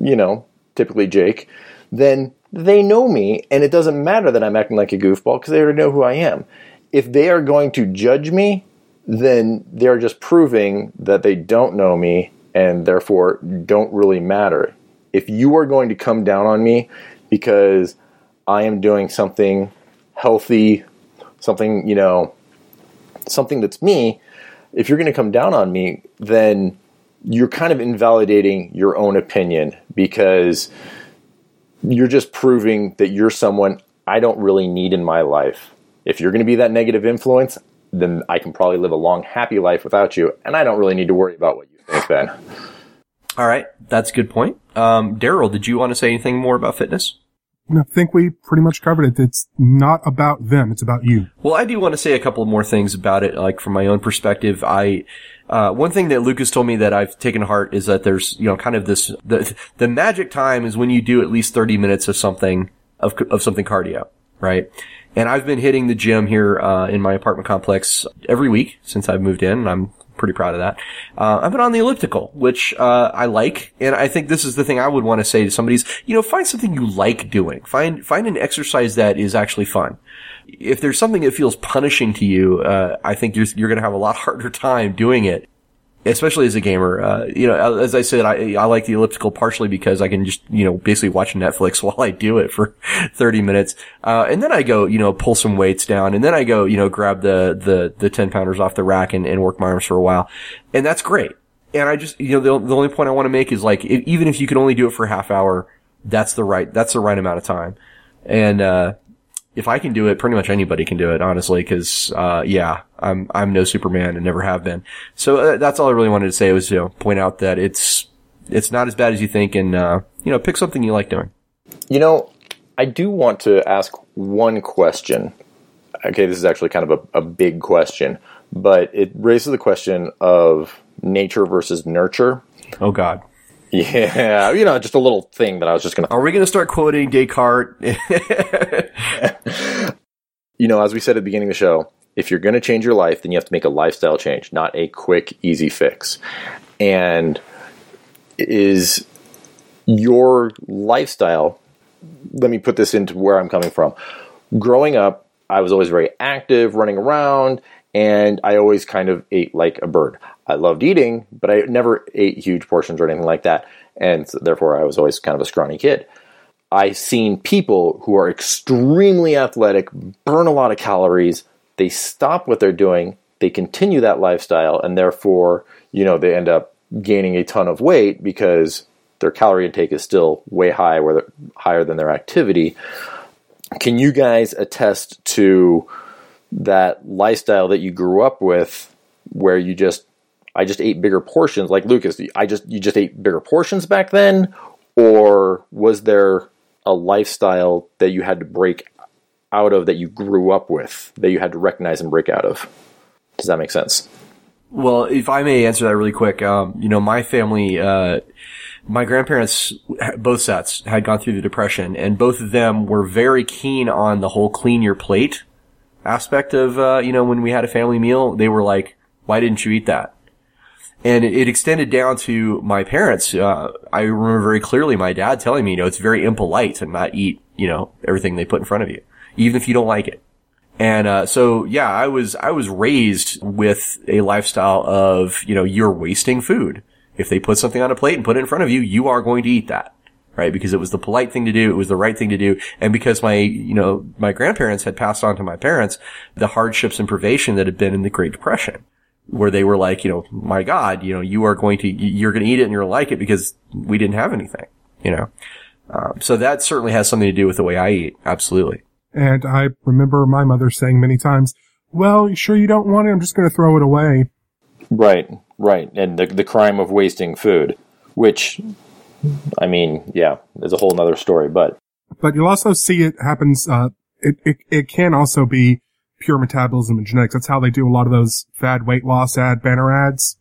you know, typically Jake, then they know me, and it doesn't matter that I'm acting like a goofball because they already know who I am. If they are going to judge me, then they're just proving that they don't know me and therefore don't really matter. If you are going to come down on me because I am doing something healthy, something, you know, something that's me, if you're going to come down on me, then you're kind of invalidating your own opinion because you're just proving that you're someone I don't really need in my life. If you're going to be that negative influence, then I can probably live a long, happy life without you, and I don't really need to worry about what you think then. All right, that's a good point. Um, Daryl, did you want to say anything more about fitness? I think we pretty much covered it. It's not about them. It's about you. Well, I do want to say a couple more things about it, like from my own perspective. I, uh, one thing that Lucas told me that I've taken heart is that there's, you know, kind of this, the, the magic time is when you do at least 30 minutes of something, of, of something cardio, right? And I've been hitting the gym here, uh, in my apartment complex every week since I've moved in, and I'm pretty proud of that. Uh, I've been on the elliptical, which, uh, I like, and I think this is the thing I would want to say to somebody's, you know, find something you like doing. Find, find an exercise that is actually fun if there's something that feels punishing to you, uh, I think you're, you're going to have a lot harder time doing it, especially as a gamer. Uh, you know, as I said, I, I like the elliptical partially because I can just, you know, basically watch Netflix while I do it for 30 minutes. Uh, and then I go, you know, pull some weights down and then I go, you know, grab the, the, the 10 pounders off the rack and, and work my arms for a while. And that's great. And I just, you know, the, the only point I want to make is like, if, even if you can only do it for a half hour, that's the right, that's the right amount of time. And, uh, if I can do it, pretty much anybody can do it, honestly, because, uh, yeah, I'm, I'm no Superman and never have been. So uh, that's all I really wanted to say was, you know, point out that it's, it's not as bad as you think and, uh, you know, pick something you like doing. You know, I do want to ask one question. Okay, this is actually kind of a, a big question, but it raises the question of nature versus nurture. Oh God. Yeah, you know, just a little thing that I was just going to Are we going to start quoting Descartes? you know, as we said at the beginning of the show, if you're going to change your life, then you have to make a lifestyle change, not a quick, easy fix. And is your lifestyle, let me put this into where I'm coming from. Growing up, I was always very active, running around, and I always kind of ate like a bird. I loved eating, but I never ate huge portions or anything like that. And so therefore, I was always kind of a scrawny kid. I've seen people who are extremely athletic, burn a lot of calories, they stop what they're doing, they continue that lifestyle, and therefore, you know, they end up gaining a ton of weight because their calorie intake is still way high, where higher than their activity. Can you guys attest to that lifestyle that you grew up with where you just I just ate bigger portions. Like Lucas I just you just ate bigger portions back then? Or was there a lifestyle that you had to break out of that you grew up with that you had to recognize and break out of? Does that make sense? Well, if I may answer that really quick, um, you know, my family, uh, my grandparents, both sets, had gone through the depression, and both of them were very keen on the whole clean your plate aspect of, uh, you know, when we had a family meal, they were like, why didn't you eat that? And it, extended down to my parents. Uh, I remember very clearly my dad telling me, you know, it's very impolite to not eat, you know, everything they put in front of you, even if you don't like it. And, uh, so yeah, I was, I was raised with a lifestyle of, you know, you're wasting food If they put something on a plate and put it in front of you, you are going to eat that. Right? Because it was the polite thing to do. It was the right thing to do. And because my, you know, my grandparents had passed on to my parents the hardships and privation that had been in the Great Depression where they were like, you know, my God, you know, you are going to, you're going to eat it and you're going to like it because we didn't have anything, you know. Um, so that certainly has something to do with the way I eat. Absolutely. And I remember my mother saying many times, well, you sure you don't want it? I'm just going to throw it away. Right, right. And the, the crime of wasting food, which, I mean, yeah, is a whole nother story, but. But you'll also see it happens, uh, it, it, it can also be pure metabolism and genetics. That's how they do a lot of those fad weight loss ad banner ads.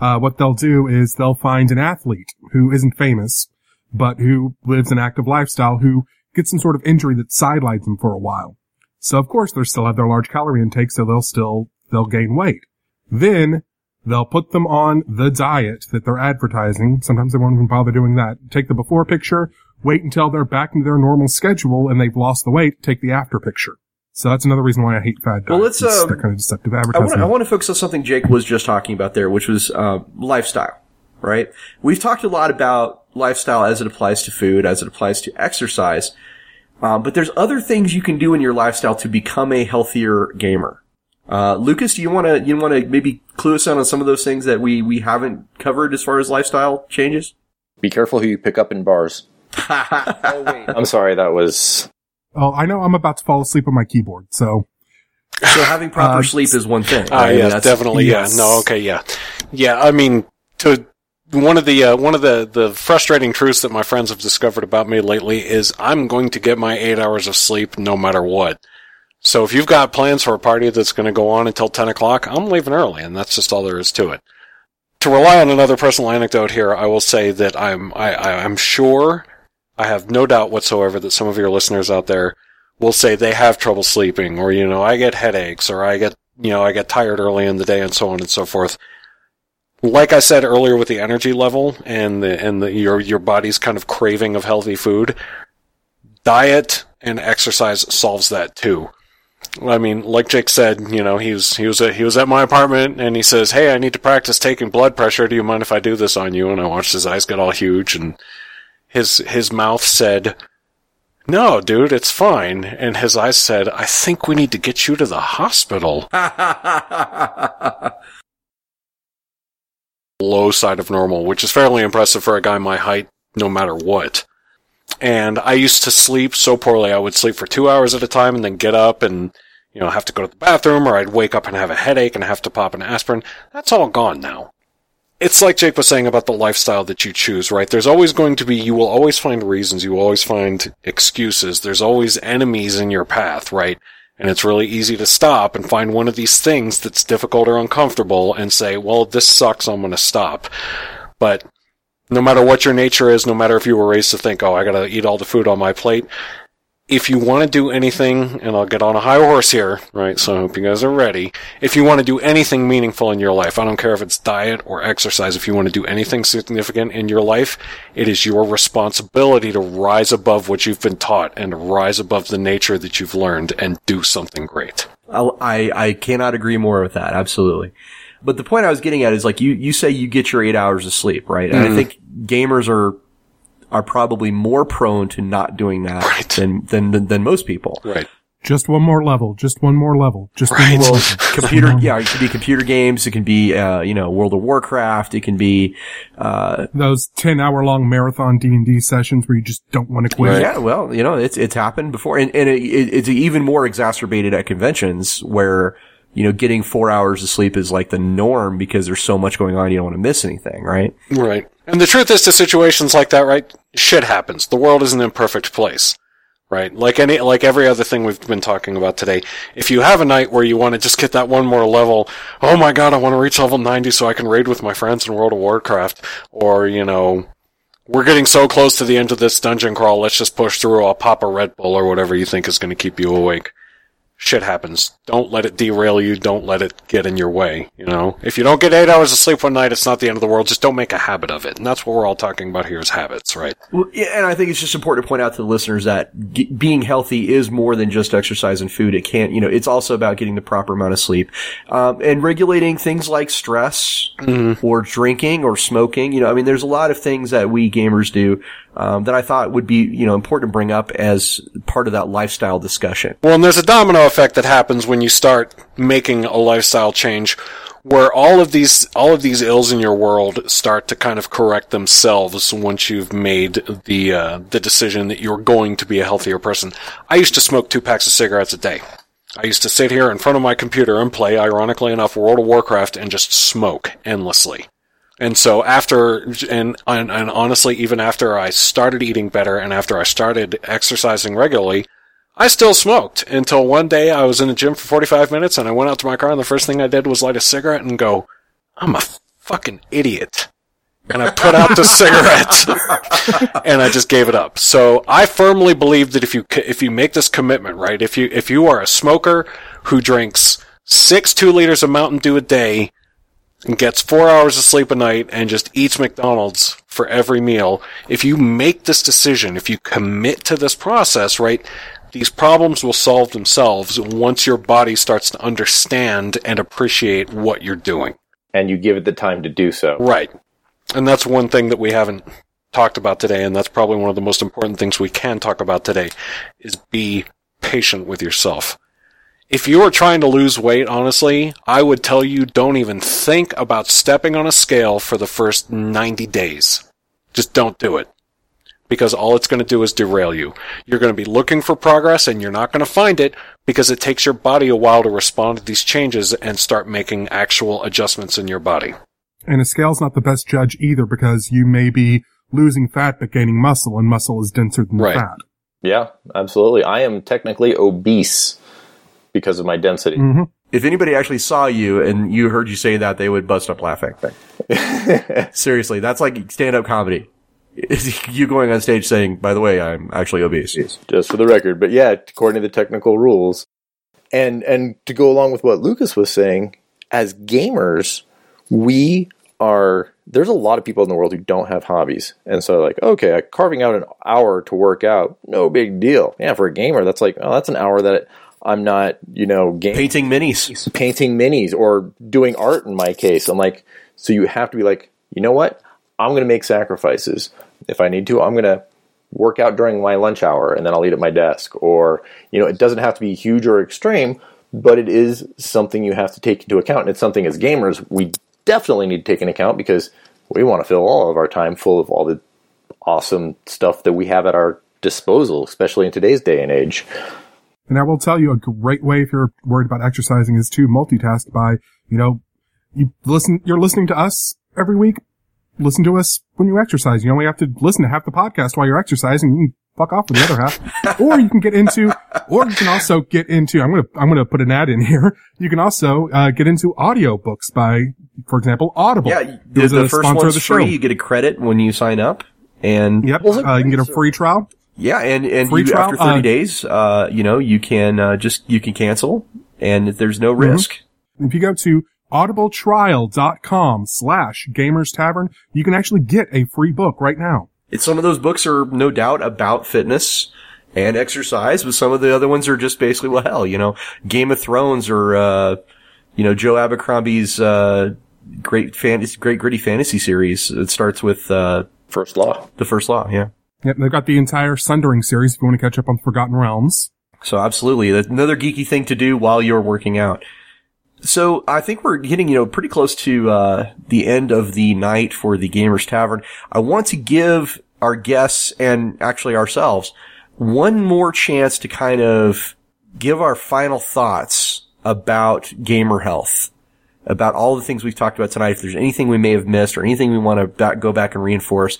Uh, what they'll do is they'll find an athlete who isn't famous, but who lives an active lifestyle who gets some sort of injury that sidelines them for a while. So of course they still have their large calorie intake, so they'll still, they'll gain weight. Then they'll put them on the diet that they're advertising. Sometimes they won't even bother doing that. Take the before picture, wait until they're back into their normal schedule and they've lost the weight, take the after picture. So that's another reason why I hate fad diets. Well, let's, It's um, that kind of deceptive I advertising. I want to focus on something Jake was just talking about there, which was uh, lifestyle. Right? We've talked a lot about lifestyle as it applies to food, as it applies to exercise, um, but there's other things you can do in your lifestyle to become a healthier gamer. Uh, Lucas, do you want to you want to maybe clue us in on some of those things that we we haven't covered as far as lifestyle changes? Be careful who you pick up in bars. oh, wait. I'm sorry, that was. Oh, I know I'm about to fall asleep on my keyboard, so So having proper Uh, sleep is one thing. Ah, right? yeah, That's- definitely. yes. Yeah, no, okay, yeah, yeah. I mean, to one of the uh, one of the the frustrating truths that my friends have discovered about me lately is I'm going to get my eight hours of sleep no matter what. So if you've got plans for a party that's going to go on until ten o'clock, I'm leaving early, and that's just all there is to it. To rely on another personal anecdote here, I will say that I'm I, I, I'm sure I have no doubt whatsoever that some of your listeners out there will say they have trouble sleeping, or you know, I get headaches, or I get you know, I get tired early in the day, and so on and so forth. Like I said earlier, with the energy level and the and the your your body's kind of craving of healthy food, diet and exercise solves that too. I mean, like Jake said, you know, he was he was he was at my apartment and he says, "Hey, I need to practice taking blood pressure. Do you mind if I do this on you?" And I watched his eyes get all huge and his his mouth said, "No, dude, it's fine." And his eyes said, "I think we need to get you to the hospital." Low side of normal, which is fairly impressive for a guy my height, no matter what. And I used to sleep so poorly, I would sleep for two hours at a time and then get up and, you know, have to go to the bathroom or I'd wake up and have a headache and have to pop an aspirin. That's all gone now. It's like Jake was saying about the lifestyle that you choose, right? There's always going to be, you will always find reasons, you will always find excuses. There's always enemies in your path, right? And it's really easy to stop and find one of these things that's difficult or uncomfortable and say, well, this sucks, I'm gonna stop. But no matter what your nature is, no matter if you were raised to think, oh, I gotta eat all the food on my plate, if you want to do anything, and I'll get on a high horse here, right? So I hope you guys are ready. If you want to do anything meaningful in your life, I don't care if it's diet or exercise, if you want to do anything significant in your life, it is your responsibility to rise above what you've been taught and rise above the nature that you've learned and do something great. I, I cannot agree more with that. Absolutely. But the point I was getting at is like you, you say you get your eight hours of sleep, right? And I hmm. think gamers are, are probably more prone to not doing that Right. than, than, than, than most people. Right. just one more level, just one more level, just Right. one more level. computer, yeah, it can be computer games. It can be, uh, you know, World of Warcraft. It can be, uh, Those 10 hour long marathon D&D sessions where you just don't want to quit. yeah, well, you know, it's, it's happened before. And, and it, it, it's even more exacerbated at conventions where, you know, getting four hours of sleep is like the norm because there's so much going on. You don't want to miss anything, right? Right. And the truth is to situations like that, right? Shit happens. The world is an imperfect place. Right? Like any, like every other thing we've been talking about today. If you have a night where you want to just get that one more level, oh my god, I want to reach level 90 so I can raid with my friends in World of Warcraft, or, you know, we're getting so close to the end of this dungeon crawl, let's just push through, I'll pop a Red Bull or whatever you think is going to keep you awake. Shit happens. Don't let it derail you. Don't let it get in your way. You know, if you don't get eight hours of sleep one night, it's not the end of the world. Just don't make a habit of it. And that's what we're all talking about here is habits, right? Well, yeah, and I think it's just important to point out to the listeners that g- being healthy is more than just exercise and food. It can't, you know, it's also about getting the proper amount of sleep, um, and regulating things like stress or drinking or smoking. You know, I mean, there's a lot of things that we gamers do um, that I thought would be, you know, important to bring up as part of that lifestyle discussion. Well, and there's a domino effect that happens when you start making a lifestyle change where all of these all of these ills in your world start to kind of correct themselves once you've made the uh, the decision that you're going to be a healthier person. I used to smoke two packs of cigarettes a day. I used to sit here in front of my computer and play, ironically enough, World of Warcraft and just smoke endlessly. And so after, and, and, and honestly, even after I started eating better and after I started exercising regularly, I still smoked until one day I was in the gym for 45 minutes and I went out to my car and the first thing I did was light a cigarette and go, I'm a fucking idiot. And I put out the cigarette and I just gave it up. So I firmly believe that if you, if you make this commitment, right? If you, if you are a smoker who drinks six two liters of Mountain Dew a day and gets four hours of sleep a night and just eats McDonald's for every meal, if you make this decision, if you commit to this process, right, these problems will solve themselves once your body starts to understand and appreciate what you're doing. And you give it the time to do so. Right. And that's one thing that we haven't talked about today, and that's probably one of the most important things we can talk about today, is be patient with yourself. If you are trying to lose weight, honestly, I would tell you don't even think about stepping on a scale for the first 90 days. Just don't do it. Because all it's going to do is derail you. You're going to be looking for progress and you're not going to find it because it takes your body a while to respond to these changes and start making actual adjustments in your body. And a scale's not the best judge either because you may be losing fat but gaining muscle and muscle is denser than Right. fat. Yeah, absolutely. I am technically obese because of my density. hmm If anybody actually saw you and you heard you say that, they would bust up laughing. Seriously, that's like stand-up comedy. You going on stage saying, "By the way, I'm actually obese." just for the record. But yeah, according to the technical rules, and and to go along with what Lucas was saying, as gamers, we are. There's a lot of people in the world who don't have hobbies, and so like, okay, carving out an hour to work out, no big deal. Yeah, for a gamer, that's like, oh, that's an hour that I'm not, you know, game Painting minis. painting minis or doing art in my case. I'm like, so you have to be like, you know what? I'm going to make sacrifices. If I need to, I'm going to work out during my lunch hour and then I'll eat at my desk. Or, you know, it doesn't have to be huge or extreme, but it is something you have to take into account. And it's something as gamers we definitely need to take into account because we want to fill all of our time full of all the awesome stuff that we have at our disposal, especially in today's day and age. And I will tell you a great way if you're worried about exercising is to multitask by, you know, you listen, you're listening to us every week. Listen to us when you exercise. You only have to listen to half the podcast while you're exercising. You can fuck off with the other half. or you can get into, or you can also get into, I'm going to, I'm going to put an ad in here. You can also, uh, get into audiobooks by, for example, Audible. Yeah, the, the first sponsor one's of the show. free. You get a credit when you sign up, and Yep. Uh, you can get a free trial. yeah, and and Free you, trial, after thirty uh, days, uh, you know, you can uh, just you can cancel, and there's no Mm-hmm. risk. If you go to audibletrial.com slash gamers tavern, you can actually get a free book right now. It's some of those books are no doubt about fitness and exercise, but some of the other ones are just basically well, hell, you know, Game of Thrones or uh, you know Joe Abercrombie's uh, great fantasy, great gritty fantasy series. It starts with uh, First law. the First Law, yeah. Yep, they've got the entire Sundering series if you want to catch up on Forgotten Realms. So absolutely, another geeky thing to do while you're working out. So I think we're getting, you know, pretty close to uh, the end of the night for the Gamers Tavern. I want to give our guests and actually ourselves one more chance to kind of give our final thoughts about gamer health, about all the things we've talked about tonight. If there's anything we may have missed or anything we want to back, go back and reinforce,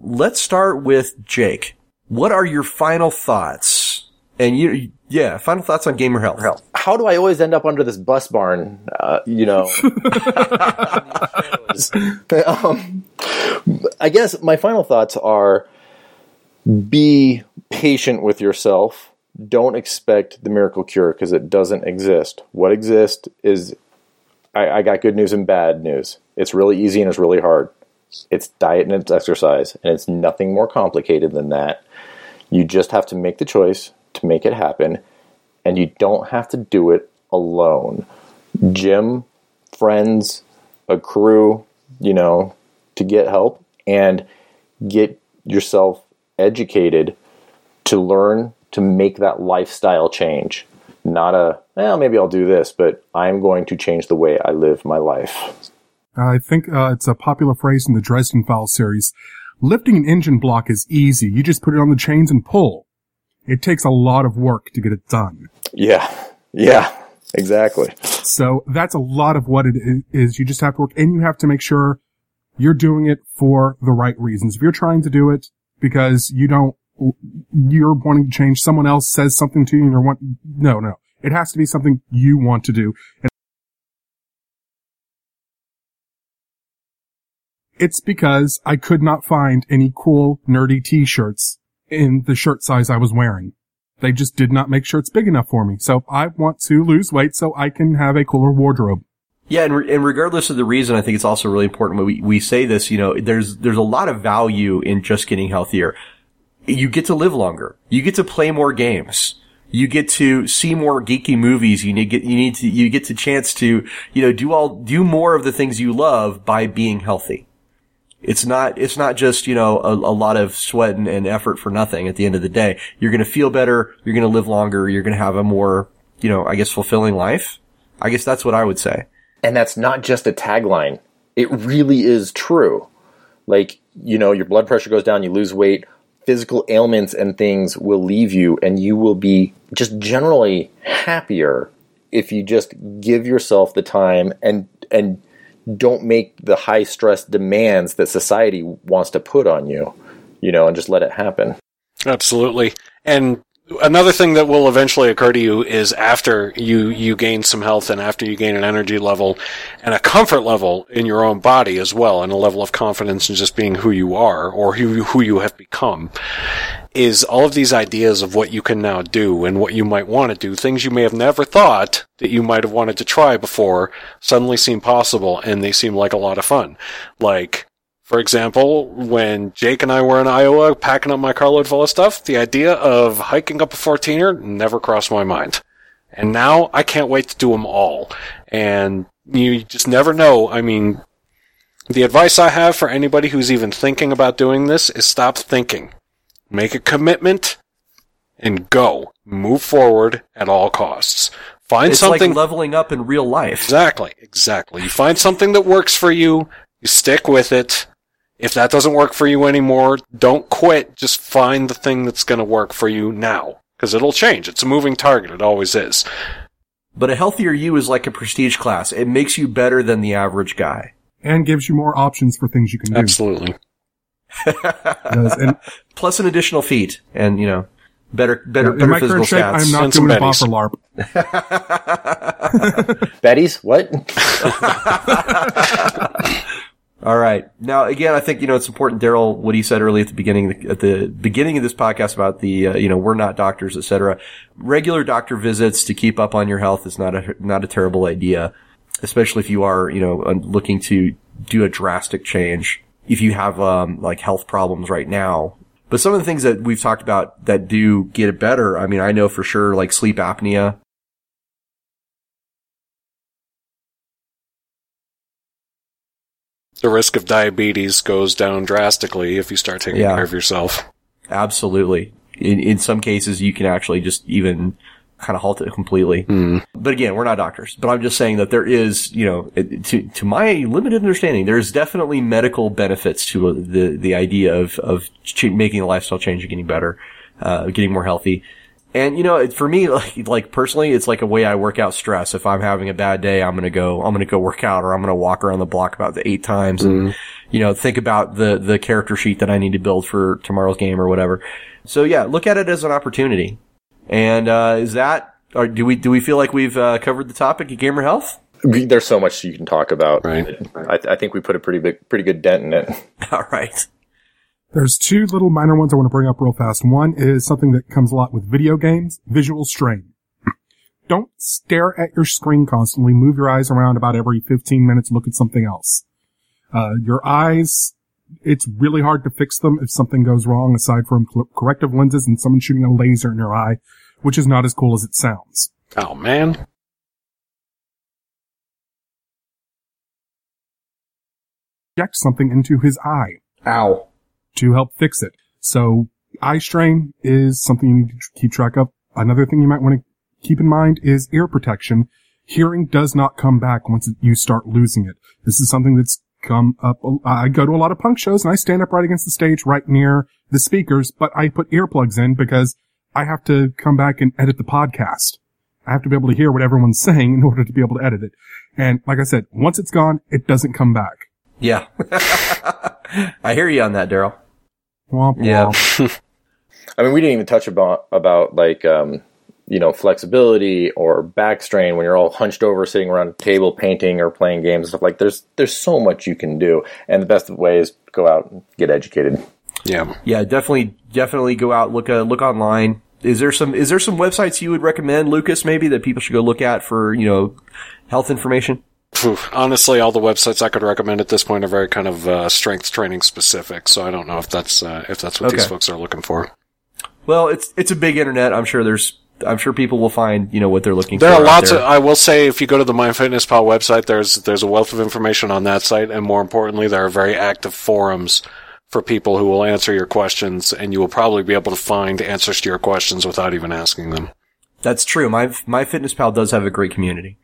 let's start with Jake. What are your final thoughts? And you, yeah, final thoughts on gamer health. how do I always end up under this bus barn? Uh, you know, um, I guess my final thoughts are: be patient with yourself. don't expect the miracle cure because it doesn't exist. What exists is I, I got good news and bad news. It's really easy and it's really hard. It's diet and it's exercise, and it's nothing more complicated than that. You just have to make the choice to make it happen, and you don't have to do it alone. Gym, friends, a crew, you know, to get help and get yourself educated to learn to make that lifestyle change. Not a, well, maybe I'll do this, but I'm going to change the way I live my life. I think uh, it's a popular phrase in the Dresden Files series. Lifting an engine block is easy. You just put it on the chains and pull. It takes a lot of work to get it done. Yeah. Yeah. Exactly. So that's a lot of what it is. You just have to work and you have to make sure you're doing it for the right reasons. If you're trying to do it because you don't, you're wanting to change, someone else says something to you and you're want, no, no. It has to be something you want to do. And it's because I could not find any cool nerdy t-shirts in the shirt size I was wearing. They just did not make shirts big enough for me. So I want to lose weight so I can have a cooler wardrobe. Yeah, and, re- and regardless of the reason, I think it's also really important when we, we say this, you know, there's, there's a lot of value in just getting healthier. You get to live longer. You get to play more games. You get to see more geeky movies. You need get, you need to, you get the chance to, you know, do all, do more of the things you love by being healthy. It's not, it's not just, you know, a, a lot of sweat and, and effort for nothing at the end of the day. You're going to feel better. You're going to live longer. You're going to have a more, you know, I guess fulfilling life. I guess that's what I would say. And that's not just a tagline. It really is true. Like, you know, your blood pressure goes down, you lose weight, physical ailments and things will leave you, and you will be just generally happier if you just give yourself the time and and don't make the high stress demands that society wants to put on you, you know, and just let it happen. Absolutely. And another thing that will eventually occur to you is after you, you gain some health and after you gain an energy level and a comfort level in your own body as well and a level of confidence in just being who you are or who, who you have become is all of these ideas of what you can now do and what you might want to do, things you may have never thought that you might have wanted to try before suddenly seem possible and they seem like a lot of fun. Like, for example, when Jake and I were in Iowa packing up my carload full of stuff, the idea of hiking up a 14er never crossed my mind. And now I can't wait to do them all. And you just never know. I mean, the advice I have for anybody who's even thinking about doing this is stop thinking. Make a commitment and go. Move forward at all costs. Find It's something like leveling up in real life. Exactly, exactly. You find something that works for you, you stick with it. If that doesn't work for you anymore, don't quit. Just find the thing that's going to work for you now. Because it'll change. It's a moving target. It always is. But a healthier you is like a prestige class. It makes you better than the average guy. And gives you more options for things you can do. Absolutely. Does. And Plus an additional feat and, you know, better, better, in better my physical current shape, stats. I'm not And some doing a betties. boffer LARP. Betty's what? All right. Now, again, I think you know it's important, Daryl, what he said early at the beginning at the beginning of this podcast about the uh, you know we're not doctors, etc. Regular doctor visits to keep up on your health is not a not a terrible idea, especially if you are you know looking to do a drastic change. If you have um, like health problems right now, but some of the things that we've talked about that do get better. I mean, I know for sure like sleep apnea. The risk of diabetes goes down drastically if you start taking Yeah. care of yourself. Absolutely. In in some cases, you can actually just even kind of halt it completely. But again, we're not doctors. But I'm just saying that there is, you know, to to my limited understanding, there's definitely medical benefits to uh, the the idea of of ch- making a lifestyle change and getting better, uh, getting more healthy. And you know, it- for me, like, like personally, it's like a way I work out stress. If I'm having a bad day, I'm gonna go, I'm gonna go work out, or I'm gonna walk around the block about the eight times, and you know, think about the the character sheet that I need to build for tomorrow's game or whatever. So yeah, look at it as an opportunity. And uh, is that, or do we do we feel like we've uh, covered the topic of gamer health? There's so much you can talk about. Right. I, I think we put a pretty big, pretty good dent in it. All right. There's two little minor ones I want to bring up real fast. One is something that comes a lot with video games, visual strain. Don't stare at your screen constantly. Move your eyes around about every 15 minutes. Look at something else. Uh, your eyes, it's really hard to fix them if something goes wrong aside from cl- corrective lenses and someone shooting a laser in your eye, which is not as cool as it sounds. Oh man. Inject something into his eye. Ow. To help fix it. So eye strain is something you need to keep track of. Another thing you might want to keep in mind is ear protection. Hearing does not come back once you start losing it. This is something that's come up. I go to a lot of punk shows and I stand up right against the stage right near the speakers, but I put earplugs in because I have to come back and edit the podcast. I have to be able to hear what everyone's saying in order to be able to edit it. And like I said, once it's gone, it doesn't come back. Yeah. I hear you on that, Daryl. Yeah. I mean, we didn't even touch about about like um, you know flexibility or back strain when you're all hunched over, sitting around a table, painting or playing games and stuff. Like there's there's so much you can do, and the best way is go out and get educated. Yeah. Yeah, definitely, definitely go out, look, uh, look online. Is there some, is there some websites you would recommend, Lucas, maybe that people should go look at for, you know, health information? Phew. Honestly, all the websites I could recommend at this point are very kind of uh, strength training specific. So I don't know if that's uh, if that's what these folks are looking for. Well, it's, it's a big internet. I'm sure there's, I'm sure people will find, you know, what they're looking There for. There are lots of. I will say, if you go to the MyFitnessPal website, there's there's a wealth of information on that site, and more importantly, there are very active forums for people who will answer your questions, and you will probably be able to find answers to your questions without even asking them. That's true. My my fitness pal does have a great community.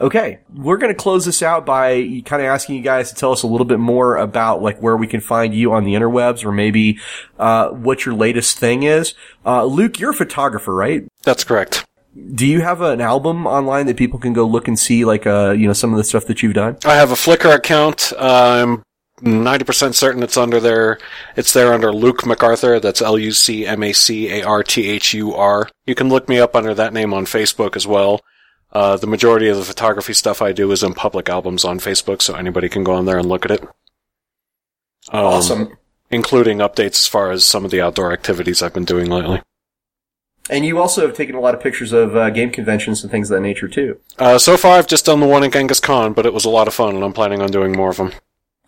Okay, we're going to close this out by kind of asking you guys to tell us a little bit more about like where we can find you on the interwebs, or maybe uh, what your latest thing is. Uh, Luke, you're a photographer, right? That's correct. Do you have an album online that people can go look and see, like uh, you know, some of the stuff that you've done? I have a Flickr account. I'm 90% certain it's under there. It's there under Luc MacArthur. That's L-U-C-M-A-C-A-R-T-H-U-R. You can look me up under that name on Facebook as well. Uh, the majority of the photography stuff I do is in public albums on Facebook, so anybody can go on there and look at it. Um, Including updates as far as some of the outdoor activities I've been doing lately. And you also have taken a lot of pictures of uh, game conventions and things of that nature too. Uh, so far I've just done the one at Genghis Con, but it was a lot of fun and I'm planning on doing more of them.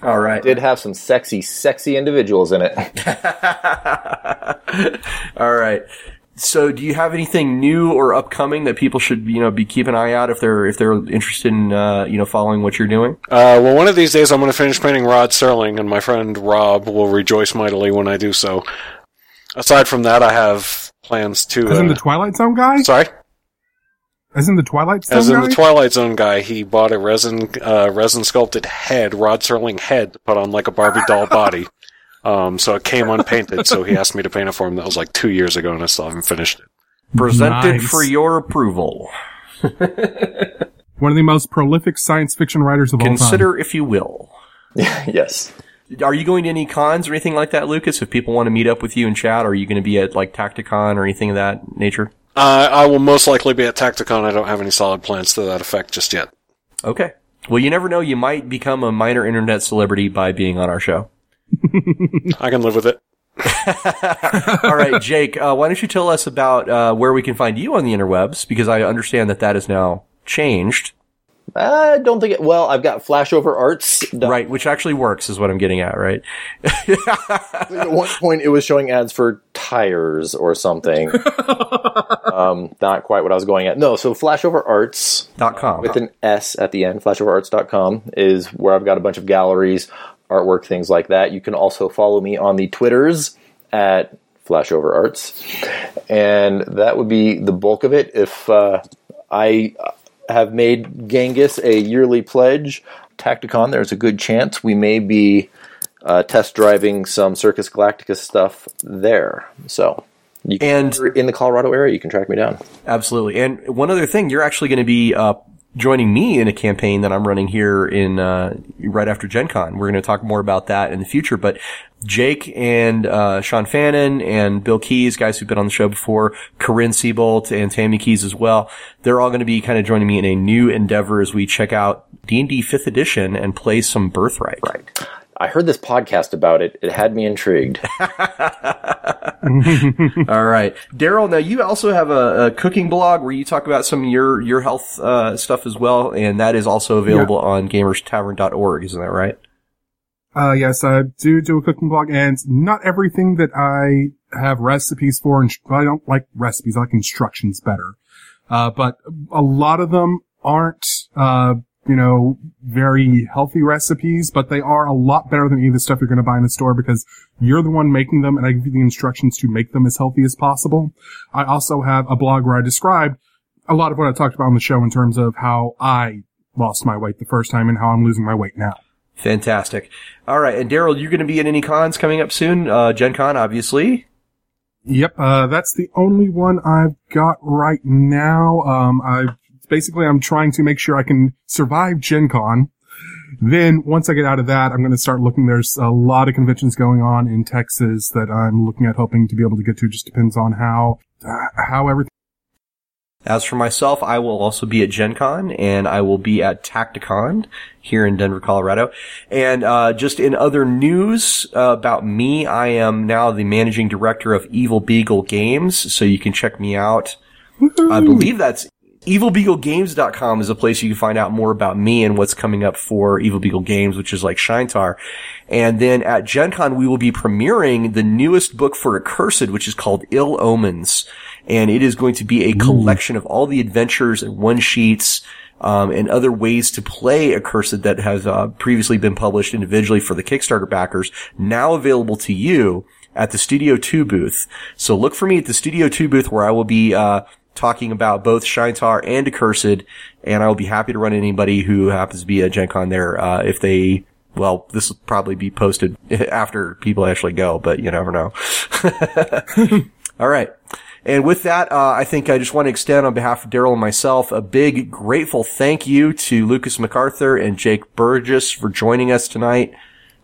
All right. Did have some sexy, sexy individuals in it. All right. So, do you have anything new or upcoming that people should, you know, be keep an eye out if they're if they're interested in, uh, you know, following what you're doing? Uh, well, one of these days I'm going to finish painting Rod Serling, and my friend Rob will rejoice mightily when I do so. Aside from that, I have plans to. As in uh, the Twilight Zone guy? sorry, As in the Twilight Zone as in guy? the Twilight Zone guy, he bought a resin uh, resin sculpted head, Rod Serling head, to put on like a Barbie doll body. Um, so it came unpainted. so he asked me to paint it for him. That was like two years ago, and I still haven't finished it. Presented Nice. for your approval. One of the most prolific science fiction writers of all time. Consider if you will. yes. Are you going to any cons or anything like that, Lucas? If people want to meet up with you and chat, are you going to be at like Tacticon or anything of that nature? Uh, I will most likely be at Tacticon. I don't have any solid plans to that effect just yet. Okay. Well, you never know. You might become a minor internet celebrity by being on our show. I can live with it. All right, Jake, uh, why don't you tell us about uh, where we can find you on the interwebs? Because I understand that that is now changed, I don't think it. Well, I've got Flashover Arts. right? Which actually works, is what I'm getting at, right? At one point, it was showing ads for tires or something. um, not quite what I was going at. No, so Flashover Arts Dot com. with an S at the end, flashoverarts.com, is where I've got a bunch of galleries, artwork, things like that. You can also follow me on the Twitters at Flashover Arts. And that would be the bulk of it. If uh, I have made Genghis a yearly pledge, Tacticon, there's a good chance we may be uh, test driving some Circus Galactica stuff there. So. You can, And- in the Colorado area, you can track me down. Absolutely. And one other thing, you're actually going to be uh, joining me in a campaign that I'm running here in uh, right after Gen Con. We're going to talk more about that in the future. But Jake and uh, Sean Fannon and Bill Keys, guys who've been on the show before, Corinne Siebolt and Tammy Keys as well, they're all going to be kind of joining me in a new endeavor as we check out D&D 5th edition and play some Birthright. Right. I heard this podcast about it. It had me intrigued. All right, Daryl. Now you also have a, a, cooking blog where you talk about some of your your health uh, stuff as well, and that is also available yeah. on gamerstavern.org. Isn't that right? Uh, yes, I do do a cooking blog, and not everything that I have recipes for. And I don't like recipes; I like instructions better. Uh, but a lot of them aren't uh, you know, very healthy recipes, but they are a lot better than any of the stuff you're going to buy in the store because you're the one making them and I give you the instructions to make them as healthy as possible. I also have a blog where I describe a lot of what I talked about on the show in terms of how I lost my weight the first time and how I'm losing my weight now. Fantastic. All right. And Daryl, you're going to be at any cons coming up soon? Uh, Gen Con, obviously. Yep. Uh, that's the only one I've got right now. Um, I've basically I'm trying to make sure I can survive Gen Con. Then once I get out of that, I'm going to start looking. There's a lot of conventions going on in Texas that I'm looking at hoping to be able to get to. Just depends on how, uh, how everything. As for myself, I will also be at Gen Con and I will be at Tacticon here in Denver, Colorado. And, uh, just in other news uh, about me, I am now the managing director of Evil Beagle Games. So you can check me out. Woo-hoo. I believe that's EvilBeagleGames.com is a place you can find out more about me and what's coming up for Evil Beagle Games, which is like Shaintar. And then at Gen Con, we will be premiering the newest book for Accursed, which is called Ill Omens. And it is going to be a collection of all the adventures and one sheets, um, and other ways to play Accursed that has uh, previously been published individually for the Kickstarter backers, now available to you at the Studio 2 booth. So look for me at the Studio 2 booth where I will be, uh, talking about both Shaintar and Accursed, and I will be happy to run anybody who happens to be at Gen Con there, uh, if they, well, this will probably be posted after people actually go, but you never know. All right. And with that, uh, I think I just want to extend on behalf of Daryl and myself a big grateful thank you to Lucas MacArthur and Jake Burgess for joining us tonight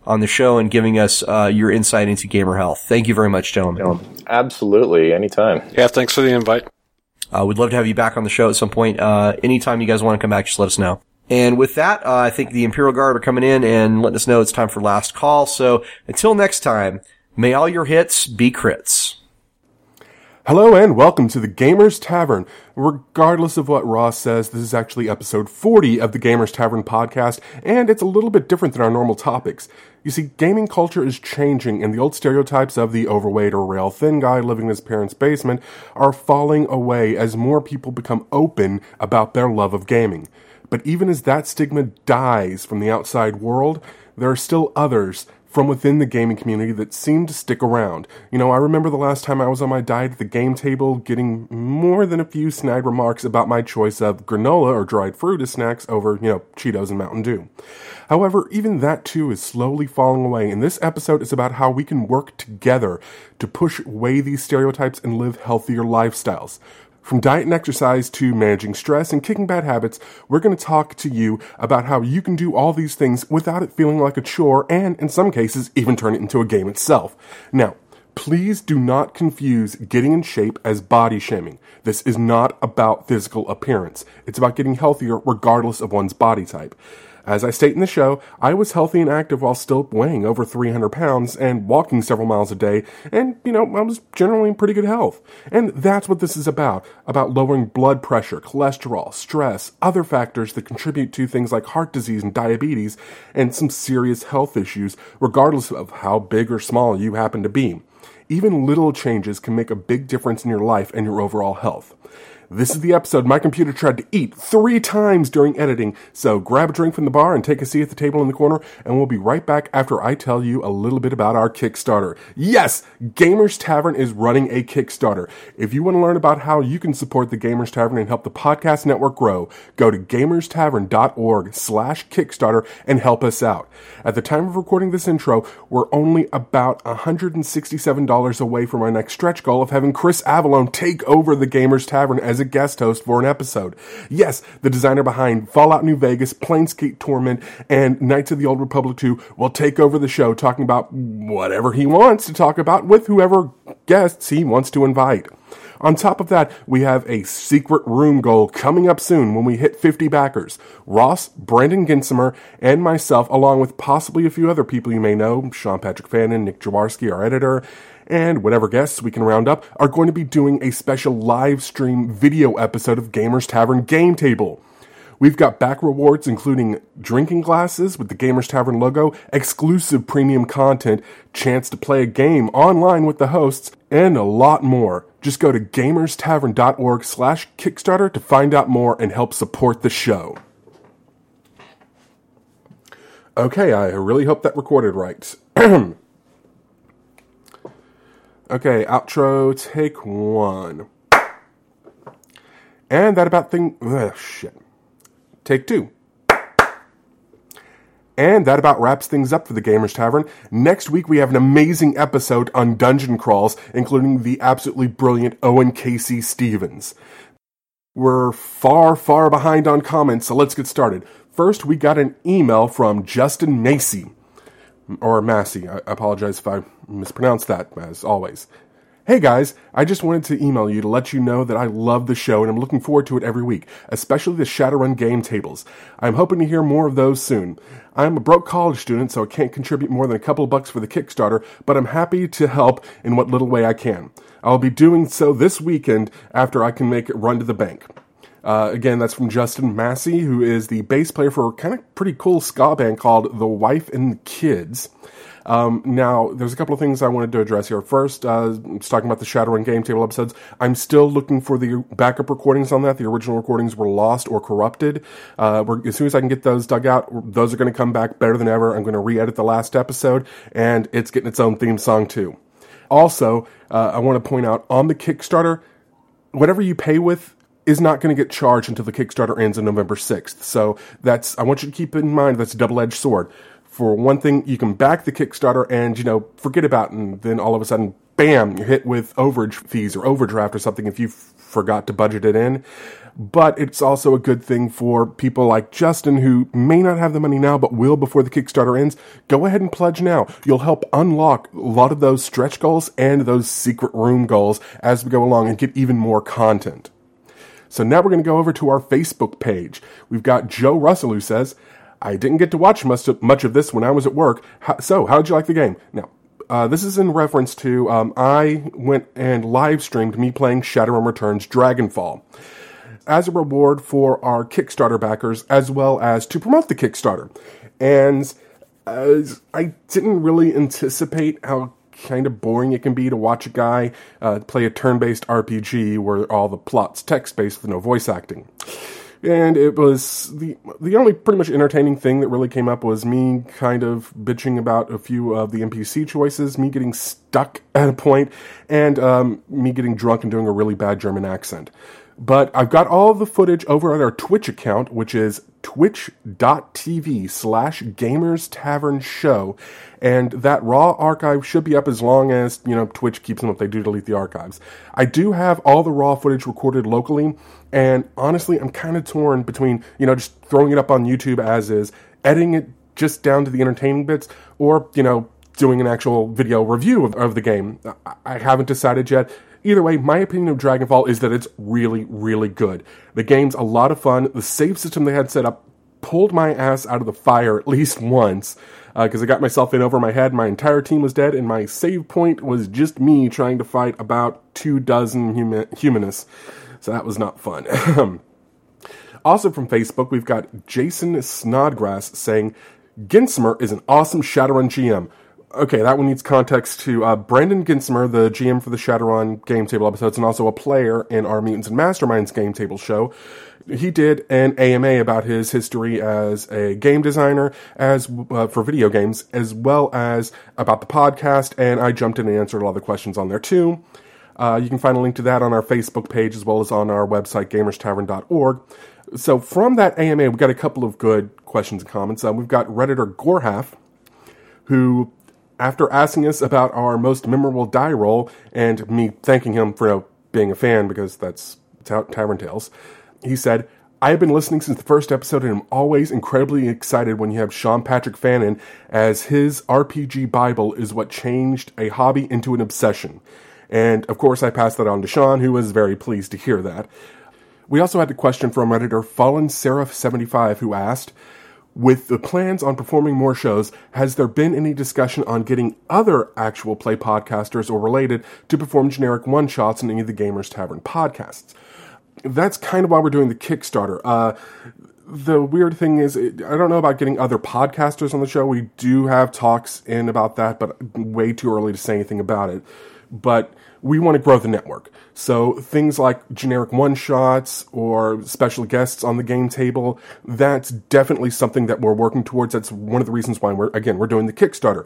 on the show and giving us uh, your insight into gamer health. Thank you very much, gentlemen. Absolutely, anytime. Yeah, thanks for the invite. Uh, we'd love to have you back on the show at some point. Uh, anytime you guys want to come back, just let us know. And with that, uh, I think the Imperial Guard are coming in and letting us know it's time for last call. So until next time, may all your hits be crits. Hello and welcome to the Gamers Tavern. Regardless of what Ross says, this is actually episode 40 of the Gamers Tavern podcast, and it's a little bit different than our normal topics. You see, gaming culture is changing, and the old stereotypes of the overweight or rail thin guy living in his parents' basement are falling away as more people become open about their love of gaming. But even as that stigma dies from the outside world, there are still others from within the gaming community that seem to stick around. You know, I remember the last time I was on my diet at the game table getting more than a few snide remarks about my choice of granola or dried fruit as snacks over, you know, Cheetos and Mountain Dew. However, even that too is slowly falling away, and this episode is about how we can work together to push away these stereotypes and live healthier lifestyles. From diet and exercise to managing stress and kicking bad habits, we're going to talk to you about how you can do all these things without it feeling like a chore and, in some cases, even turn it into a game itself. Now, please do not confuse getting in shape as body shaming. This is not about physical appearance. It's about getting healthier regardless of one's body type. As I state in the show, I was healthy and active while still weighing over 300 pounds and walking several miles a day, and, you know, I was generally in pretty good health. And that's what this is about, about lowering blood pressure, cholesterol, stress, other factors that contribute to things like heart disease and diabetes, and some serious health issues, regardless of how big or small you happen to be. Even little changes can make a big difference in your life and your overall health. This is the episode my computer tried to eat three times during editing, so grab a drink from the bar and take a seat at the table in the corner, and we'll be right back after I tell you a little bit about our Kickstarter. Yes, Gamers Tavern is running a Kickstarter. If you want to learn about how you can support the Gamers Tavern and help the podcast network grow, go to gamerstavern.org slash Kickstarter and help us out. At the time of recording this intro, we're only about $167 away from our next stretch goal of having Chris Avellone take over the Gamers Tavern as as a guest host for an episode. Yes, the designer behind Fallout New Vegas, Planescape Torment, and Knights of the Old Republic 2 will take over the show talking about whatever he wants to talk about with whoever guests he wants to invite. On top of that, we have a secret room goal coming up soon when we hit 50 backers. Ross, Brandon Ginsimer, and myself, along with possibly a few other people you may know, Sean Patrick Fannon, Nick Jaworski, our editor, and whatever guests we can round up, are going to be doing a special live stream video episode of Gamers Tavern Game Table. We've got back rewards including drinking glasses with the Gamers Tavern logo, exclusive premium content, chance to play a game online with the hosts, and a lot more. Just go to gamerstavern.org slash Kickstarter to find out more and help support the show. Okay, I really hope that recorded right. okay, outro, take one. And that about thing. Ugh, shit. Take two. And that about wraps things up for the Gamers Tavern. Next week, we have an amazing episode on dungeon crawls, including the absolutely brilliant Owen K.C. Stephens. We're far, far behind on comments, so let's get started. First, we got an email from Justin Macy. Or Massey. I apologize if I mispronounced that, as always. Hey guys, I just wanted to email you to let you know that I love the show and I'm looking forward to it every week, especially the Shadowrun game tables. I'm hoping to hear more of those soon. I'm a broke college student, so I can't contribute more than a couple bucks for the Kickstarter, but I'm happy to help in what little way I can. I'll be doing so this weekend after I can make it run to the bank. Uh, again, that's from Justin Massey, who is the bass player for a kind of pretty cool ska band called The Wife and the Kids. Um, now, there's a couple of things I wanted to address here. First, uh, talking about the Shadowrun Game Table episodes. I'm still looking for the backup recordings on that. The original recordings were lost or corrupted. Uh, as soon as I can get those dug out, those are going to come back better than ever. I'm going to re-edit the last episode, and it's getting its own theme song too. Also, uh, I want to point out on the Kickstarter, whatever you pay with is not going to get charged until the Kickstarter ends on November 6th. So that's, I want you to keep in mind that's a double-edged sword for one thing, you can back the Kickstarter and, you know, forget about it, and then all of a sudden, bam, you're hit with overage fees or overdraft or something if you f- forgot to budget it in. But it's also a good thing for people like Justin who may not have the money now but will before the Kickstarter ends. Go ahead and pledge now. You'll help unlock a lot of those stretch goals and those secret room goals as we go along and get even more content. So now we're going to go over to our Facebook page. We've got Joe Russell who says, I didn't get to watch much of, this when I was at work. So, how did you like the game? Now, uh, this is in reference to um, I went and live streamed me playing Shadowrun Returns Dragonfall as a reward for our Kickstarter backers, as well as to promote the Kickstarter. And I didn't really anticipate how kind of boring it can be to watch a guy uh, play a turn-based RPG where all the plot's text-based with no voice acting and it was the the only pretty much entertaining thing that really came up was me kind of bitching about a few of the NPC choices, me getting stuck at a point, and um, me getting drunk and doing a really bad German accent. But I've got all the footage over at our Twitch account, which is twitch.tv slash gamers tavern show. And that raw archive should be up as long as, you know, Twitch keeps them if they do delete the archives. I do have all the raw footage recorded locally. And honestly, I'm kind of torn between, you know, just throwing it up on YouTube as is, editing it just down to the entertaining bits, or, you know, doing an actual video review of, of the game. I haven't decided yet. Either way, my opinion of Dragonfall is that it's really, really good. The game's a lot of fun. The save system they had set up pulled my ass out of the fire at least once because uh, I got myself in over my head. My entire team was dead, and my save point was just me trying to fight about two dozen huma- humanists. So that was not fun. also from Facebook, we've got Jason Snodgrass saying, Ginsimer is an awesome Shadowrun GM okay, that one needs context to uh, Brandon Ginsimer, the GM for the Shadowrun game table episodes, and also a player in our Mutants and Masterminds game table show. He did an AMA about his history as a game designer, as uh, for video games, as well as about the podcast, and I jumped in and answered a lot of the questions on there too. Uh, you can find a link to that on our Facebook page as well as on our website, gamerstavern.org. So from that AMA, we've got a couple of good questions and comments. Uh, we've got Redditor Gorhalf, who after asking us about our most memorable die roll and me thanking him for being a fan because that's Ta- Tavern Tales. He said, I have been listening since the first episode and am always incredibly excited when you have Sean Patrick Fannon as his RPG Bible is what changed a hobby into an obsession. And of course, I passed that on to Sean, who was very pleased to hear that. We also had a question from Redditor Fallen Seraph75 who asked, with the plans on performing more shows, has there been any discussion on getting other actual play podcasters or related to perform generic one shots in any of the Gamers Tavern podcasts? That's kind of why we're doing the Kickstarter. Uh, the weird thing is, I don't know about getting other podcasters on the show. We do have talks in about that, but way too early to say anything about it. But we want to grow the network. So things like generic one shots or special guests on the game table, that's definitely something that we're working towards. That's one of the reasons why we're, again, we're doing the Kickstarter.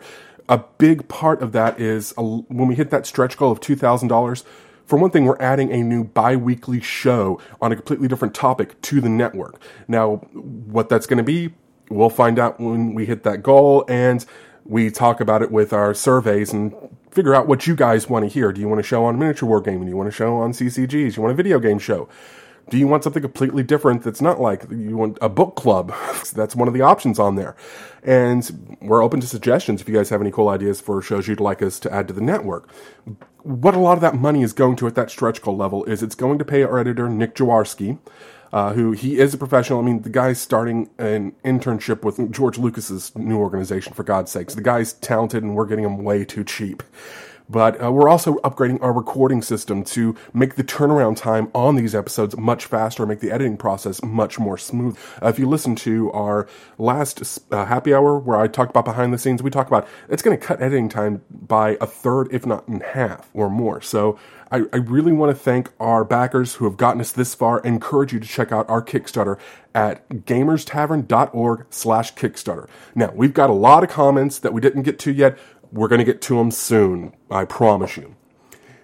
A big part of that is a, when we hit that stretch goal of $2,000, for one thing, we're adding a new bi weekly show on a completely different topic to the network. Now, what that's going to be, we'll find out when we hit that goal and we talk about it with our surveys and figure out what you guys want to hear. Do you want a show on miniature wargaming? Do you want a show on CCGs? You want a video game show? Do you want something completely different that's not like you want a book club? that's one of the options on there. And we're open to suggestions if you guys have any cool ideas for shows you'd like us to add to the network. What a lot of that money is going to at that stretch goal level is it's going to pay our editor, Nick Jaworski, uh, who he is a professional. I mean, the guy's starting an internship with George Lucas's new organization, for God's sakes. The guy's talented and we're getting him way too cheap. But uh, we're also upgrading our recording system to make the turnaround time on these episodes much faster, make the editing process much more smooth. Uh, if you listen to our last uh, happy hour where I talked about behind the scenes, we talk about it's going to cut editing time by a third, if not in half or more. So I, I really want to thank our backers who have gotten us this far. and encourage you to check out our Kickstarter at gamerstavern.org slash Kickstarter. Now, we've got a lot of comments that we didn't get to yet. We're going to get to them soon, I promise you.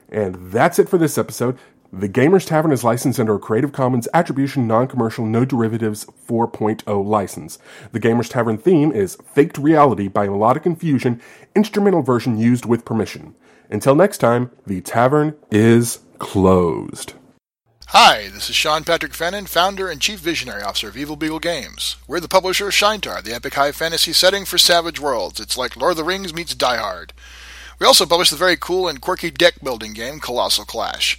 And that's it for this episode. The Gamers Tavern is licensed under a Creative Commons Attribution Non-Commercial No Derivatives 4.0 license. The Gamers Tavern theme is Faked Reality by Melodic Infusion, instrumental version used with permission. Until next time, the tavern is closed. Hi, this is Sean Patrick Fannon, founder and chief visionary officer of Evil Beagle Games. We're the publisher of Shaintar, the epic high fantasy setting for Savage Worlds. It's like Lord of the Rings meets Die Hard. We also publish the very cool and quirky deck building game Colossal Clash.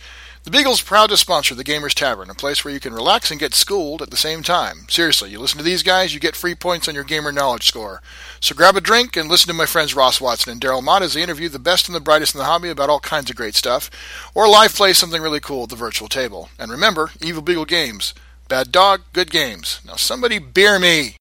The Beagle's proud to sponsor the Gamers Tavern, a place where you can relax and get schooled at the same time. Seriously, you listen to these guys, you get free points on your gamer knowledge score. So grab a drink and listen to my friends Ross Watson and Daryl Mott as they interview the best and the brightest in the hobby about all kinds of great stuff, or live play something really cool at the virtual table. And remember, Evil Beagle Games. Bad dog, good games. Now somebody beer me!